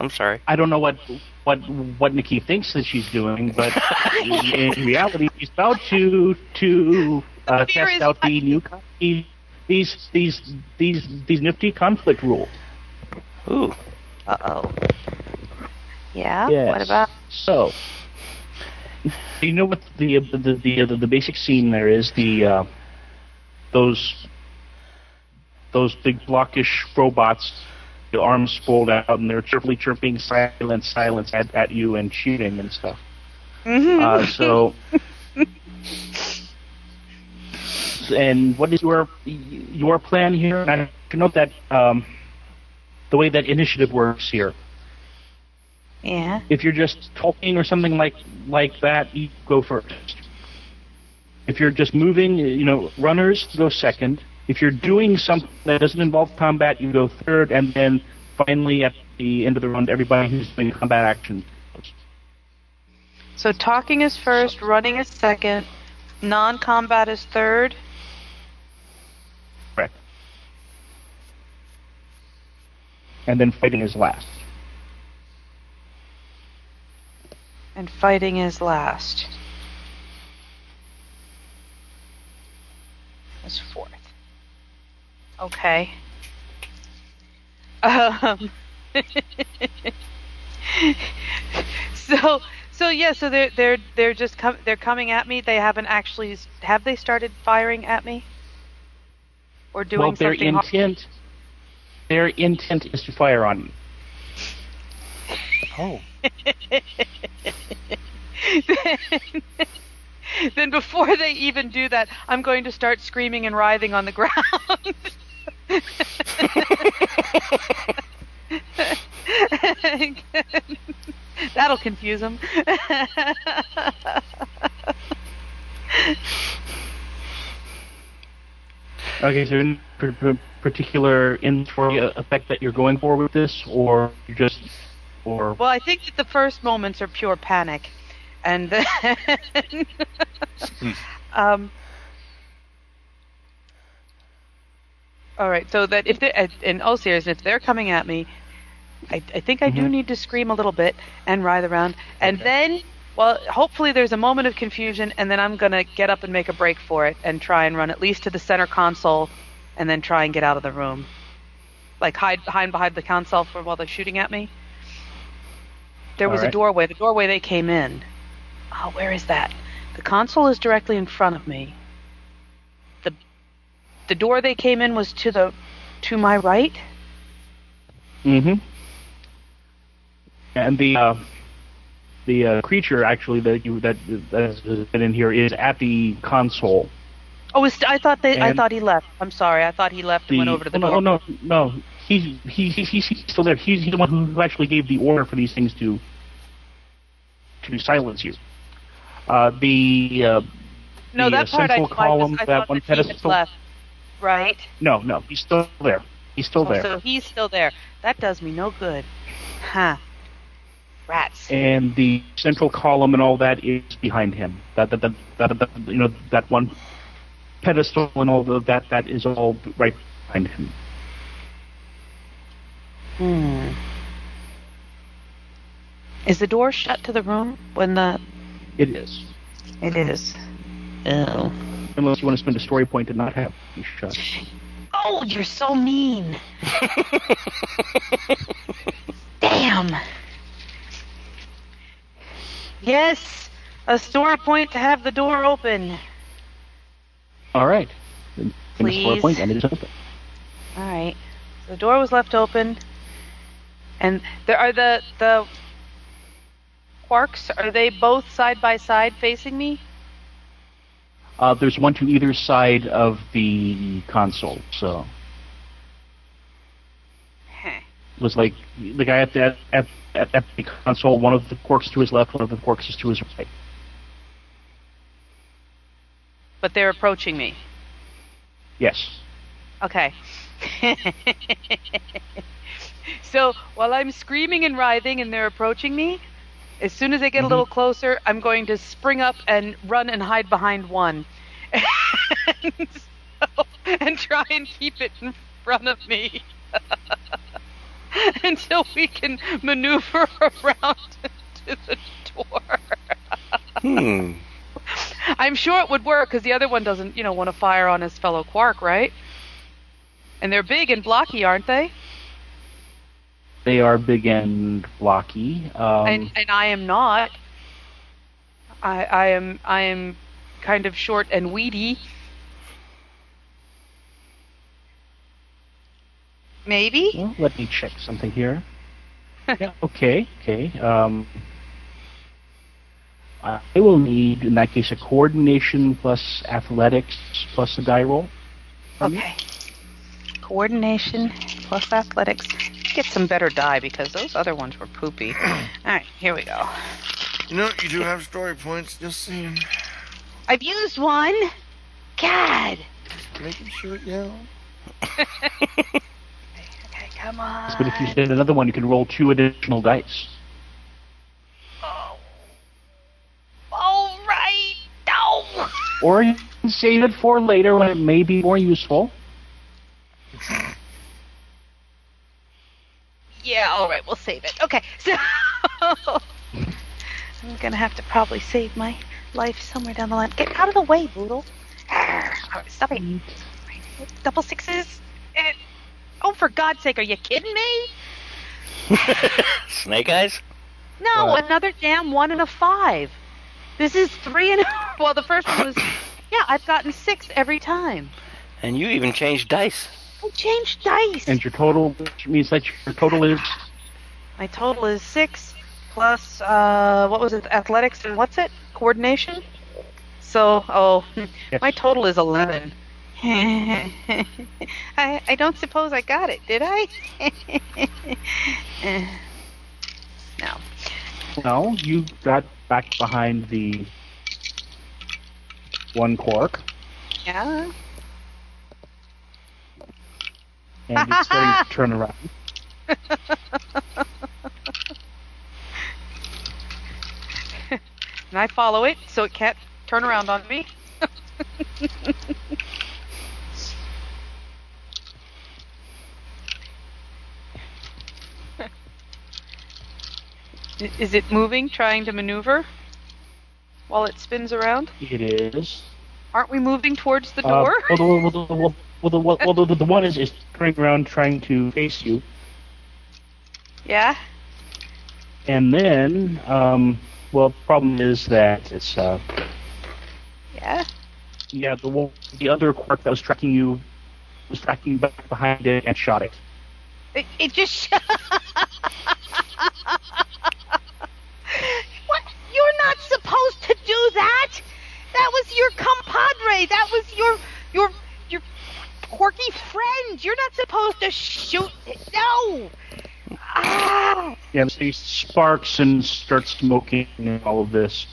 S1: I'm sorry.
S4: I don't know what what what Nikki thinks that she's doing, but in, in reality, she's about to to uh,
S5: Fear
S4: test
S5: is
S4: out the new these these these these these nifty conflict rules.
S1: Ooh.
S5: Uh oh. Yeah.
S4: Yes.
S5: What about?
S4: So, you know what the the the the, the basic scene there is the uh, those those big blockish robots, the arms sprawled out, and they're chirpily chirping silence, silence at, at you and shooting and stuff. Uh, so, (laughs) and what is your your plan here? And I to note that um, the way that initiative works here
S5: Yeah.
S4: if you're just talking or something like like that, you go first. If you're just moving, you know, runners go second. If you're doing something that doesn't involve combat, you go third, and then finally at the end of the round, everybody who's doing combat action.
S5: So talking is first, running is second, non-combat is third.
S4: Correct. And then fighting is last.
S5: And fighting is last. Is fourth. Okay. Um. (laughs) so so yeah so they're they're they're just com- they're coming at me. They haven't actually have they started firing at me or doing
S4: well, their
S5: something. har-
S4: intent, their intent is to fire on you.
S3: Oh.
S5: then, (laughs) then before they even do that, I'm going to start screaming and writhing on the ground. (laughs) That'll confuse them. (laughs)
S4: Okay, so there any p- p- particular inventory effect that you're going for with this, or you just, or
S5: well, I think that the first moments are pure panic, and then, (laughs) um, all right. So that if they, in all seriousness, if they're coming at me, I, I think I do
S4: Mhm.
S5: need to scream a little bit and writhe around, and then, well, hopefully there's a moment of confusion, and then I'm gonna get up and make a break for it and try and run at least to the center console, and then try and get out of the room, like hide hide behind the console for while they're shooting at me. There was a doorway. The doorway they came in. Oh, where is that? The console is directly in front of me. The the door they came in was to the to my right.
S4: Mm-hmm. And the uh, the uh, creature actually that you that that has been in here is at the console.
S5: Oh, I thought they. I thought he left. I'm sorry. I thought he left and
S4: The,
S5: went over to the
S4: oh,
S5: door.
S4: no, oh, no, no. He's he, he, he's, he's still there. He's, he's the one who actually gave the order for these things to to silence you. Uh, the uh,
S5: no,
S4: the,
S5: that
S4: uh,
S5: part I,
S4: central
S5: I, I
S4: that
S5: thought
S4: one
S5: that he
S4: pedestal?
S5: left. Right.
S4: no, no, he's still there. He's still
S5: Oh,
S4: there.
S5: so he's still there. That does me no good. Huh. Rats.
S4: and the central column and all that is behind him. That that that, that, that you know that one pedestal and all of that that is all right behind him.
S5: Hmm. Is the door shut to the room when the?
S4: It is,
S5: It is. Oh.
S4: unless you want to spend a story point to not have it shut.
S5: Oh, you're so mean. (laughs) Damn. Yes, a story point to have the door open.
S4: All right, then a story point and it is open.
S5: All right. So The door was left open, and there are the the quarks. Are they both side by side facing me?
S4: Uh, there's one to either side of the console, so
S5: Heh.
S4: it was like the guy at the at, at, at the console. One of the quarks to his left, one of the quarks is to his right.
S5: But they're approaching me.
S4: Yes.
S5: Okay. (laughs) so while I'm screaming and writhing and they're approaching me, as soon as they get a mm-hmm. little closer, I'm going to spring up and run and hide behind one. (laughs) and, so- and try and keep it in front of me. (laughs) (laughs) until we can maneuver (laughs) around to the door.
S1: Hmm. (laughs)
S5: I'm sure it would work because the other one doesn't, you know, want to fire on his fellow Quark, right? And they're big and blocky, aren't they?
S4: They are big and blocky. Um,
S5: and and I am not. I I am I am kind of short and weedy. Maybe.
S4: well, let me check something here. (laughs) yeah, okay, okay. Um, I will need, in that case, a coordination plus athletics plus a die roll. from you.
S5: Okay. Coordination plus athletics. Get some better die because those other ones were poopy. (clears throat) All right, here we go.
S3: You know, you do have story points. Just saying.
S5: I've used one. God.
S3: Making sure, yeah. (laughs)
S5: Come on.
S4: But if you hit another one, you can roll two additional dice.
S5: Oh. All right. No.
S4: Or you can save it for later when it may be more useful.
S5: Yeah, all right, we'll save it. Okay, so (laughs) I'm gonna have to probably save my life somewhere down the line. Get out of the way, Boodle. Arr, stop it. Double sixes. Eh, Oh, for God's sake, are you kidding me? (laughs)
S1: Snake eyes?
S5: No,
S4: What?
S5: another damn one and a five. This is three and (laughs) well, the first one was (clears throat) yeah, I've gotten six every time.
S1: And you even changed dice.
S5: I changed dice.
S4: And your total, which means that your total is
S5: My total is six plus uh, what was it? Athletics and what's it? Coordination. So, oh,
S4: Yes.
S5: my total is eleven. (laughs) I I don't suppose I got it, did I? Eh, (laughs) no.
S4: no. You got back behind the one quark,
S5: Yeah.
S4: and it's (laughs) starting to turn around.
S5: And I follow it so it can't turn around on me. Is it moving, trying to maneuver while it spins around?
S4: It is.
S5: Aren't we moving towards the
S4: Uh,
S5: door?
S4: well, the, well, the, well, well, the, well, the, the one is, is turning around trying to face you.
S5: yeah.
S4: And then, um, well, the problem is that it's, uh,
S5: Yeah.
S4: yeah, the one, the other quark that was tracking you was tracking back behind it and shot it.
S5: It, it just. (laughs) what? You're not supposed to do that. That was your compadre. That was your your your quirky friend. You're not supposed to shoot. No. Ah.
S4: Yeah, so he sparks and starts smoking and all of this,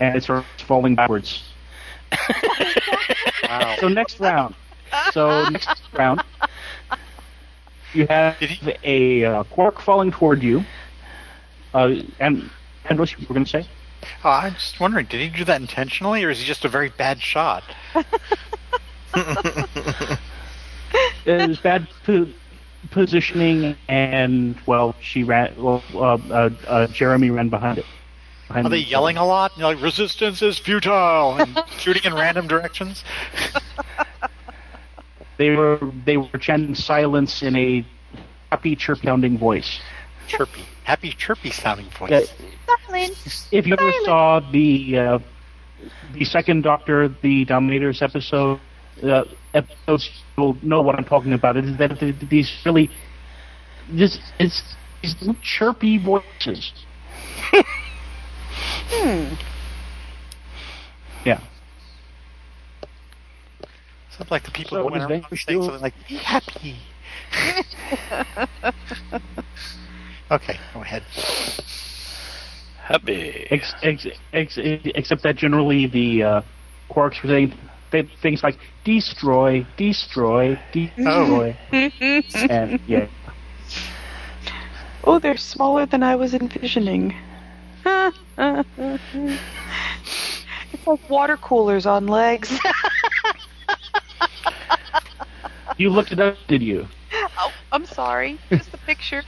S4: and it starts falling backwards. (laughs)
S2: Wow.
S4: So next round. So next round, you have a uh, quark falling toward you. Uh, and and what you were going to say?
S2: Oh, I'm just wondering, did he do that intentionally, or is he just a very bad shot? (laughs)
S4: It was bad po- positioning, and well, she ran. Well, uh, uh, uh, Jeremy ran behind it. Behind
S2: Are they
S4: the-
S2: yelling a lot? You know, like, resistance is futile, and (laughs) shooting in random directions?
S4: They were they were chanting silence in a happy, chirp sounding voice.
S2: Chirpy. Happy, chirpy sounding voice.
S4: Yeah,
S5: Silence.
S4: if you ever saw the uh, the second Doctor, the Dominators episode, uh, episodes, you'll know what I'm talking about. It is that these really, just it's these little chirpy voices.
S5: Hmm.
S4: Yeah.
S2: Sounds like the people
S4: So
S2: that
S4: it
S2: went around
S4: very
S2: saying
S4: still-
S2: something like, be happy. (laughs) (laughs) okay, go ahead.
S1: Happy.
S4: Ex- ex- ex- except that generally the uh, quarks were saying th- things like destroy, destroy, destroy, (laughs) and yeah.
S5: Oh, they're smaller than I was envisioning. (laughs) it's like water coolers on legs.
S4: You looked it up, did you?
S5: oh, I'm sorry. Just a picture.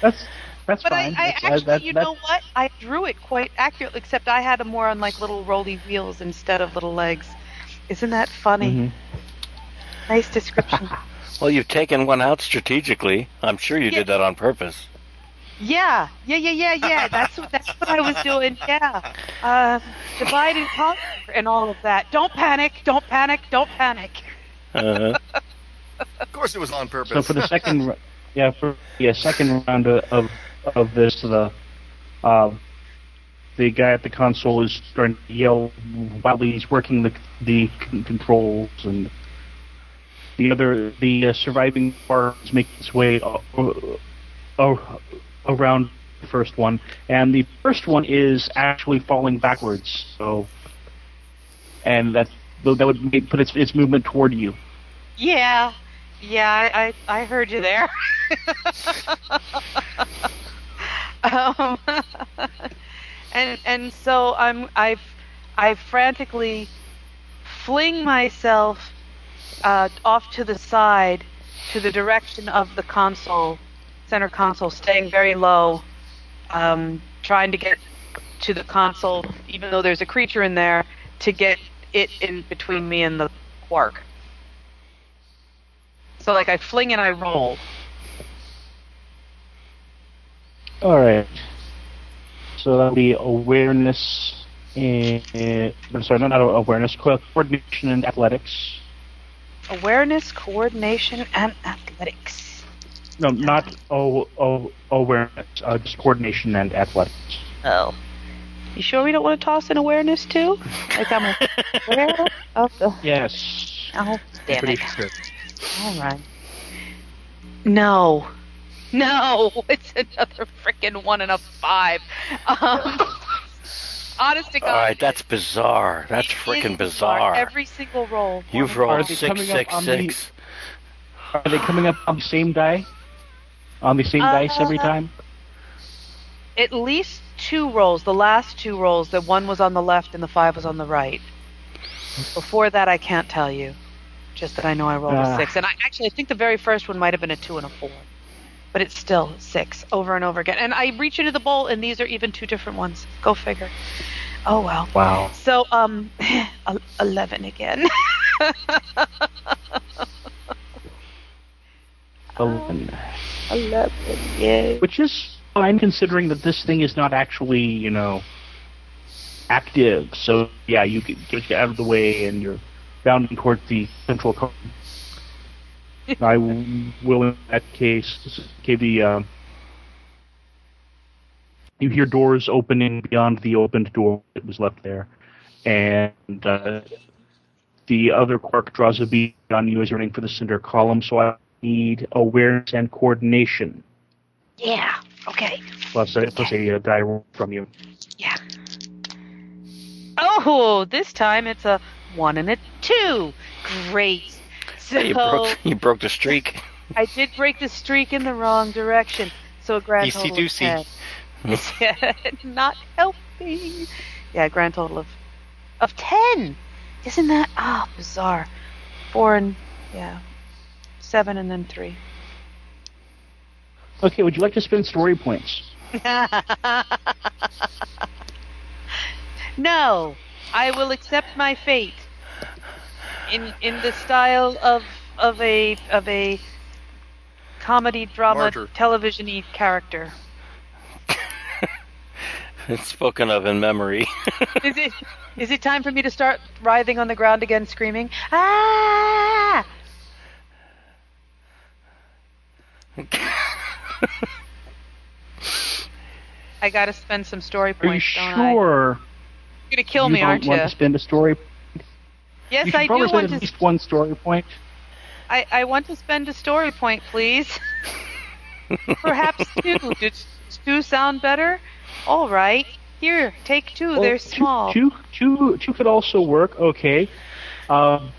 S4: That's that's
S5: But I,
S4: fine.
S5: I
S4: That's-
S5: actually,
S4: that-
S5: you
S4: that-
S5: know what? I drew it quite accurately, except I had them more on like little rolly wheels instead of little legs. Isn't that funny?
S4: Mhm.
S5: Nice description. (laughs)
S1: Well, you've taken one out strategically. I'm sure you
S5: Yeah.
S1: did that on purpose.
S5: yeah, yeah, yeah, yeah, yeah. That's what that's what I was doing. Yeah, uh, divide and conquer and all of that. Don't panic. Don't panic. Don't panic.
S1: Uh-huh. (laughs)
S3: Of course, it was on purpose.
S4: So for the second, (laughs) r- yeah, for yeah, second round of of, this, the um, the guy at the console is starting to yell while he's working the the controls, and the other the uh, surviving bar is making its way uh, uh, around the first one, and the first one is actually falling backwards. So, and that that would make, put its its movement toward you.
S5: Yeah, yeah. I I, I heard you there. (laughs) um, (laughs) and and so I'm I've I frantically fling myself uh, off to the side to the direction of the console, center console, staying very low, um, trying to get to the console, even though there's a creature in there, to get it in between me and the quark. So like I fling and I roll.
S4: All right. So that'll be awareness and I'm sorry, not awareness, coordination and athletics.
S5: Awareness, coordination, and athletics.
S4: No, not oh, oh, awareness, uh, just coordination and athletics.
S5: Oh. You sure we don't want to toss in awareness too? Like I'm aware (laughs) of the.
S4: Yes.
S5: Oh, damn
S4: Pretty
S5: it.
S4: sure.
S5: All right. No. No, (laughs) it's another freaking one and a five. Um, (laughs) honest to God.
S1: All right, that's bizarre. That's freaking bizarre.
S5: Every single roll.
S1: You've
S5: One and a
S1: rolled
S4: Are they
S1: six,
S4: coming up
S1: six,
S4: on the- Are they coming up on the same die? On the same dice every
S5: Uh,
S4: time?
S5: at least two rolls. The last two rolls, the one was on the left and the five was on the right. Before that, I can't tell you. Just that I know I rolled
S4: Ah.
S5: a six. And I actually, I think the very first one might have been a two and a four. But it's still six over and over again. And I reach into the bowl, and these are even two different ones. Go figure. Oh well.
S4: Wow.
S5: So, um, (laughs) eleven again. (laughs)
S4: Eleven.
S5: eleven. Yeah.
S4: Which is fine considering that this thing is not actually, you know, active. So yeah, you can get out of the way and you're bounding towards the central cone. (laughs) I will, in that case, give the. Uh, you hear doors opening beyond the opened door that was left there, and uh, the other quark draws a bead on you as you're running for the center column. So I need awareness and coordination
S5: Yeah. Okay.
S4: plus a, plus a uh, die from you.
S5: Yeah. Oh, this time it's a one and a two. Great. So (laughs)
S1: you broke you broke the streak.
S5: I did break the streak in the wrong direction. So a grand
S2: Easy
S5: total of
S2: doosey.
S5: ten. (laughs) Not helping. Yeah, a grand total of of ten. Isn't that ah bizarre? Four and yeah, seven and then three.
S4: Okay, would you like to spend story points? (laughs)
S5: no, I will accept my fate in in the style of of a of a comedy drama
S3: Martyr.
S5: television-y character. (laughs)
S1: It's spoken of in memory. (laughs)
S5: Is it is it time for me to start writhing on the ground again, screaming? Ah! (laughs) I gotta spend some story points.
S4: Are you
S5: points, don't I?
S4: sure
S5: You're gonna kill
S4: you
S5: me,
S4: don't
S5: aren't
S4: want
S5: you?
S4: to spend a story?
S5: Yes,
S4: you should
S5: I do
S4: probably
S5: want
S4: spend
S5: to.
S4: at least one story point.
S5: I, I want to spend a story point, please. (laughs) Perhaps two. Does two sound better? All right. Here, take two.
S4: Well,
S5: They're small.
S4: Two, two, two could also work. Okay. Um,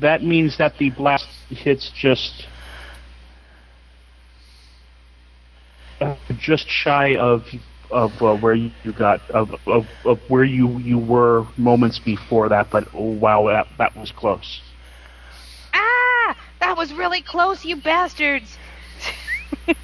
S4: that means that the blast hits just uh, just shy of of uh, where you got of, of of where you you were moments before that. But oh wow, that that was close.
S5: Ah! That was really close, you bastards. (laughs)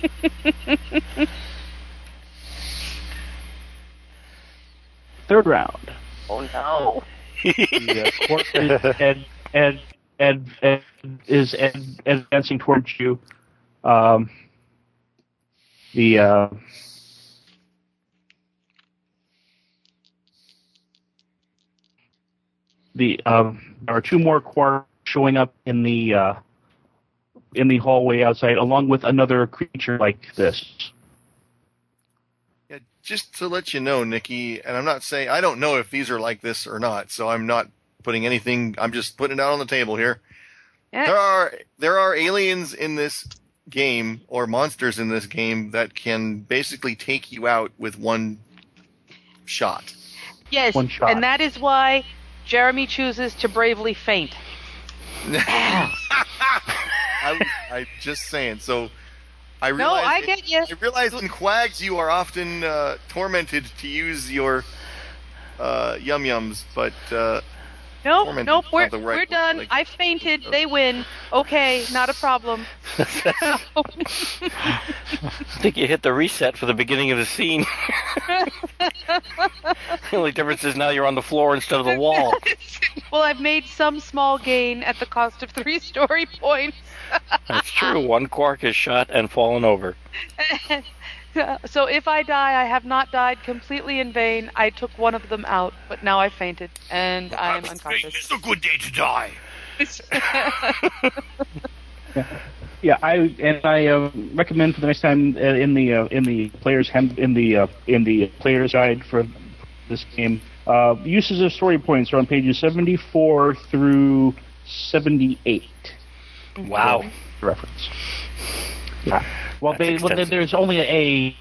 S4: Third round.
S5: oh no.
S4: The uh, quark (laughs) and, and, and, and is and, advancing towards you. Um, the uh, the um, there are two more quarks showing up in the uh, in the hallway outside, along with another creature like this.
S3: Yeah, just to let you know, Nikki, and I'm not saying I don't know if these are like this or not, so I'm not putting anything. I'm just putting it out on the table here.
S5: Yeah.
S3: There are there are aliens in this game or monsters in this game that can basically take you out with one shot.
S5: Yes,
S4: One shot.
S5: and that is why Jeremy chooses to bravely faint. (laughs)
S3: I, I'm just saying. So I realize No,
S5: I get you.
S3: I realize in quags you are often uh, tormented to use your uh, yum yums, but uh,
S5: Nope,
S3: Tormented
S5: nope, we're,
S3: right
S5: we're done. I fainted. Oh. They win. Okay, not a problem. (laughs) (laughs)
S1: I think you hit the reset for the beginning of the scene. (laughs) the only difference is now you're on the floor instead of the wall.
S5: well, I've made some small gain at the cost of three story points.
S1: That's true. One quark is shot and fallen over. (laughs)
S5: so if I die, I have not died completely in vain. I took one of them out, but now I fainted and I'm unconscious.
S3: It's a good day to die.
S4: Yeah, (laughs) yeah, I and I uh, recommend for the next time uh, in the uh, in the players hand, in the uh, in the player's guide for this game. Uh, uses of story points are on pages seventy four through seventy eight.
S1: Wow.
S4: Reference. Yeah. Well, they, well,
S1: extensive.
S4: there's only a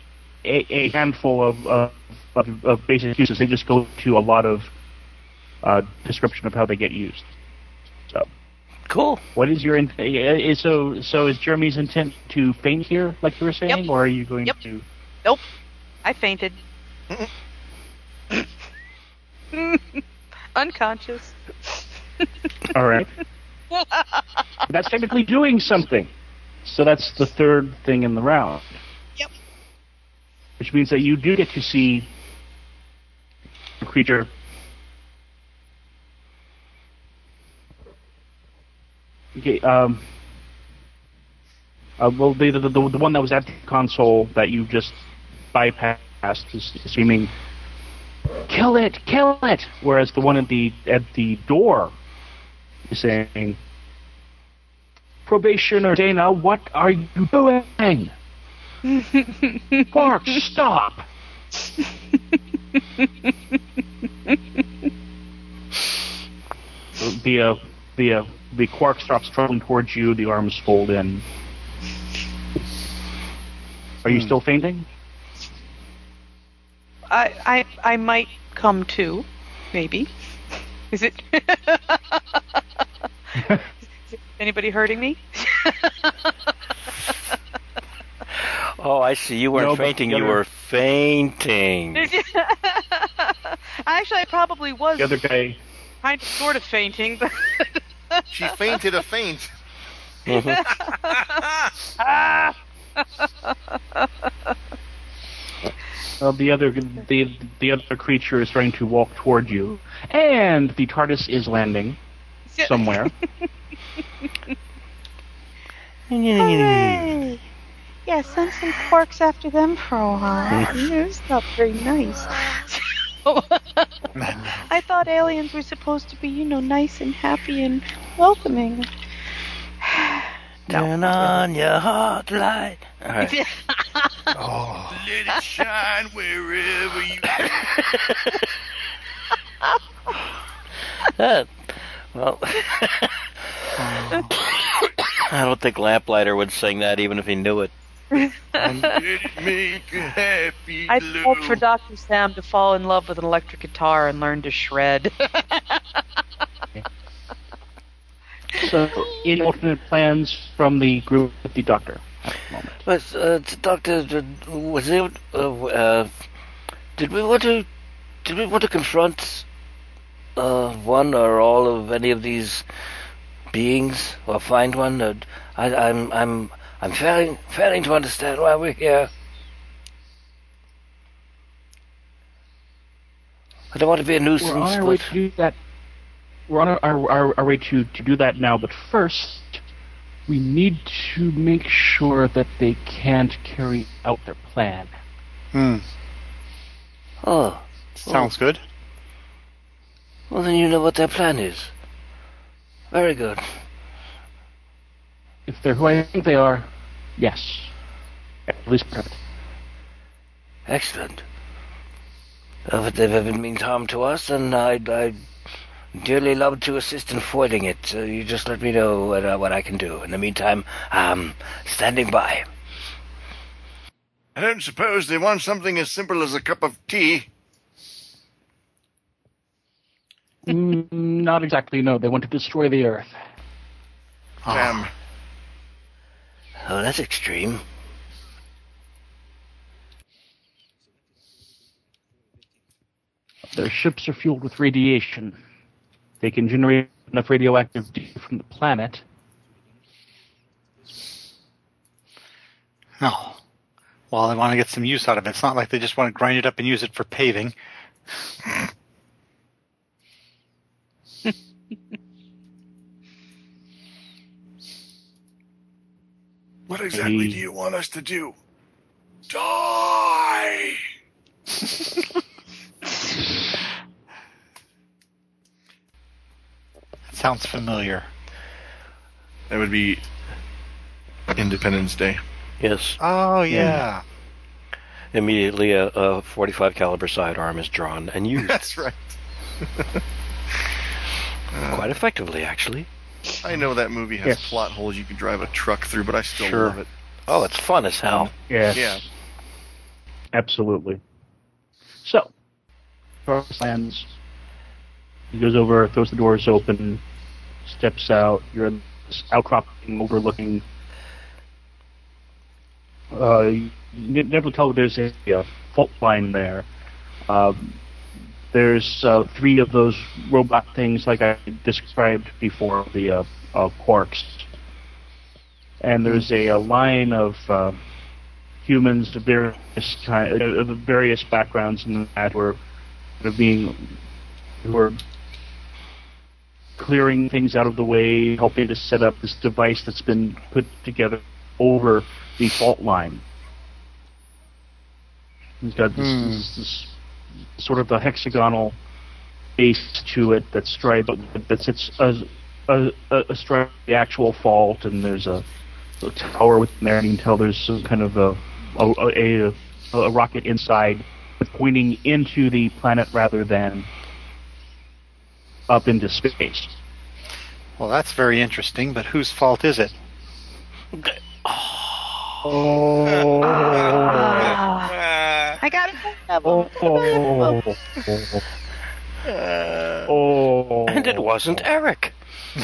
S4: a, a handful of, uh, of of basic uses. They just go to a lot of uh, description of how they get used. So.
S1: Cool.
S4: What is your int- uh, is so so is Jeremy's intent to faint here, like you were saying,
S5: Yep.
S4: or are you going
S5: Yep.
S4: to?
S5: Nope, I fainted. (laughs) Unconscious.
S4: All right, (laughs) that's technically doing something. So that's the third thing in the round.
S5: Yep.
S4: Which means that you do get to see a creature. Okay. Um. Uh, well, the, the the the one that was at the console that you just bypassed is screaming, "Kill it! Kill it!" Whereas the one at the at the door is saying, "Probationer Dana, what are you doing? (laughs) Mark, stop!" the uh, the uh, the quark stops trundling towards you. The arms fold in. Are you still fainting?
S5: I, I, I might come to, maybe. Is it? (laughs) (laughs) Is it anybody hurting me? (laughs)
S1: Oh, I see. You weren't
S4: No,
S1: fainting. You were fainting. (laughs)
S5: Actually, I probably was
S4: The other guy.
S5: kind of sort of fainting, but (laughs)
S3: She fainted a faint.
S1: Mhm.
S4: Uh, the other the the other creature is trying to walk toward you, and the TARDIS is landing somewhere.
S6: Hooray! Yeah, send some quarks after them for a while. You know, not very nice. (laughs) I thought aliens were supposed to be, you know, nice and happy and welcoming. (sighs)
S1: Turn on your heart light. All right. (laughs)
S3: Let it shine wherever you. (laughs)
S1: Uh, well, I don't think Lamplighter would sing that even if he knew it.
S3: Let it happy
S5: I
S3: glow.
S5: hope for Dr. Sam to fall in love with an electric guitar and learn to shred. (laughs)
S4: so, any alternate plans from the group with the doctor at the moment?
S1: But uh, Doctor, uh, was it? Uh, uh, did we want to? Did we want to confront uh, one or all of any of these beings or find one. I, I'm I'm I'm failing failing to understand why we're here. I don't want to be a nuisance.
S4: We're on our way
S1: but-
S4: to do that. We're on our, our, our, our way to, to do that now, but first, we need to make sure that they can't carry out their plan.
S2: Hmm.
S1: Oh,
S2: Sounds good.
S1: well then you know what their plan is. Very good.
S4: If they're who I think they are, yes. At least part.
S1: Excellent. Well, if they've ever meant harm to us, then I'd, I'd dearly love to assist in foiling it. So you just let me know what, uh, what I can do. In the meantime, I'm standing by.
S3: I don't suppose they want something as simple as a cup of tea.
S4: Mm, not exactly, no. They want to destroy the Earth.
S3: Damn.
S1: Oh, that's extreme.
S4: Their ships are fueled with radiation. They can generate enough radioactive data from the planet.
S2: Oh. Well, they want to get some use out of it. It's not like they just want to grind it up and use it for paving.
S3: What exactly do you want us to do? Die!
S2: That (laughs) Sounds familiar.
S3: That would be Independence Day.
S1: Yes.
S2: Oh yeah. Mm.
S1: Immediately, a, a 45 caliber sidearm is drawn and (laughs) used
S3: That's right.
S1: quite effectively, actually.
S3: I know that movie has
S4: Yes.
S3: plot holes you can drive a truck through, but I still
S2: Sure.
S3: love it.
S1: Oh, it's fun as hell.
S4: Yes.
S3: Yeah.
S4: Absolutely. So, Charles lands. He goes over, throws the doors open, steps out. You're in this outcropping overlooking. Uh, you never tell there's a, a fault line there. Um, there's uh, three of those robot things, like I described before, the uh, uh, quarks. And there's a, a line of uh, humans of various kind, uh, of various backgrounds and that were were being who are clearing things out of the way, helping to set up this device that's been put together over the fault line. It's got this,
S2: Hmm.
S4: this, this sort of a hexagonal base to it that's striped that sits as a, uh, a, a stripe the actual fault, and there's a, a tower within there, and you can tell there's some kind of a a, a, a rocket inside pointing into the planet rather than up into space.
S2: Well, that's very interesting. But whose fault is it?
S4: Oh, (laughs)
S6: I got it.
S4: oh, oh,
S3: Uh,
S4: oh.
S1: And it wasn't Eric.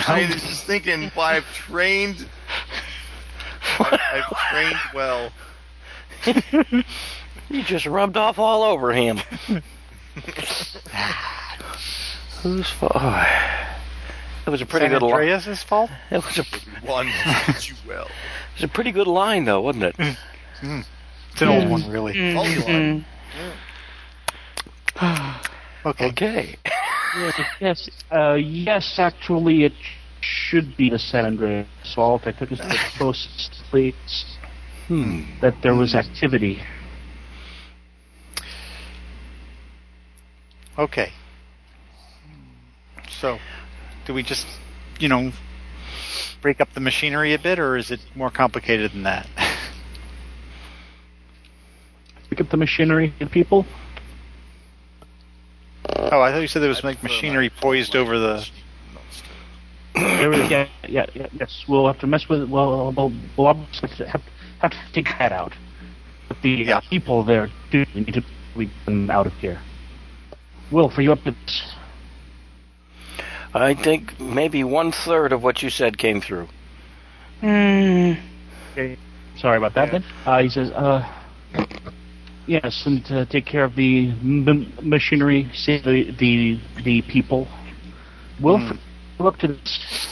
S3: I was just thinking, well, I've trained. I've trained well.
S1: You just rubbed off all over him. Whose fault? Oh, it was a pretty
S2: San
S1: good line.
S2: Andreas' fault?
S1: It was a,
S3: One (laughs) too well.
S1: it was a pretty good line, though, wasn't it?
S2: It's an old one, really.
S3: Polygon. (sighs)
S2: Okay.
S1: Okay.
S4: yes, uh, yes, actually, it should be the San Andreas fault. I took us to the (sighs) closest place
S1: Hmm.
S4: that there was activity.
S2: Okay. So, do we just, you know, break up the machinery a bit, or is it more complicated than that?
S4: Pick up the machinery and people.
S2: oh, I thought you said there was like machinery poised over the.
S4: There is- yeah, yeah, yeah, yes, we'll have to mess with it. Well, we'll, we'll obviously have, have to take that out. But the
S2: Yeah.
S4: uh, people there do need to we get them out of here. Will, for you up to this?
S1: I think maybe one third of what you said came through.
S6: Hmm.
S4: Okay. Sorry about that. Then uh, he says, uh, "Yes, and to take care of the m- machinery, save the the, the people." Will, for you up to this?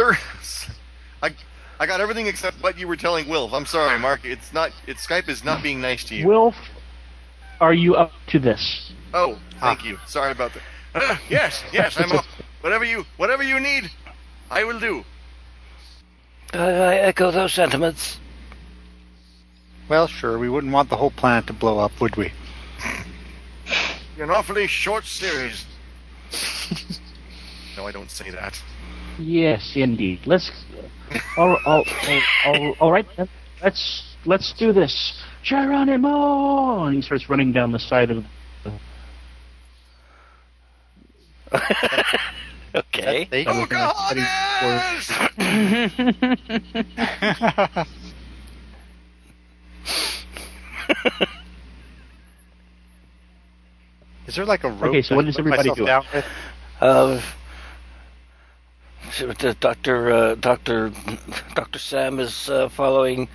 S3: third. (laughs) I I got everything except what you were telling Wilf. I'm sorry, Mark. It's not. It's Skype is not being nice to you.
S4: Wilf, are you up to this?
S3: Oh, thank you. Sorry about that. Uh, (laughs) yes, yes, I'm up. Whatever you whatever you need, I will do.
S1: I, I echo those sentiments.
S2: Well, sure, we wouldn't want the whole planet to blow up, would we?
S3: An awfully short series. (laughs) no, I don't say that.
S4: Yes, indeed. Let's. all, all, all, all, all right, then. let's let's do this. Geronimo! And he starts running down the side of. The...
S1: okay.
S2: They-
S3: Pocahontas! (laughs) (laughs) (laughs)
S2: Is there like a rope?
S4: Okay, so what
S2: that I
S4: is
S2: put
S4: everybody
S2: myself
S4: doing?
S2: down with?
S1: Uh, Doctor uh, Doctor Doctor Sam is uh, following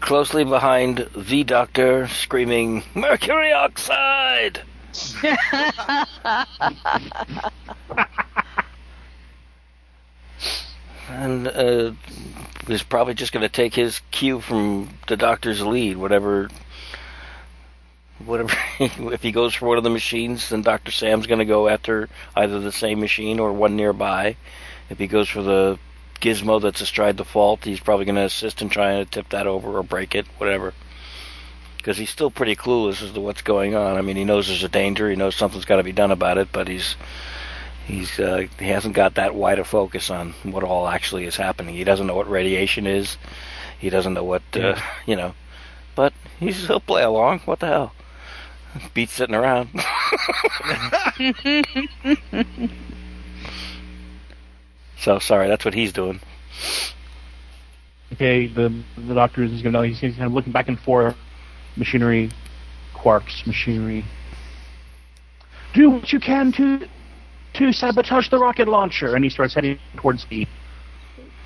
S1: closely behind the Doctor, screaming "Mercury oxide!" (laughs) and uh, he's probably just going to take his cue from the Doctor's lead, whatever. Whatever, (laughs) if he goes for one of the machines, then Doctor Sam's going to go after either the same machine or one nearby. If he goes for the gizmo that's astride the fault, he's probably going to assist in trying to tip that over or break it, whatever. Because he's still pretty clueless as to what's going on. I mean, he knows there's a danger. He knows something's got to be done about it, but he's he's uh, he hasn't got that wide a focus on what all actually is happening. He doesn't know what radiation is. He doesn't know what uh, (laughs) you know. But he's he'll play along. What the hell? Beats sitting around. (laughs) so sorry, that's what he's doing.
S4: Okay, the the doctor is going to. Know. He's kind of looking back and forth. Machinery, quarks, machinery. Do what you can to to sabotage the rocket launcher, and he starts heading towards the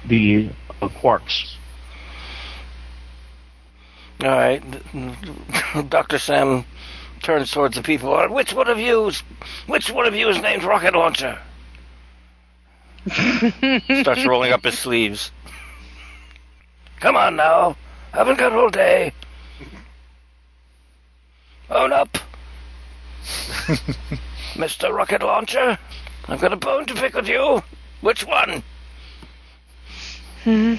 S4: the uh, quarks.
S1: All right, (laughs) Doctor Sam turns towards the people. "Uh, Which one of you? Which one of you is named Rocket Launcher? (laughs) Starts rolling up his sleeves. Come on now, haven't got all day. Own up, (laughs) Mister Rocket Launcher. I've got a bone to pick with you. Which one? (laughs)
S4: Does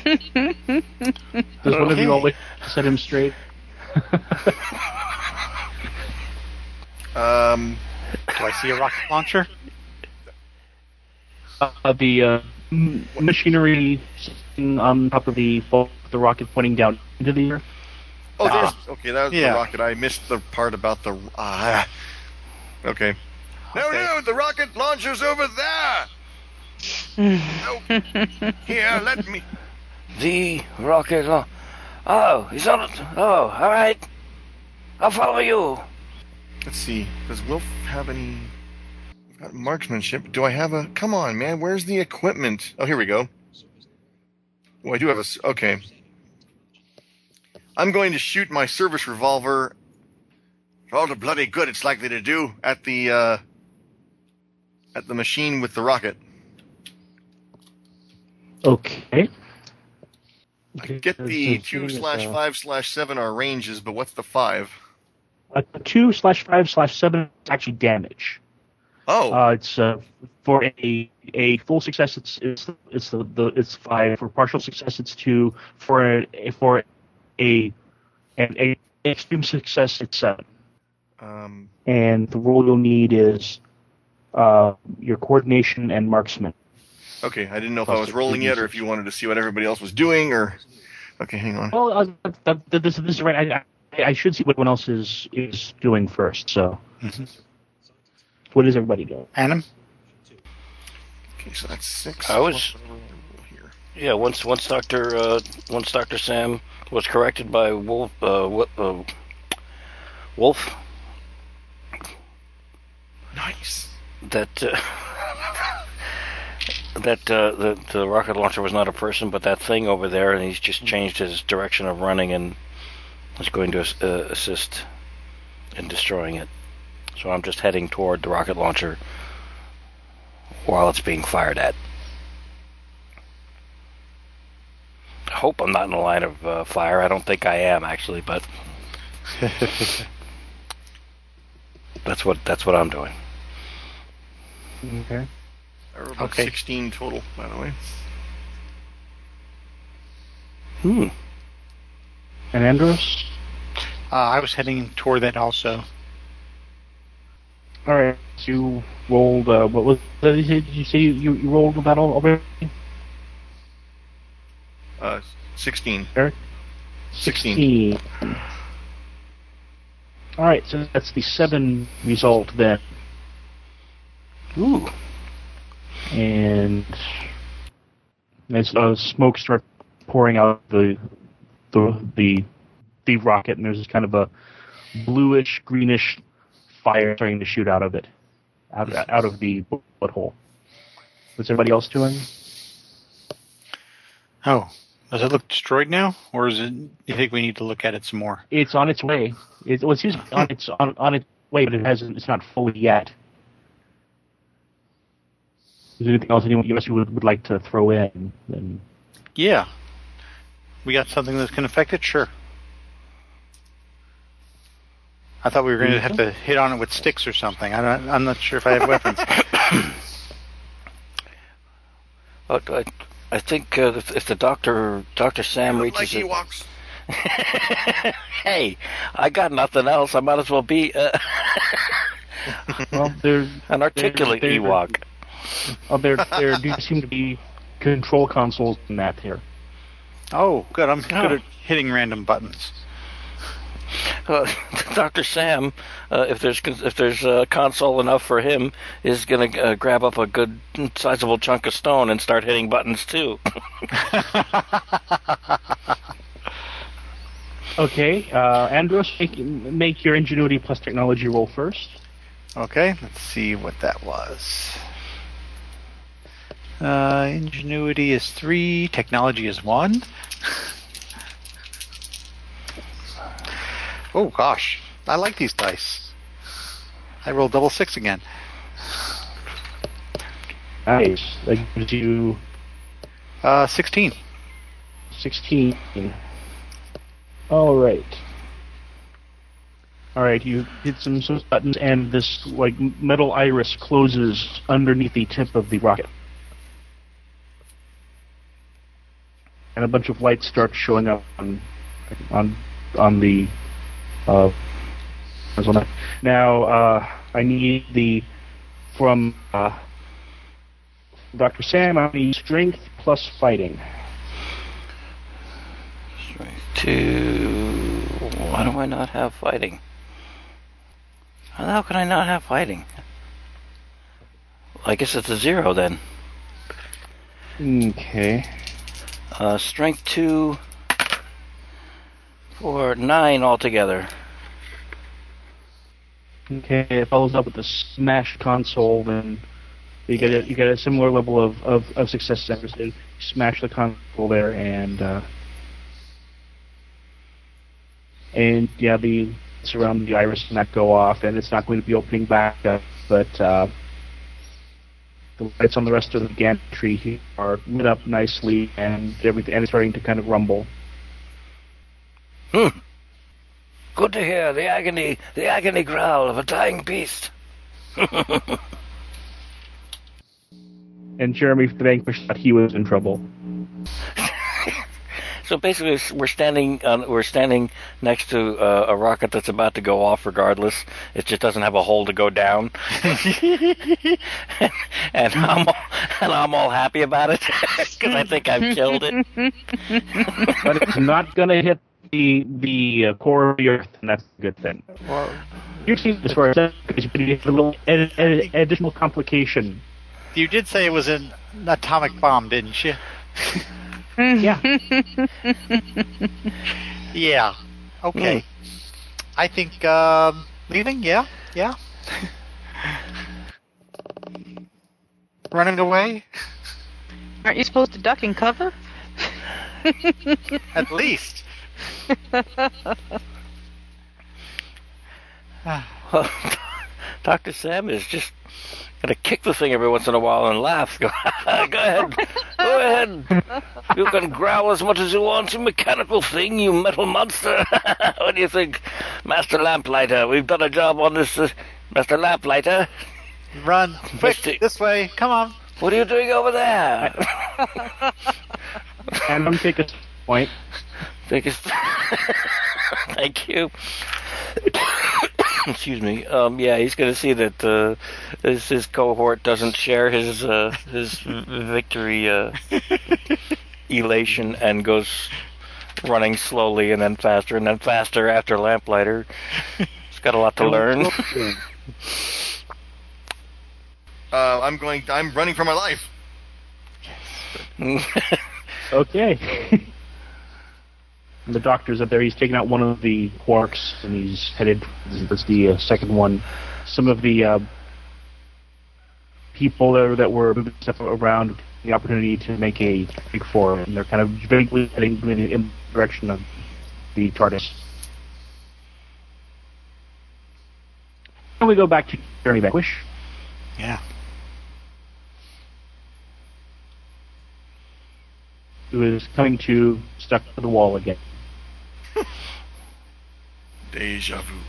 S4: one of you always set him straight? (laughs)
S3: Um,
S2: Do I see a rocket launcher?
S4: uh, the uh, machinery sitting on top of the the rocket pointing down into the air.
S3: oh, there's okay. That was
S2: Yeah.
S3: the rocket. I missed the part about the. Ah, okay. No, no, the rocket launcher's over there. no. (laughs) Here, let me.
S1: The rocket. Launch. Oh, he's on it. Oh, all right. I'll follow you.
S3: Let's see. Does Wilf have any? Got marksmanship. Do I have a? Come on, man. Where's the equipment? Oh, here we go. Oh, I do have a. Okay. I'm going to shoot my service revolver. For all the bloody good it's likely to do at the uh, at the machine with the rocket.
S4: Okay.
S3: I get the two slash five slash seven are ranges, but what's the five?
S4: A two slash five slash seven is actually damage.
S3: Oh,
S4: Uh, it's uh, for a a full success. It's it's it's the, the it's five. For partial success, it's two. For a for a an a extreme success, it's seven.
S3: um,
S4: And the role you'll need is uh, your coordination and marksman.
S3: okay. I didn't know if I was rolling yet, or if you wanted to see what everybody else was doing, or. Okay, hang on.
S4: Well, uh, that, that, this, this is right. I, I, I should see what everyone else is is doing first. So,
S2: Mhm.
S4: what is everybody doing?
S2: Adam?
S3: Okay, so that's six.
S1: I was-
S3: plus whatever here.
S1: Yeah, once once Doctor uh, once Doctor Sam was corrected by Wolf uh, uh, Wolf
S3: Nice.
S1: That uh, (laughs) that uh, the the rocket launcher was not a person but that thing over there, and he's just changed his direction of running and is going to uh, assist in destroying it. So I'm just heading toward the rocket launcher while it's being fired at. I hope I'm not in the line of uh, fire. I don't think I am actually, but (laughs) that's what that's what I'm doing.
S4: Okay.
S3: There were about
S2: Okay.
S3: 16 total, by the way.
S1: Hmm.
S4: And Andros?
S2: Uh, I was heading toward that also.
S4: All right. You rolled. Uh, what was? Did you say, did you, say you, you, you rolled that all already?
S3: Uh, 16.
S4: Eric?
S3: 16.
S4: 16. All right. So that's the seven result then,
S1: Ooh.
S4: and as uh, smoke starts pouring out the the the the rocket, and there's this kind of a bluish greenish fire starting to shoot out of it, out out of the bullet hole. What's everybody else doing?
S2: Oh, does it look destroyed now, or is it? You think we need to look at it some more?
S4: It's on its way. It, well, it's usually on its on, on its way, but it hasn't. It's not fully yet. Is there anything else anyone you would, would like to throw in? Then
S2: Yeah. We got something that can affect it. Sure. I thought we were going to have to hit on it with sticks or something. I don't, I'm not sure if I have weapons. (coughs)
S1: Oh, I, I think uh, if, if the doctor Doctor Sam reaches
S3: Like
S1: it-
S3: Ewoks. (laughs)
S1: hey, I got nothing else. I might as well be uh,
S4: well, there (laughs)
S1: an articulate
S4: There- there-
S1: Ewok.
S4: Oh, there there do seem to be control consoles in that here.
S2: oh, good. I'm
S1: Oh.
S2: good at hitting random buttons.
S1: Uh, (laughs) Doctor Sam, uh, if there's if there's uh, console enough for him, is gonna uh, grab up a good sizable chunk of stone and start hitting buttons too. (laughs)
S4: Okay, uh, Andros, make, make your ingenuity plus technology roll first.
S2: Okay, let's see what that was. Uh, ingenuity is three, technology is one. oh gosh, I like these dice. I rolled double six again.
S4: Nice. That gives you
S2: Uh, sixteen.
S4: 16. All right. All right, you hit some buttons, and this like metal iris closes underneath the tip of the rocket, and a bunch of lights start showing up on on on the uh. Now uh, I need the from uh, Dr. Sam. I need strength plus fighting.
S1: Strength Two. Why do I not have fighting? How can I not have fighting? I guess it's a zero then.
S4: Okay.
S1: Uh, strength two for nine altogether.
S4: Okay, it follows up with the smashed console, then you get a, you get a similar level of, of, of success as Anderson. Smash the console there, and uh, and yeah, the surround the iris and that go off, and it's not going to be opening back up, but uh, the lights on the rest of the gantry are lit up nicely, and everything, and it's starting to kind of rumble.
S1: Hmm. Good to hear the agony, the agony growl of a dying beast. (laughs)
S4: And Jeremy Vanquish thought he was in trouble.
S1: So basically, we're standing on, we're standing next to uh, a rocket that's about to go off. Regardless, it just doesn't have a hole to go down, (laughs) and I'm all, and I'm all happy about it (laughs) because I think I've killed it. (laughs)
S4: but it's not going to hit the the uh, core of the Earth, and that's a good thing.
S2: Well,
S4: You see, as far as that, goes, you have a little ad, ad, additional complication.
S2: you did say it was an atomic bomb, didn't you?
S4: Yeah, (laughs)
S2: Yeah. Okay. I think um, leaving. Yeah. Yeah. (laughs) Running away,
S5: Aren't you supposed to duck and cover?
S2: at least. (laughs)
S1: Well, Doctor Sam is just gonna kick the thing every once in a while and laugh. (laughs) Go, go ahead. go ahead. You can growl as much as you want, you mechanical thing, you metal monster. (laughs) what do you think, Master Lamplighter? We've done a job on this, uh, Master Lamplighter.
S2: Run quick
S1: Misty-
S2: this way. Come on.
S1: What are you doing over there? (laughs)
S4: And I'm take a point.
S1: Think it's- Thank you. (coughs) Excuse me. Um, yeah, he's going to see that uh, his, his cohort doesn't share his uh, his victory uh, (laughs) elation and goes running slowly and then faster and then faster after Lamplighter. He's got a lot to learn.
S3: Uh, I'm going. I'm running for my life. (laughs)
S4: Okay. (laughs) And the doctor's up there. He's taking out one of the quarks, and he's headed. That's the uh, second one. Some of the uh, people there that were moving stuff around the opportunity to make a big four, and they're kind of vaguely heading in in the direction of the TARDIS. And we go back to Jeremy Vanquish.
S2: Yeah.
S4: who is coming to stuck to the wall again. (laughs)
S3: Deja vu.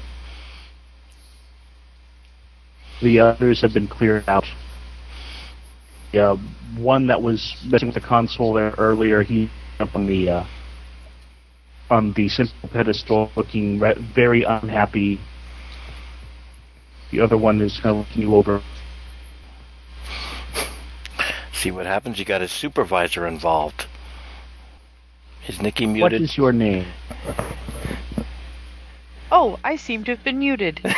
S4: The others have been cleared out. The uh, one that was messing with the console there earlier, he up on the uh, on the central pedestal, looking re- very unhappy. The other one is kind of looking you over.
S1: See what happens? You got his supervisor involved. Is Nikki
S4: What
S1: muted?
S4: is your name?
S5: Oh, I seem to have been muted. (laughs) (laughs)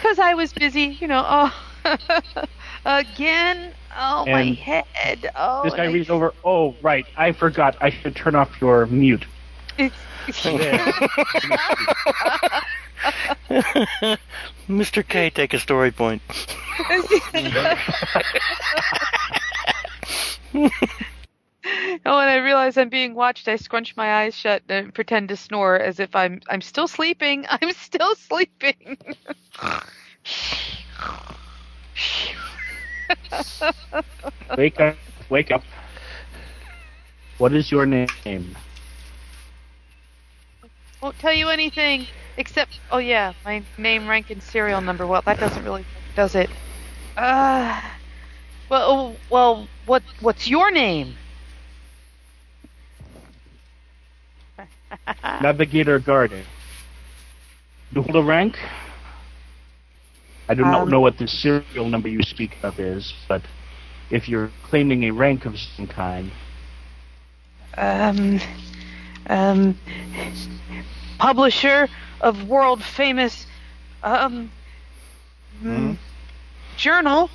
S5: Because I was busy, you know. Oh, (laughs) again. Oh, my head. Oh,
S4: this guy
S5: and I-
S4: reads over. Oh, right, I forgot. I should turn off your mute.
S1: Mr. K, take a story point. (laughs)
S5: Oh, when I realize I'm being watched, I scrunch my eyes shut and pretend to snore as if I'm I'm still sleeping. (laughs) I'm still sleeping. (laughs)
S4: Wake up! Wake up! What is your name?
S5: Won't tell you anything except oh yeah, my name, rank, and serial number. Well, that doesn't really does it. Uh, well, well, what what's your name? (laughs)
S4: Navigator Garden. You hold a rank? I do not
S5: Um,
S4: know what the serial number you speak of is, but if you're claiming a rank of some kind,
S5: um, um, publisher of world famous, um, mm, journal.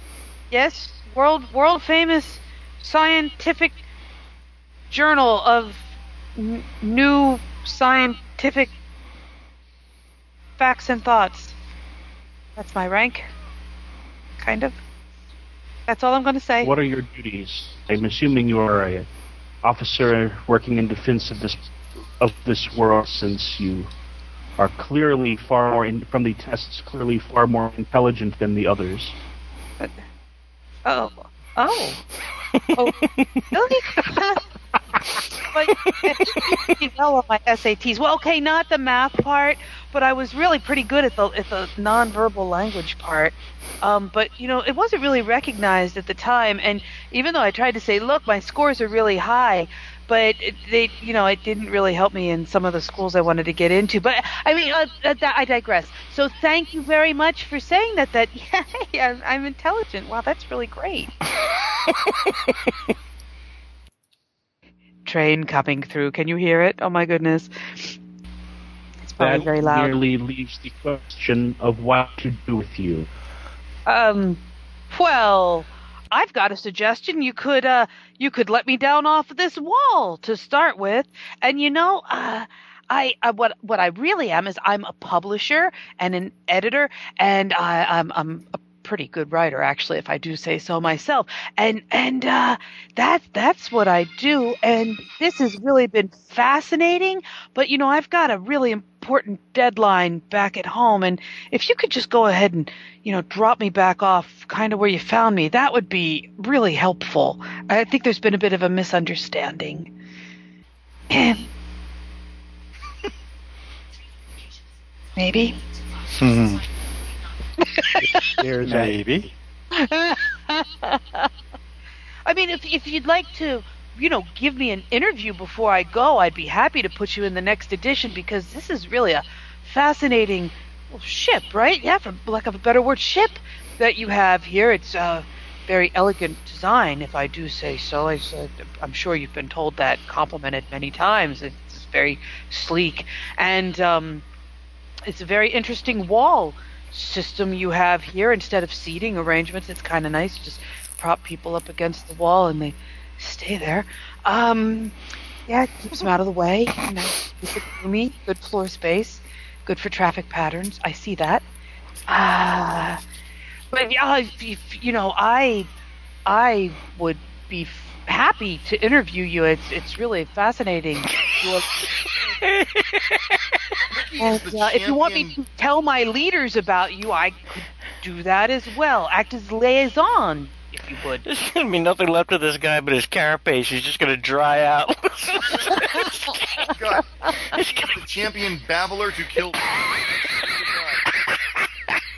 S5: Yes, world world famous scientific journal of n- new scientific facts and thoughts. That's my rank. Kind of. That's all I'm going to say.
S4: what are your duties? I'm assuming you are a officer working in defense of this of this world, since you are clearly far more in, from the tests, clearly far more intelligent than the others.
S5: Oh. Oh. Oh. (laughs) really? (laughs) but you know on my SATs. Well, okay, not the math part, but I was really pretty good at the at the nonverbal language part. Um, but you know, it wasn't really recognized at the time. And even though I tried to say, "Look, my scores are really high," but they, you know, it didn't really help me in some of the schools I wanted to get into. But I mean, uh, uh, I digress. So thank you very much for saying that. That (laughs) yeah, I'm, I'm intelligent. Wow, that's really great. (laughs) Train coming through. Can you hear it? Oh my goodness. It's probably
S4: That
S5: very loud.
S4: merely leaves the question of what to do with you.
S5: Um, well, I've got a suggestion. You could, uh, you could let me down off this wall to start with, and you know, uh, I, I what what I really am is I'm a publisher and an editor, and I, I'm I'm a pretty good writer actually, if I do say so myself. And and uh, that that's what I do. And this has really been fascinating. But you know, I've got a really important deadline back at home, and if you could just go ahead and, you know, drop me back off kind of where you found me, that would be really helpful. I think there's been a bit of a misunderstanding. (clears throat) Maybe.
S2: Hmm.
S4: There's.
S2: Maybe. (laughs)
S5: I mean, if if you'd like to, you know, give me an interview before I go, I'd be happy to put you in the next edition because this is really a fascinating well, ship, right? Yeah, for lack of a better word, ship that you have here. It's a very elegant design, if I do say so. I said, I'm sure you've been told that, complimented many times. It's very sleek, and um, it's a very interesting wall system you have here instead of seating arrangements. It's kind of nice. Just prop people up against the wall and they stay there. Um, yeah, keeps them out of the way. You know, roomy, good floor space, good for traffic patterns. I see that. Uh, but yeah, if, if, you know, I, I would be happy to interview you. It's it's really fascinating. (laughs) You're- and uh, if you want me to tell my leaders about you, I could do that as well. Act as liaison, if you would.
S1: There's gonna be nothing left of this guy but his carapace. He's just gonna dry out.
S3: God, (laughs) he's the champion babbler to kill.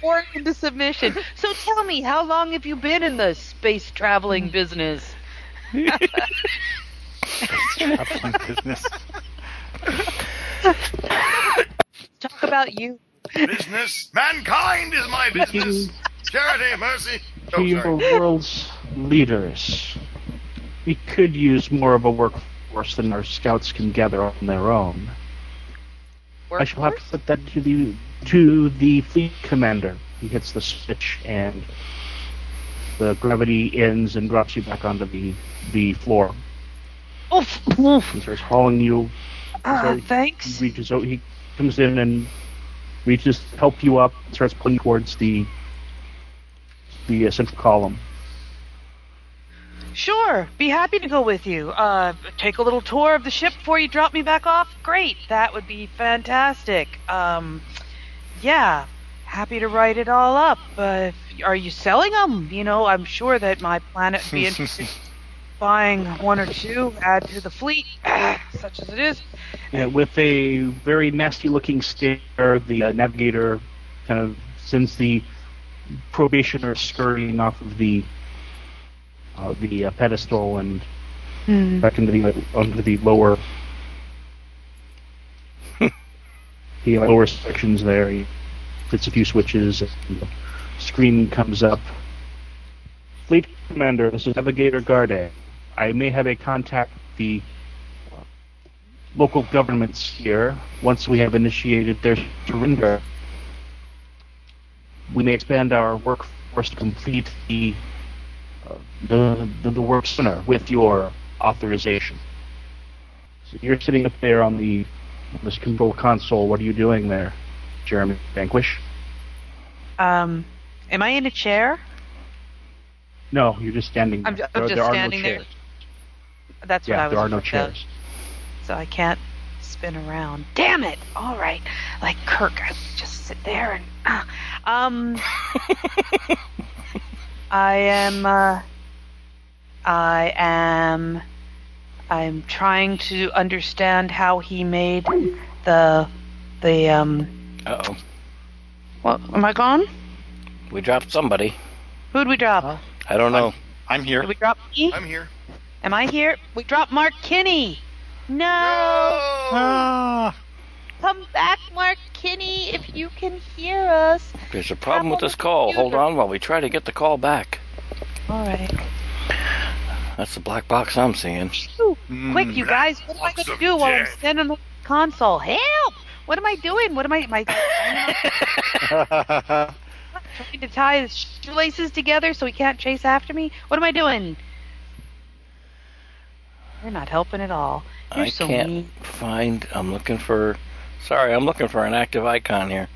S5: Or into submission. So tell me, how long have you been in the space traveling business?
S2: Traveling business.
S5: Talk about you.
S3: business. Mankind is my business. Charity, mercy.
S4: to
S3: Oh,
S4: your
S3: sorry.
S4: world's leaders. We could use more of a workforce than our scouts can gather on their own. I shall have to put that to the to the fleet commander. He hits the switch and the gravity ends and drops you back onto the the floor.
S5: Oof, oof.
S4: He starts hauling you.
S5: Uh,
S4: Sorry.
S5: thanks.
S4: He reaches out. He comes in and reaches to help you up. Starts pulling towards the the uh, central column.
S5: Sure, be happy to go with you. Uh, take a little tour of the ship before you drop me back off. Great, that would be fantastic. Um, yeah, happy to write it all up. Uh, are you selling them? You know, I'm sure that my planet would be (laughs) interested in buying one or two, add to the fleet, (clears throat) such as it is.
S4: Yeah, with a very nasty looking stare, the uh, navigator kind of sends the probationer scurrying off of the uh, the uh, pedestal and
S5: Hmm.
S4: back into the onto the lower (laughs) the lower sections there. He hits a few switches and the screen comes up. Fleet Commander, this is Navigator Garde. I may have a contact with the local governments here. Once we have initiated their surrender, we may expand our workforce to complete the uh, the, the the work sooner with your authorization. So you're sitting up there on the on this control console. What are you doing there, Jeremy Vanquish?
S5: Um, am I in a chair?
S4: No, you're just standing.
S5: I'm
S4: there.
S5: I'm
S4: there,
S5: just
S4: there
S5: standing
S4: no
S5: there.
S4: Chairs.
S5: That's what
S4: Yeah,
S5: I was
S4: there are no
S5: afraid of.
S4: chairs.
S5: so I can't spin around. Damn it! All right, like Kirk, I just sit there and uh, um. (laughs) I am. Uh, I am. I'm trying to understand how he made the the um.
S1: Uh oh.
S5: What? Am I gone?
S1: We dropped somebody.
S5: Who'd we drop?
S2: Huh?
S1: I don't know.
S2: I'm here.
S5: Did we drop me?
S3: I'm here.
S5: Am I here? We dropped Mark Kinney. No.
S2: Ah,
S5: Come back, Mark Kinney, if you can hear us.
S1: There's a problem with this call. Hold on while we try to get the call back.
S5: All right.
S1: That's the black box I'm seeing.
S5: Phew.
S2: mm,
S5: Quick, you guys. What am I going to do while I'm standing on the console? Help! What am I doing? What am I? Am (laughs) I trying to tie his shoelaces together so he can't chase after me? What am I doing? You're not helping at all. You're
S1: I
S5: so
S1: can't
S5: mean.
S1: find. I'm looking for. Sorry, I'm looking for an active icon here.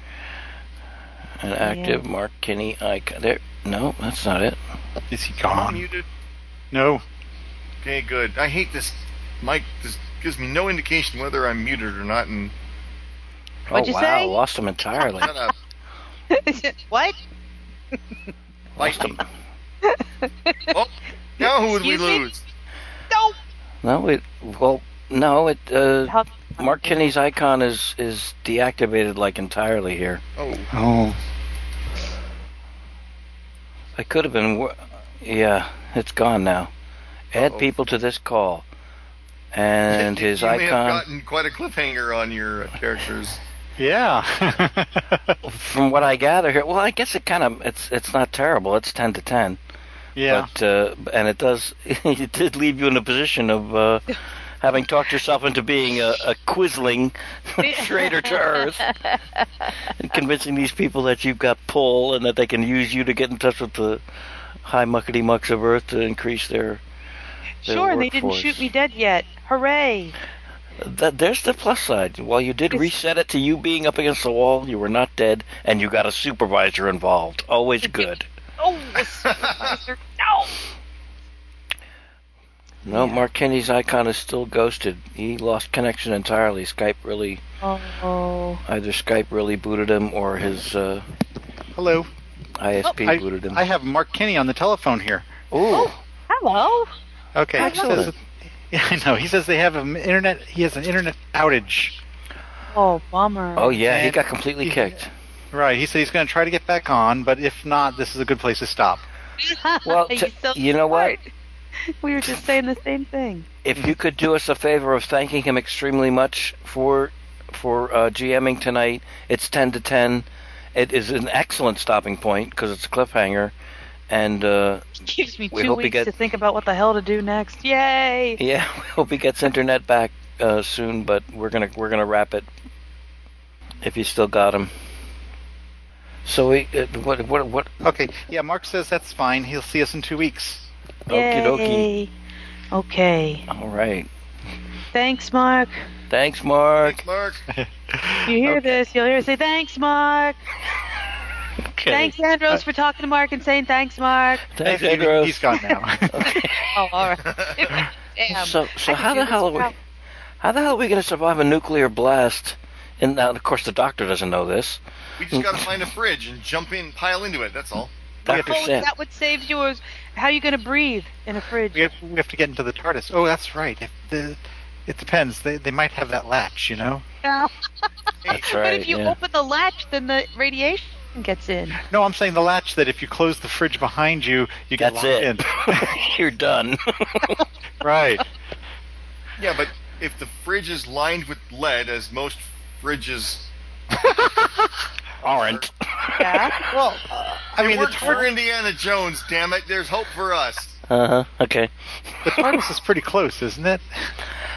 S1: An active Mark Kinney icon. There. No, that's not it.
S2: Is he
S3: I'm
S2: gone?
S3: muted.
S2: No.
S3: Okay, good. I hate this. Mike this gives me no indication whether I'm muted or not, and
S7: What'd
S1: oh
S7: you
S1: wow,
S7: say?
S1: lost him entirely.
S3: what? up. (laughs)
S7: what?
S3: Lightning. oh, now who would we
S7: Excuse me?
S3: lose?
S7: No.
S1: no, it well, no, it. Uh,
S7: How-
S1: Mark Kinney's icon is is deactivated like entirely here.
S3: Oh,
S2: Oh.
S1: I could have been. wor- Yeah, it's gone now. Add
S3: Uh-oh.
S1: people to this call, and (laughs) his
S3: you may have gotten quite a cliffhanger on your uh, characters. (laughs)
S2: Yeah.
S1: From what I gather here, well, I guess it kind of it's it's not terrible. It's ten to ten.
S2: Yeah.
S1: But uh, and it does (laughs) it did leave you in a position of uh, having talked yourself into being a, a quisling (laughs) traitor to Earth and convincing these people that you've got pull and that they can use you to get in touch with the high muckety mucks of Earth to increase their. their
S5: Sure, and they didn't shoot me dead yet. Hooray!
S1: That, there's the plus side. While you did reset it to you being up against the wall, you were not dead, and you got a supervisor involved. Always good.
S5: Oh, a supervisor. (laughs) no!
S1: No, Mark Kinney's icon is still ghosted. He lost connection entirely. Skype really,
S5: Oh.
S1: either Skype really booted him or his uh,
S2: Hello.
S1: ISP
S2: I,
S1: booted him.
S2: I have Mark Kinney on the telephone here.
S1: Ooh,
S5: Hello.
S2: Okay. he
S1: Excellent.
S2: says- yeah, (laughs) I know. He says they have an internet. He has an internet outage.
S5: Oh, bummer.
S1: oh yeah, he got completely kicked.
S2: Right. He said he's going to try to get back on, but if not, this is a good place to stop. (laughs)
S1: Well, t-
S5: so
S1: you know what? (laughs)
S5: We were just saying the same thing.
S1: If you could do us a favor of thanking him extremely much for for uh, GMing tonight, it's ten to ten. It is an excellent stopping point because it's a cliffhanger, and uh,
S5: Gives me
S1: We
S5: two
S1: hope
S5: weeks
S1: gets-
S5: to think about what the hell to do next. Yay! (laughs)
S1: yeah, we hope he gets internet back uh, soon. But we're gonna we're gonna wrap it if you still got him. So we uh, what what what
S2: Okay. Yeah. Mark says that's fine. He'll see us in two weeks.
S1: Okie dokie.
S5: Okay.
S1: All right.
S5: Thanks, Mark.
S1: Thanks, Mark.
S3: Thanks, Mark. (laughs)
S5: You hear
S2: Okay.
S5: this? You'll hear say thanks, Mark.
S1: Okay.
S5: Thanks, Andros, for talking to Mark and saying thanks, Mark.
S1: Thanks,
S2: He-
S1: Andros.
S2: He's gone now.
S1: Okay. (laughs)
S5: Oh, all right. Damn. (laughs)
S1: So, so how the hell are we? How the hell are we going to survive a nuclear blast? And now, of course, the doctor doesn't know this.
S3: We just gotta find a fridge and jump in, pile into it. That's all.
S1: Doctor
S5: Oh,
S1: said,
S5: that would save yours. How are you going to breathe in a fridge?
S2: we, have, we have to get into the TARDIS. Oh, that's right. If the, it depends. They, they might have that latch, you know?
S5: Yeah.
S1: That's
S5: but if you
S1: yeah.
S5: open the latch, then the radiation gets in.
S2: No, I'm saying the latch that if you close the fridge behind you, you get
S1: "That's
S2: locked
S1: it.
S2: in. (laughs)
S1: You're done."
S2: right.
S3: Yeah, but if the fridge is lined with lead, as most fridges (laughs)
S1: Aren't.
S5: Yeah.
S2: Well, uh, I mean, the,
S3: worked for Indiana Jones. Damn it! There's hope for us.
S1: Uh huh. Okay.
S2: the TARDIS is pretty close, isn't it?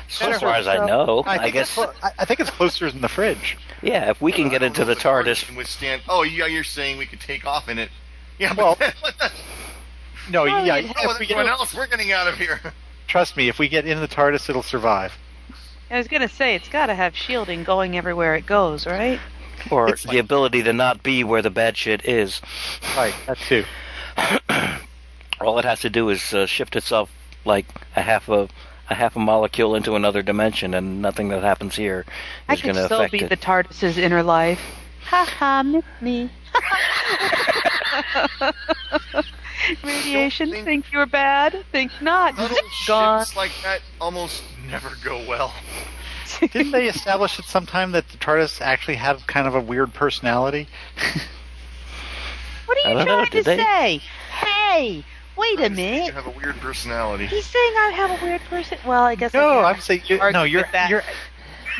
S1: So far as I know,
S2: I,
S1: I, guess.
S2: Clo- I, I think it's closer than the fridge.
S1: Yeah, if we can
S3: I
S1: get into
S3: know
S1: the
S3: TARDIS
S1: TARDIS.
S3: can withstand. Oh, yeah, you're saying we could take off in it. Yeah,
S2: Well,
S3: the, (laughs)
S2: No, yeah.
S5: you'd
S3: oh,
S2: If we
S3: everyone
S2: get,
S3: else, we're getting out of here.
S2: trust me, if we get in the TARDIS, it'll survive.
S5: I was going to say, it's got to have shielding going everywhere it goes, right?
S1: Or
S2: It's
S1: the ability to not be where the bad shit is.
S2: Right, that too. (clears throat)
S1: All it has to do is uh, shift itself like a half a a half a molecule into another dimension, and nothing that happens here
S5: I
S1: is
S5: could
S1: going to
S5: still
S1: affect
S5: be the TARDIS's inner life. Ha ha, miss me. (laughs) (laughs) Radiation,
S3: think-
S5: think you're bad? Think not.
S3: Little
S5: Zip, gone.
S3: ships like that almost never go well. (laughs)
S2: Didn't they establish at some time that the TARDIS actually had kind of a weird personality?
S5: What are you
S1: don't know,
S5: trying to
S1: they?
S5: say? Hey, wait a minute.
S3: You have a weird personality.
S5: He's saying I have a weird person. Well, I guess.
S2: No,
S5: can't
S2: I'm saying you,
S5: argue
S2: no. You're
S5: that.
S2: you're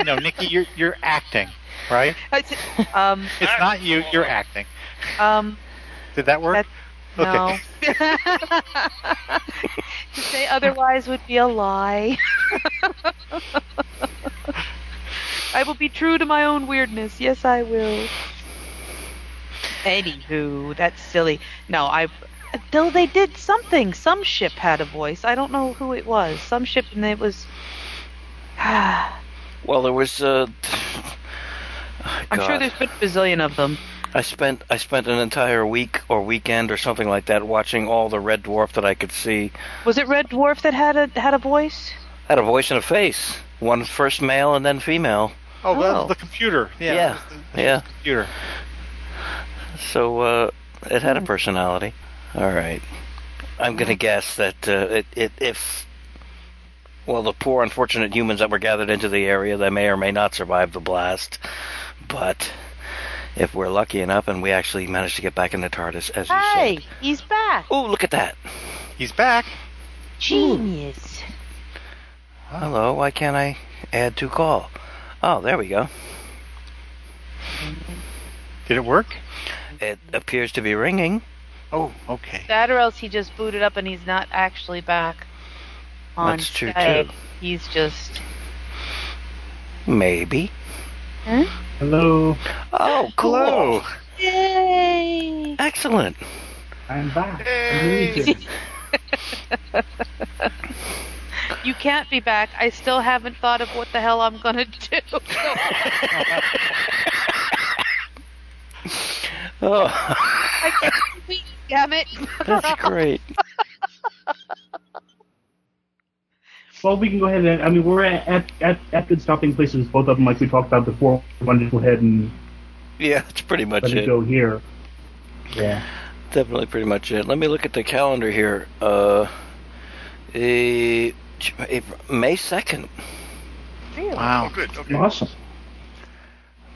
S2: no, Nikki. You're you're acting, right? (laughs)
S5: I um,
S2: It's not you. You're acting.
S5: um,
S2: Did that work?
S5: No.
S2: Okay. (laughs) (laughs)
S5: to say otherwise would be a lie. (laughs) I will be true to my own weirdness. Yes, I will. Anywho, that's silly. No, I. Though they did something. Some ship had a voice. I don't know who it was. Some ship, and it was. (sighs)
S1: Well, there was. Uh, (sighs)
S5: I'm sure there's been a bazillion of them.
S1: I spent I spent an entire week or weekend or something like that watching all the Red Dwarf that I could see.
S5: Was it Red Dwarf that had a had a voice?
S1: Had a voice and a face. One first male and then female.
S2: Oh, well,
S8: Oh.
S2: the computer. Yeah.
S1: Yeah.
S2: it was the
S1: Yeah.
S2: Computer.
S1: So uh, it had a personality. All right. I'm going to guess that uh, it, it, if, well, the poor, unfortunate humans that were gathered into the area, they may or may not survive the blast. But if we're lucky enough and we actually manage to get back in the TARDIS, as you
S5: Hey,
S1: said.
S5: he's back.
S1: Oh, look at that.
S2: He's back.
S5: Genius.
S1: Hello, why can't I add to call? Oh, there we go.
S2: Did it work?
S1: It appears to be ringing.
S2: Oh, okay.
S5: That or else he just booted up and he's not actually back on
S1: That's true,
S5: Skype.
S1: too.
S5: He's just.
S1: Maybe.
S4: Hello.
S1: Oh, cool.
S2: Hello.
S5: Yay!
S1: Excellent.
S4: I'm back.
S3: Hey. (laughs)
S5: You can't be back. I still haven't thought of what the hell I'm gonna do. (laughs)
S1: Oh,
S5: I can't wait, damn it.
S1: that's great. (laughs)
S4: Well, we can go ahead and I mean we're at at, at, at good stopping places, both of them, like we talked about before. We wanted to go ahead and
S1: Yeah, that's pretty much
S4: let it
S1: it.
S4: go here. Yeah.
S1: Definitely pretty much it. Let me look at the calendar here. Uh, eh, April- May 2nd.
S3: Oh,
S2: Wow.
S3: good. Okay.
S4: Awesome.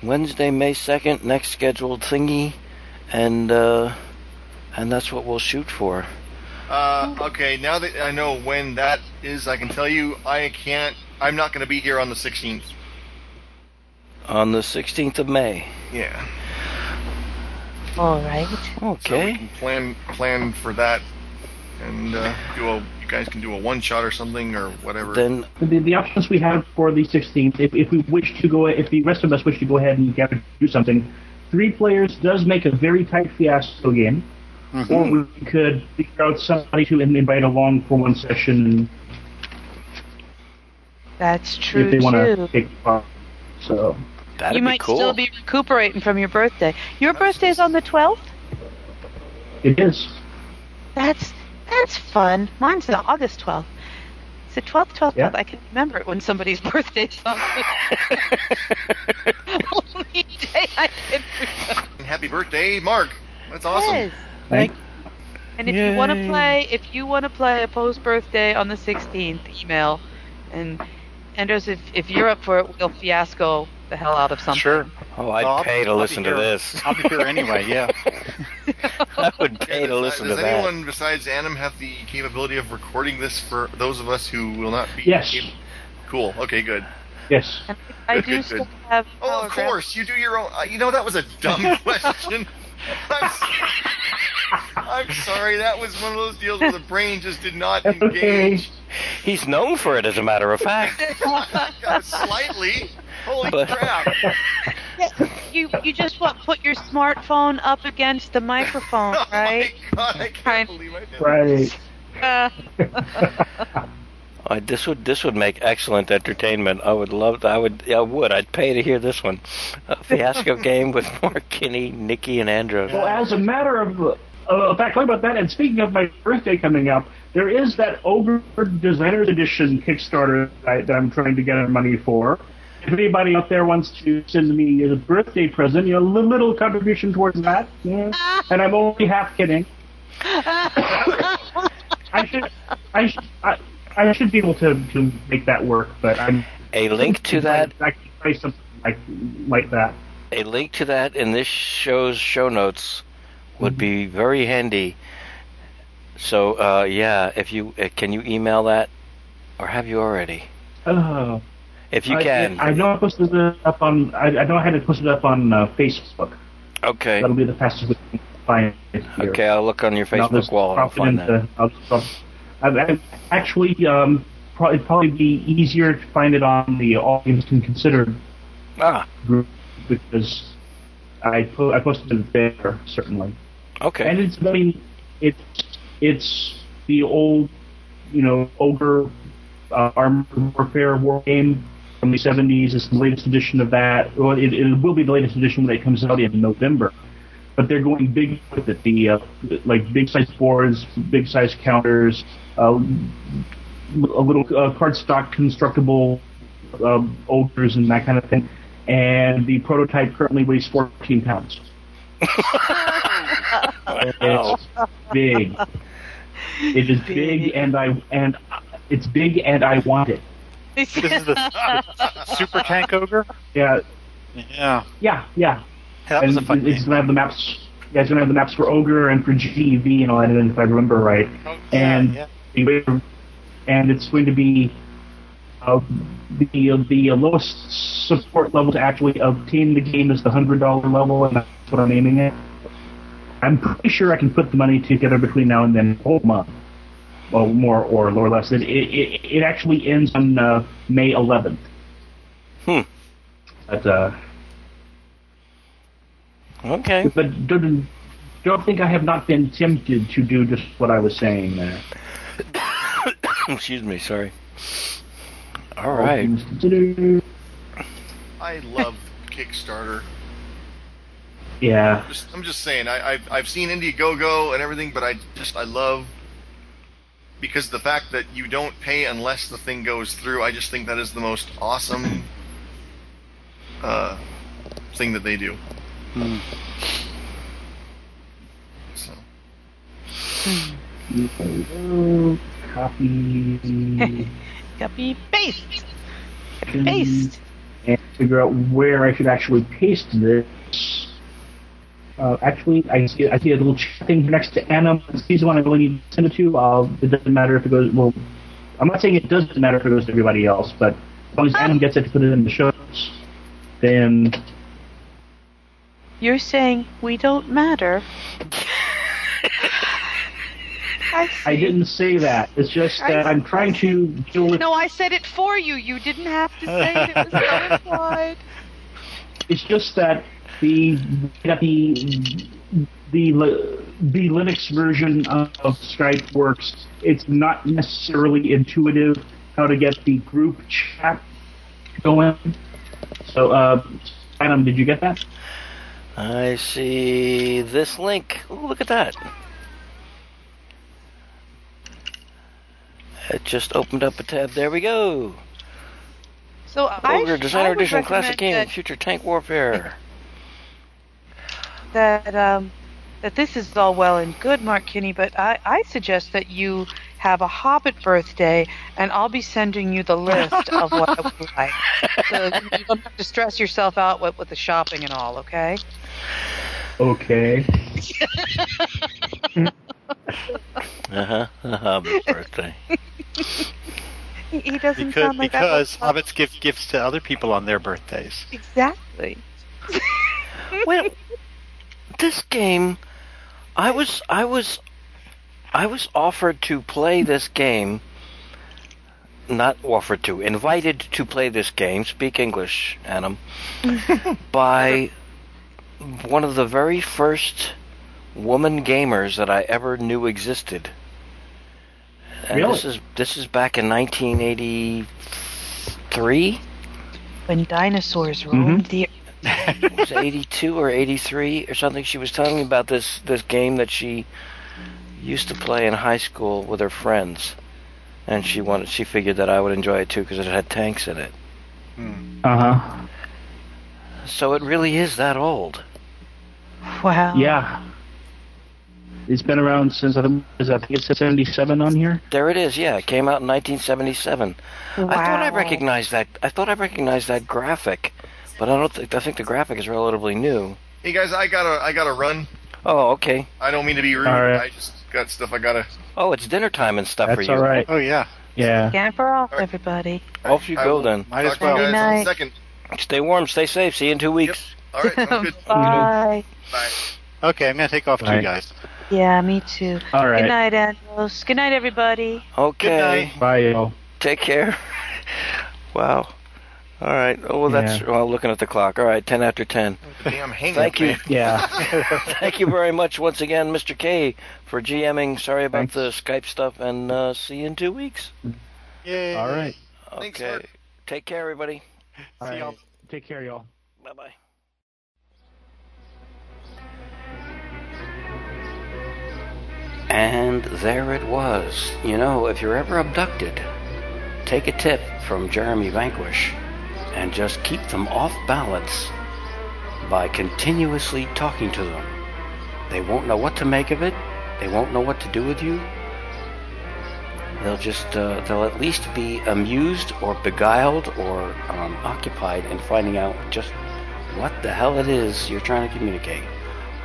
S1: Wednesday, May 2nd, next scheduled thingy. And, uh, and that's what we'll shoot for.
S3: Uh, okay, now that I know when that is, I can tell you I can't. I'm not going to be here on the 16th.
S1: On the 16th of May.
S3: Yeah.
S5: All right. Okay.
S3: So we
S1: Okay.
S3: can plan plan for that, and uh, do a. You guys can do a one shot or something or whatever.
S1: Then,
S4: The, the options we have for the 16th, if, if we wish to go, if the rest of us wish to go ahead and gather do something, three players does make a very tight fiasco game. Or we could figure out somebody to invite along for one session
S5: That's true
S4: if they want to take part. So
S1: that'd
S5: you
S1: be
S5: might
S1: cool.
S5: still be recuperating from your birthday. Your birthday's on the 12th?
S4: it is.
S5: That's that's fun. Mine's on August 12th. Is it 12th, 12th?
S4: Yeah.
S5: I can remember it when somebody's (laughs) birthday's on. (laughs) Only day I can remember.
S3: Happy birthday, Mark. That's awesome.
S5: Yes.
S4: Thank
S5: And if you want to play, if you want to play a post birthday on the 16th, email. And Andros, if if you're up for it, we'll fiasco the hell out of something.
S2: Sure.
S1: oh, I'd
S2: I'll-
S1: pay to
S2: I'll
S1: listen to
S2: here.
S1: this.
S2: I'll be here anyway. Yeah. (laughs)
S1: I would pay to listen
S3: does
S1: to that.
S3: Does anyone besides Anim have the capability of recording this for those of us who will not be?
S4: Yes.
S3: able- Cool. Okay. Good.
S4: Yes.
S5: And I
S3: Good,
S5: do
S3: good,
S5: still have.
S3: Oh, of
S5: holographic-
S3: course. You do your own. Uh, you know that was a dumb (laughs) question. I'm, s- I'm sorry. That was one of those deals where the brain just did not
S4: That's okay.
S3: engage.
S1: He's known for it, as a matter of fact. (laughs)
S3: Slightly. Holy
S1: But-
S3: crap.
S5: You you just what put your smartphone up against the microphone, (laughs)
S3: Oh
S5: right?
S3: my god, I can't
S5: Right.
S3: believe I did
S4: Right.
S5: Uh, (laughs)
S1: Uh, this would this would make excellent entertainment. I would love. I would. I would. I'd pay to hear this one. A fiasco (laughs) game with Mark Kinney, Nikki, and Andros.
S4: Well, as a matter of uh, fact, talking about that, and speaking of my birthday coming up, there is that Ogre Designers Edition Kickstarter that, I, that I'm trying to get money for. If anybody out there wants to send me a birthday present, you know, a little, little contribution towards that, yeah. and I'm only half kidding. (laughs) I should, I should, I, I should be able to, to make that work, but I'm
S1: A link to that.
S4: I can try something like like that.
S1: A link to that in this show's show notes would be very handy. So uh, yeah, if you uh, can you email that, or have you already?
S4: Oh.
S1: If you
S4: I,
S1: can,
S4: I know I posted it up on. I, I know I had to post it posted up on uh, Facebook.
S1: okay,
S4: That'll be the fastest way to find it here.
S1: okay. I'll look on your
S4: I'll
S1: Facebook wall and I'll find that.
S4: into- I'll I, I, actually, um, probably it'd probably be easier to find it on the All Games Can Consider
S1: Ah,
S4: group because I po- I posted it there certainly.
S1: okay.
S4: And it's I mean it's it's the old you know ogre uh, armored warfare war game from the 70s. It's the latest edition of that. Well, it, it will be the latest edition when it comes out in November. But they're going big with it. The uh, like big size boards, big size counters, uh, a little uh, cardstock constructible um, ogres and that kind of thing. and the prototype currently weighs 14 pounds.
S1: Wow. (laughs)
S4: It's big. It is big, and I and it's big, and I want it.
S2: This is the, the (laughs) Super Tank Ogre.
S4: Yeah,
S2: Yeah,
S4: yeah, yeah.
S2: that was a
S4: and
S2: fun
S4: it's
S2: game.
S4: gonna have the maps. Yeah, it's gonna have the maps for Ogre and for GEV and all that, if I remember right.
S2: Oh,
S4: and-
S2: yeah,
S4: and it's going to be uh, the the lowest support level to actually obtain the game is the hundred dollar level, and that's what I'm aiming at. I'm pretty sure I can put the money together between now and then, a whole month, well, more or or less. It it, it, it actually ends on uh, May 11th.
S1: Hmm.
S4: But uh,
S1: Okay.
S4: but don't, don't think I have not been tempted to do just what I was saying there. (coughs)
S1: Excuse me. Sorry. All right.
S4: All things considered,
S3: I love Kickstarter.
S4: Yeah.
S3: Just, I'm just saying, I, I've I've seen Indiegogo and everything, but I just I love because the fact that you don't pay unless the thing goes through. I just think that is the most awesome uh, thing that they do.
S1: Hmm.
S3: So
S4: Copy.
S6: Copy paste. Copy paste.
S4: and figure out where I should actually paste this. Uh, actually, I see, I see a little thing next to Anna. She's the one I really need to send it to. Uh, it doesn't matter if it goes. Well, I'm not saying it doesn't matter if it goes to everybody else, but as long as Anna gets it to put it in the show notes, then
S6: You're saying we don't matter. I.
S4: I didn't say that. It's just that I'm trying to deal with.
S6: No, I said it for you. You didn't have to say it. It was (laughs) not implied.
S4: It's just that the that the the the Linux version of, of Skype works. It's not necessarily intuitive how to get the group chat going. So, uh, Adam, did you get that?
S1: I see this link. Ooh, look at that. It just opened up a tab. There we go.
S6: So I,
S1: Ogre
S6: I
S1: Designer Edition Classic Game
S6: that,
S1: Future Tank Warfare. (laughs)
S6: that um that this is all well and good, Mark Kinney, but I, I suggest that you have a Hobbit birthday, and I'll be sending you the list of what I would like. So you don't have to stress yourself out with, with the shopping and all, okay?
S4: Okay.
S1: Uh huh. Hobbit birthday.
S6: He, he doesn't
S2: because
S6: sound like
S2: because
S6: that.
S2: hobbits give gifts to other people on their birthdays.
S6: Exactly. (laughs)
S1: Wait, this game, I was, I was, I was offered to play this game. Not offered to, invited to play this game. Speak English, Adam. (laughs) by one of the very first woman gamers that I ever knew existed. And
S4: Really?
S1: this is this is back in 1983.
S6: When dinosaurs roamed the
S1: it was 82 or 83 or something. She was telling me about this this game that she used to play in high school with her friends, and she wanted she figured that I would enjoy it too because it had tanks in it.
S4: Uh huh.
S1: So it really is that old.
S6: Wow.
S4: Yeah. It's been around since I think, is I think it said 77 on here.
S1: There it is. Yeah, it came out in 1977. Wow. I thought I recognized that. I thought I recognized that graphic, but I don't think I think the graphic is relatively new.
S3: hey guys, I gotta I gotta run.
S1: Oh, okay.
S3: I don't mean to be rude.
S4: All right.
S3: I just got stuff I gotta.
S1: Oh, it's dinner time and stuff for
S4: That's
S1: you.
S4: all right.
S2: Oh yeah,
S4: Yeah.
S6: Scamper off,
S3: All right.
S6: everybody.
S1: Off you
S3: I
S1: go then.
S2: might as well.
S3: guys in a
S6: Night.
S3: second.
S1: Stay warm. Stay safe. See you in two weeks.
S3: All right, sounds (laughs) good.
S6: Bye.
S3: Bye.
S2: Okay, I'm gonna take off
S4: Bye.
S2: too, guys.
S6: Yeah, me too.
S4: All
S6: Good night, Andros. Good night, everybody.
S1: Okay.
S2: night.
S4: Bye, y'all.
S1: Take care. (laughs) wow. All right. Oh, well, that's
S4: Yeah.
S1: well. Looking at the clock. All right. Ten after ten.
S3: Damn hang
S1: Thank you.
S4: Yeah. (laughs)
S1: Thank you very much once again, Mr. K, for GMing. Sorry about
S4: Thanks.
S1: the Skype stuff, and uh, see you in two weeks.
S2: Yay!
S4: All right.
S1: Okay.
S3: Mark.
S1: Take care, everybody.
S4: All
S2: See y'all.
S4: right. Take care, y'all.
S1: Bye bye. And there it was. You know, if you're ever abducted, take a tip from Jeremy Vanquish. and just keep them off balance by continuously talking to them. They won't know what to make of it. They won't know what to do with you. They'll just, uh, they'll at least be amused or beguiled or um, occupied in finding out just what the hell it is you're trying to communicate,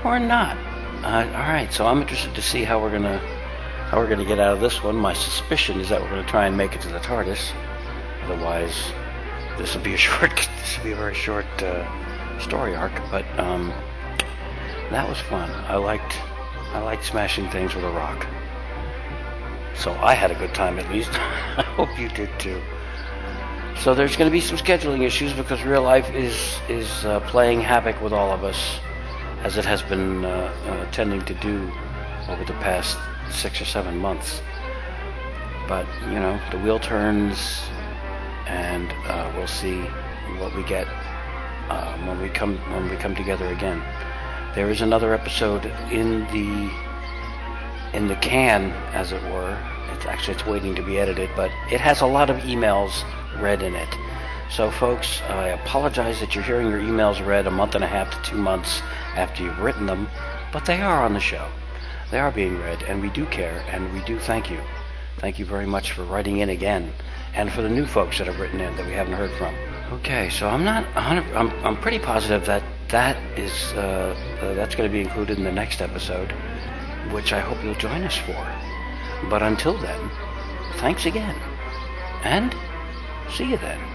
S1: or not. Uh, all right, so I'm interested to see how we're gonna how we're gonna get out of this one. My suspicion is that we're gonna try and make it to the TARDIS. Otherwise, this will be a (laughs) short, this will be a very short uh, story arc. But um, that was fun. I liked I liked smashing things with a rock. So I had a good time at least. (laughs) I hope you did too. So there's going to be some scheduling issues because real life is is uh, playing havoc with all of us, as it has been uh, uh, tending to do over the past six or seven months. But you know, the wheel turns, and uh, we'll see what we get um, when we come when we come together again. There is another episode in the in the can, as it were. It's actually it's waiting to be edited, but it has a lot of emails read in it. So, folks, I apologize that you're hearing your emails read a month and a half to two months after you've written them, but they are on the show. They are being read, and we do care, and we do thank you. Thank you very much for writing in again, and for the new folks that have written in that we haven't heard from. Okay, so I'm not 100. I'm I'm pretty positive that that is uh, uh, that's going to be included in the next episode, which I hope you'll join us for. But until then, thanks again, and see you then.